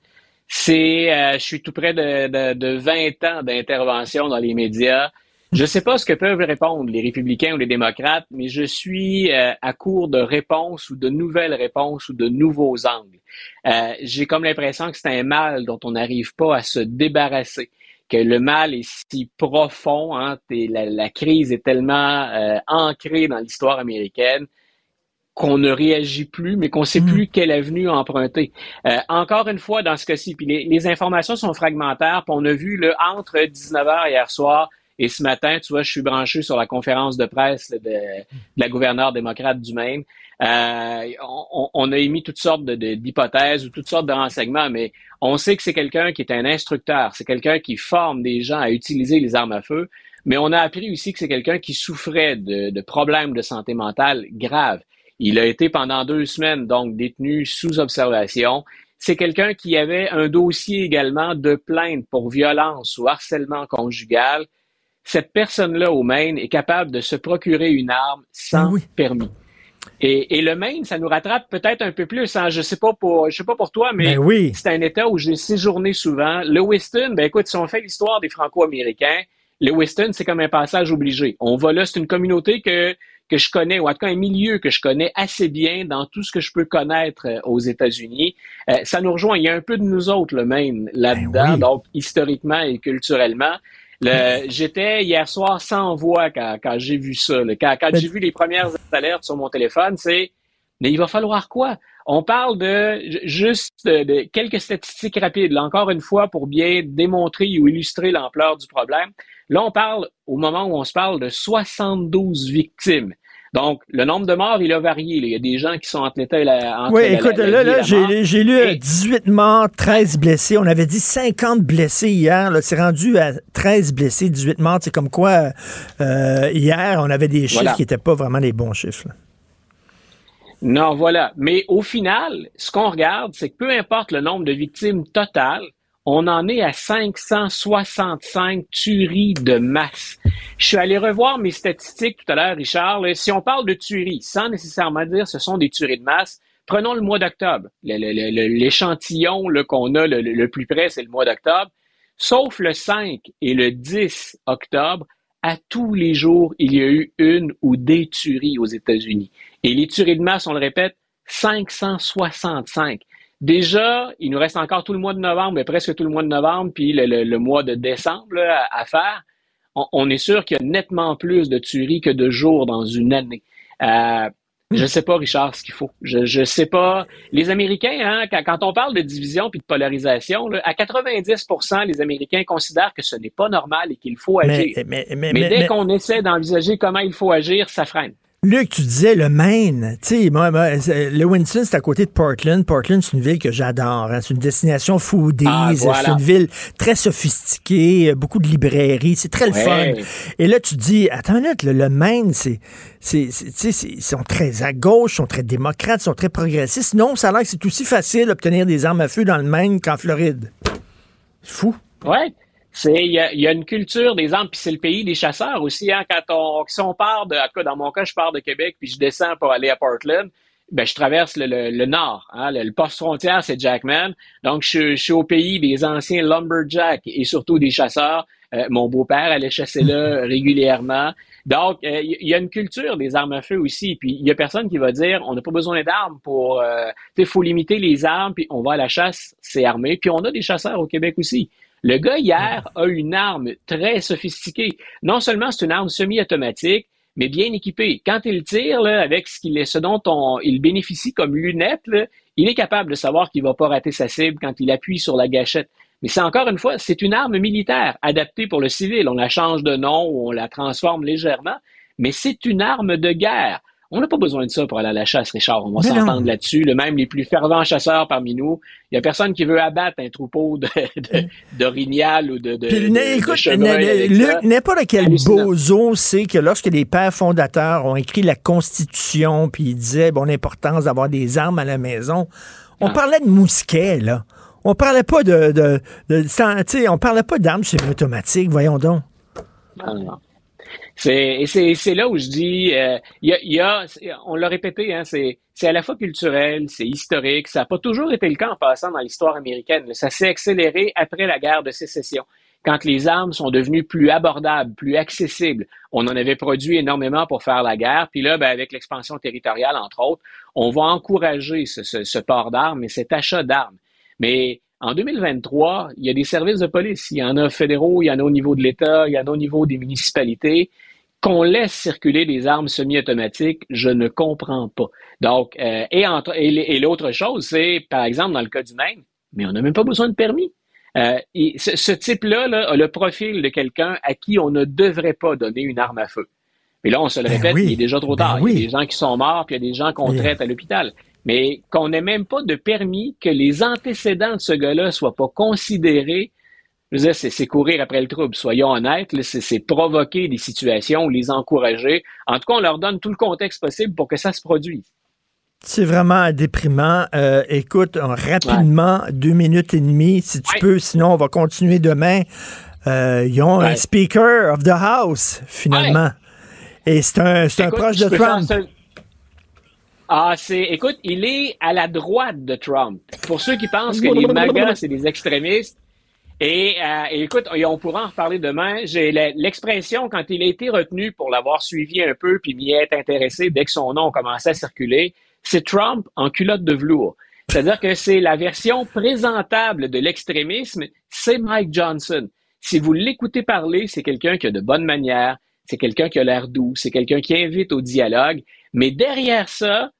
C'est, euh, je suis tout près de, de, de 20 ans d'intervention dans les médias. Je ne sais pas ce que peuvent répondre les républicains ou les démocrates, mais je suis euh, à court de réponses ou de nouvelles réponses ou de nouveaux angles. J'ai comme l'impression que c'est un mal dont on n'arrive pas à se débarrasser que le mal est si profond, hein, et la, la, crise est tellement euh, ancrée dans l'histoire américaine qu'on ne réagit plus, mais qu'on ne sait Mm. plus quelle avenue emprunter. Euh, encore une fois, dans ce cas-ci, puis les, les, informations sont fragmentaires, puis on a vu là, entre 19h hier soir et ce matin, tu vois, je suis branché sur la conférence de presse de, la gouverneure démocrate du Maine. Euh, on, a émis toutes sortes d'hypothèses ou toutes sortes de renseignements, mais on sait que c'est quelqu'un qui est un instructeur, c'est quelqu'un qui forme des gens à utiliser les armes à feu, mais on a appris aussi que c'est quelqu'un qui souffrait de, de, problèmes de santé mentale graves. Il a été pendant deux semaines donc détenu sous observation. C'est quelqu'un qui avait un dossier également de plainte pour violence ou harcèlement conjugal. Cette personne-là au Maine est capable de se procurer une arme sans oui. permis. Et, et, le Maine, ça nous rattrape peut-être un peu plus. Hein. Je sais pas pour, je sais pas pour toi, mais ben oui. c'est un État où j'ai séjourné souvent. Le Weston, ben écoute, si on fait l'histoire des Franco-Américains, le Weston, c'est comme un passage obligé. On va là, c'est une communauté que que je connais, ou en tout cas un milieu que je connais assez bien dans tout ce que je peux connaître euh, aux États-Unis. Euh, ça nous rejoint. Il y a un peu de nous autres, le Maine, là-dedans, ben oui. donc historiquement et culturellement. J'étais hier soir sans voix quand, quand j'ai vu ça. Là. Quand, quand j'ai vu les premières alertes sur mon téléphone, c'est mais il va falloir quoi? On parle de juste de, de, quelques statistiques rapides, là, encore une fois, pour bien démontrer ou illustrer l'ampleur du problème. Là, on parle, au moment où on se parle, de 72 victimes. Donc, le nombre de morts, il a varié. Là. Il y a des gens qui sont entre l'état et la. Entre oui, la, écoute, la, là, la là, j'ai, j'ai lu et... 18 morts, 13 blessés. On avait dit 50 blessés hier. Là, c'est rendu à 13 blessés, 18 morts. C'est comme quoi, euh, hier, on avait des chiffres voilà. qui n'étaient pas vraiment les bons chiffres. Là. Non, voilà. Mais au final, ce qu'on regarde, c'est que peu importe le nombre de victimes totales, on en est à 565 tueries de masse. Je suis allé revoir mes statistiques tout à l'heure, Richard. Si on parle de tueries, sans nécessairement dire ce sont des tueries de masse, prenons le mois d'octobre. L'échantillon qu'on a le, le, plus près, c'est le mois d'octobre. Sauf le 5 et le 10 octobre, à tous les jours, il y a eu une ou des tueries aux États-Unis. Et les tueries de masse, on le répète, 565. Déjà, il nous reste encore tout le mois de novembre, mais presque tout le mois de novembre, puis le, le, le mois de décembre là, à, à, faire. On, on est sûr qu'il y a nettement plus de tueries que de jours dans une année. Euh, je ne sais pas, Richard, ce qu'il faut. Je ne sais pas. Les Américains, hein, quand, quand, on parle de division puis de polarisation, là, à 90% les Américains considèrent que ce n'est pas normal et qu'il faut agir. Mais, mais, mais, mais dès qu'on essaie d'envisager comment il faut agir, ça freine. Luc, tu disais le Maine. Tu sais, moi, le Winston, c'est à côté de Portland. Portland, c'est une ville que j'adore. hein. C'est une destination foodies. Ah, voilà. C'est une ville très sophistiquée, beaucoup de librairies. C'est très le fun. Et là, tu te dis, attends une minute, le, le Maine, c'est, c'est, ils sont très à gauche, ils sont très démocrates, ils sont très progressistes. Non, ça a l'air que c'est aussi facile d'obtenir des armes à feu dans le Maine qu'en Floride. C'est fou. Ouais. C'est, il y a, il y a une culture des armes, puis c'est le pays des chasseurs aussi. Hein, quand on, si on part de, en tout cas, dans mon cas, je pars de Québec, puis je descends pour aller à Portland, ben, je traverse le, le- le nord. Hein, le, le poste frontière, c'est Jackman. Donc, je, je suis au pays des anciens lumberjacks et surtout des chasseurs. Euh, mon beau-père allait chasser là régulièrement. Donc, euh, il y, y a une culture des armes à feu aussi. Puis, il y a personne qui va dire, on n'a pas besoin d'armes pour... euh, tu sais, il faut limiter les armes, puis on va à la chasse, c'est armé. Puis, on a des chasseurs au Québec aussi. Le gars, hier, a une arme très sophistiquée. Non seulement c'est une arme semi-automatique, mais bien équipée. Quand il tire, là, avec ce, qu'il est, ce dont on, il bénéficie comme lunette, là, il est capable de savoir qu'il va pas rater sa cible quand il appuie sur la gâchette. Mais c'est encore une fois, c'est une arme militaire adaptée pour le civil. On la change de nom ou on la transforme légèrement, mais c'est une arme de guerre. On n'a pas besoin de ça pour aller à la chasse, Richard. On va s'entendre là-dessus. Le même les plus fervents chasseurs parmi nous, il y a personne qui veut abattre un troupeau de, de, d'orignal ou de, de, Puis, de- de écoute, n'importe quel bozo sait que lorsque les pères fondateurs ont écrit la Constitution, puis ils disaient bon l'importance d'avoir des armes à la maison, on parlait de mousquet là. On parlait pas de, de, de- sais, on parlait pas d'armes semi-automatiques, voyons donc. Non. C'est, et c'est, là où je dis, euh, y a, y a- on l'a répété, hein, c'est, c'est à la fois culturel, c'est historique, ça n'a pas toujours été le cas en passant dans l'histoire américaine. Ça s'est accéléré après la guerre de sécession, quand les armes sont devenues plus abordables, plus accessibles. On en avait produit énormément pour faire la guerre, puis là, ben, avec l'expansion territoriale, entre autres, on va encourager ce, ce, ce port d'armes et cet achat d'armes. Mais en 2023, il y a des services de police. Il y en a fédéraux, il y en a au niveau de l'État, il y en a au niveau des municipalités. Qu'on laisse circuler des armes semi-automatiques, je ne comprends pas. Donc, euh, et, l'autre chose, c'est, par exemple, dans le cas du Maine, mais on n'a même pas besoin de permis. Euh, et ce, ce type-là là, a le profil de quelqu'un à qui on ne devrait pas donner une arme à feu. Mais là, on se le Ben répète, oui. il est déjà trop Ben tard. oui. Il y a des gens qui sont morts, puis il y a des gens qu'on traite à l'hôpital. Mais qu'on n'ait même pas de permis, que les antécédents de ce gars-là soient pas considérés, je veux dire, c'est, courir après le trouble. Soyons honnêtes, c'est, provoquer des situations ou les encourager. En tout cas, on leur donne tout le contexte possible pour que ça se produise. C'est vraiment déprimant. Euh, écoute, euh, rapidement, deux minutes et demie, si tu peux, sinon on va continuer demain. Euh, ils ont un. Speaker of the House, finalement. Et c'est un, un proche de Trump. Ah, c'est. Écoute, il est à la droite de Trump. Pour ceux qui pensent que les MAGA, c'est des extrémistes. Et, euh, écoute, on pourra en reparler demain. J'ai l'expression, quand il a été retenu pour l'avoir suivi un peu puis m'y être intéressé dès que son nom commençait à circuler, c'est Trump en culotte de velours. C'est-à-dire que c'est la version présentable de l'extrémisme, c'est Mike Johnson. Si vous l'écoutez parler, c'est quelqu'un qui a de bonnes manières, c'est quelqu'un qui a l'air doux, c'est quelqu'un qui invite au dialogue. Mais derrière ça,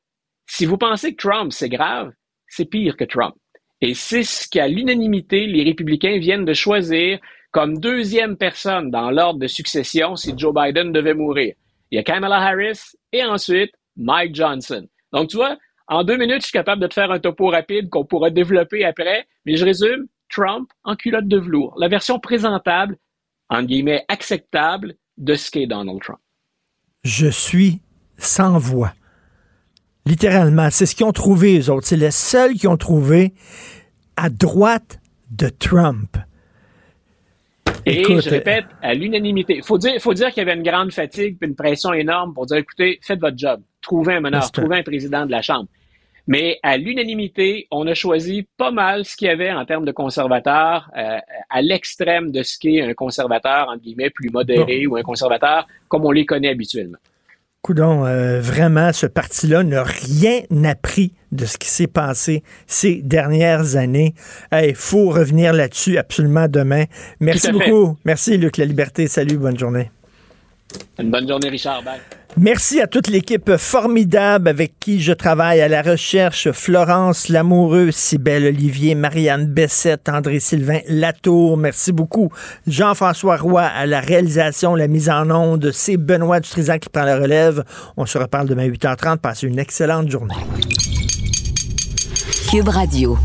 si vous pensez que Trump, c'est grave, c'est pire que Trump. Et c'est ce qu'à l'unanimité, les républicains viennent de choisir comme deuxième personne dans l'ordre de succession si Joe Biden devait mourir. Il y a Kamala Harris et ensuite Mike Johnson. Donc, tu vois, en deux minutes, je suis capable de te faire un topo rapide qu'on pourra développer après, mais je résume, Trump en culotte de velours. La version présentable, entre guillemets, acceptable de ce qu'est Donald Trump. Je suis sans voix. Littéralement, c'est ce qu'ils ont trouvé, eux autres. C'est les seuls qui ont trouvé à droite de Trump. Et Écoute, je répète, à l'unanimité. Il faut dire, faut dire qu'il y avait une grande fatigue puis une pression énorme pour dire, écoutez, faites votre job. Trouvez un meneur, trouvez un président de la Chambre. Mais à l'unanimité, on a choisi pas mal ce qu'il y avait en termes de conservateurs, euh, à l'extrême de ce qu'est un conservateur, entre guillemets, plus modéré ou un conservateur comme on les connaît habituellement. Coudon, euh, vraiment, ce parti-là n'a rien appris de ce qui s'est passé ces dernières années. Il faut revenir là-dessus absolument demain. Merci beaucoup. Merci, Luc La Liberté. Salut, bonne journée. Une bonne journée, Richard. Bye. Merci à toute l'équipe formidable avec qui je travaille à la recherche. Florence Lamoureux, Cybelle Olivier, Marianne Bessette, André-Sylvain Latour. Merci beaucoup. Jean-François Roy à la réalisation, la mise en onde. C'est Benoît Dutrisac qui prend la relève. On se reparle demain 8h30. Passez une excellente journée. Cube Radio.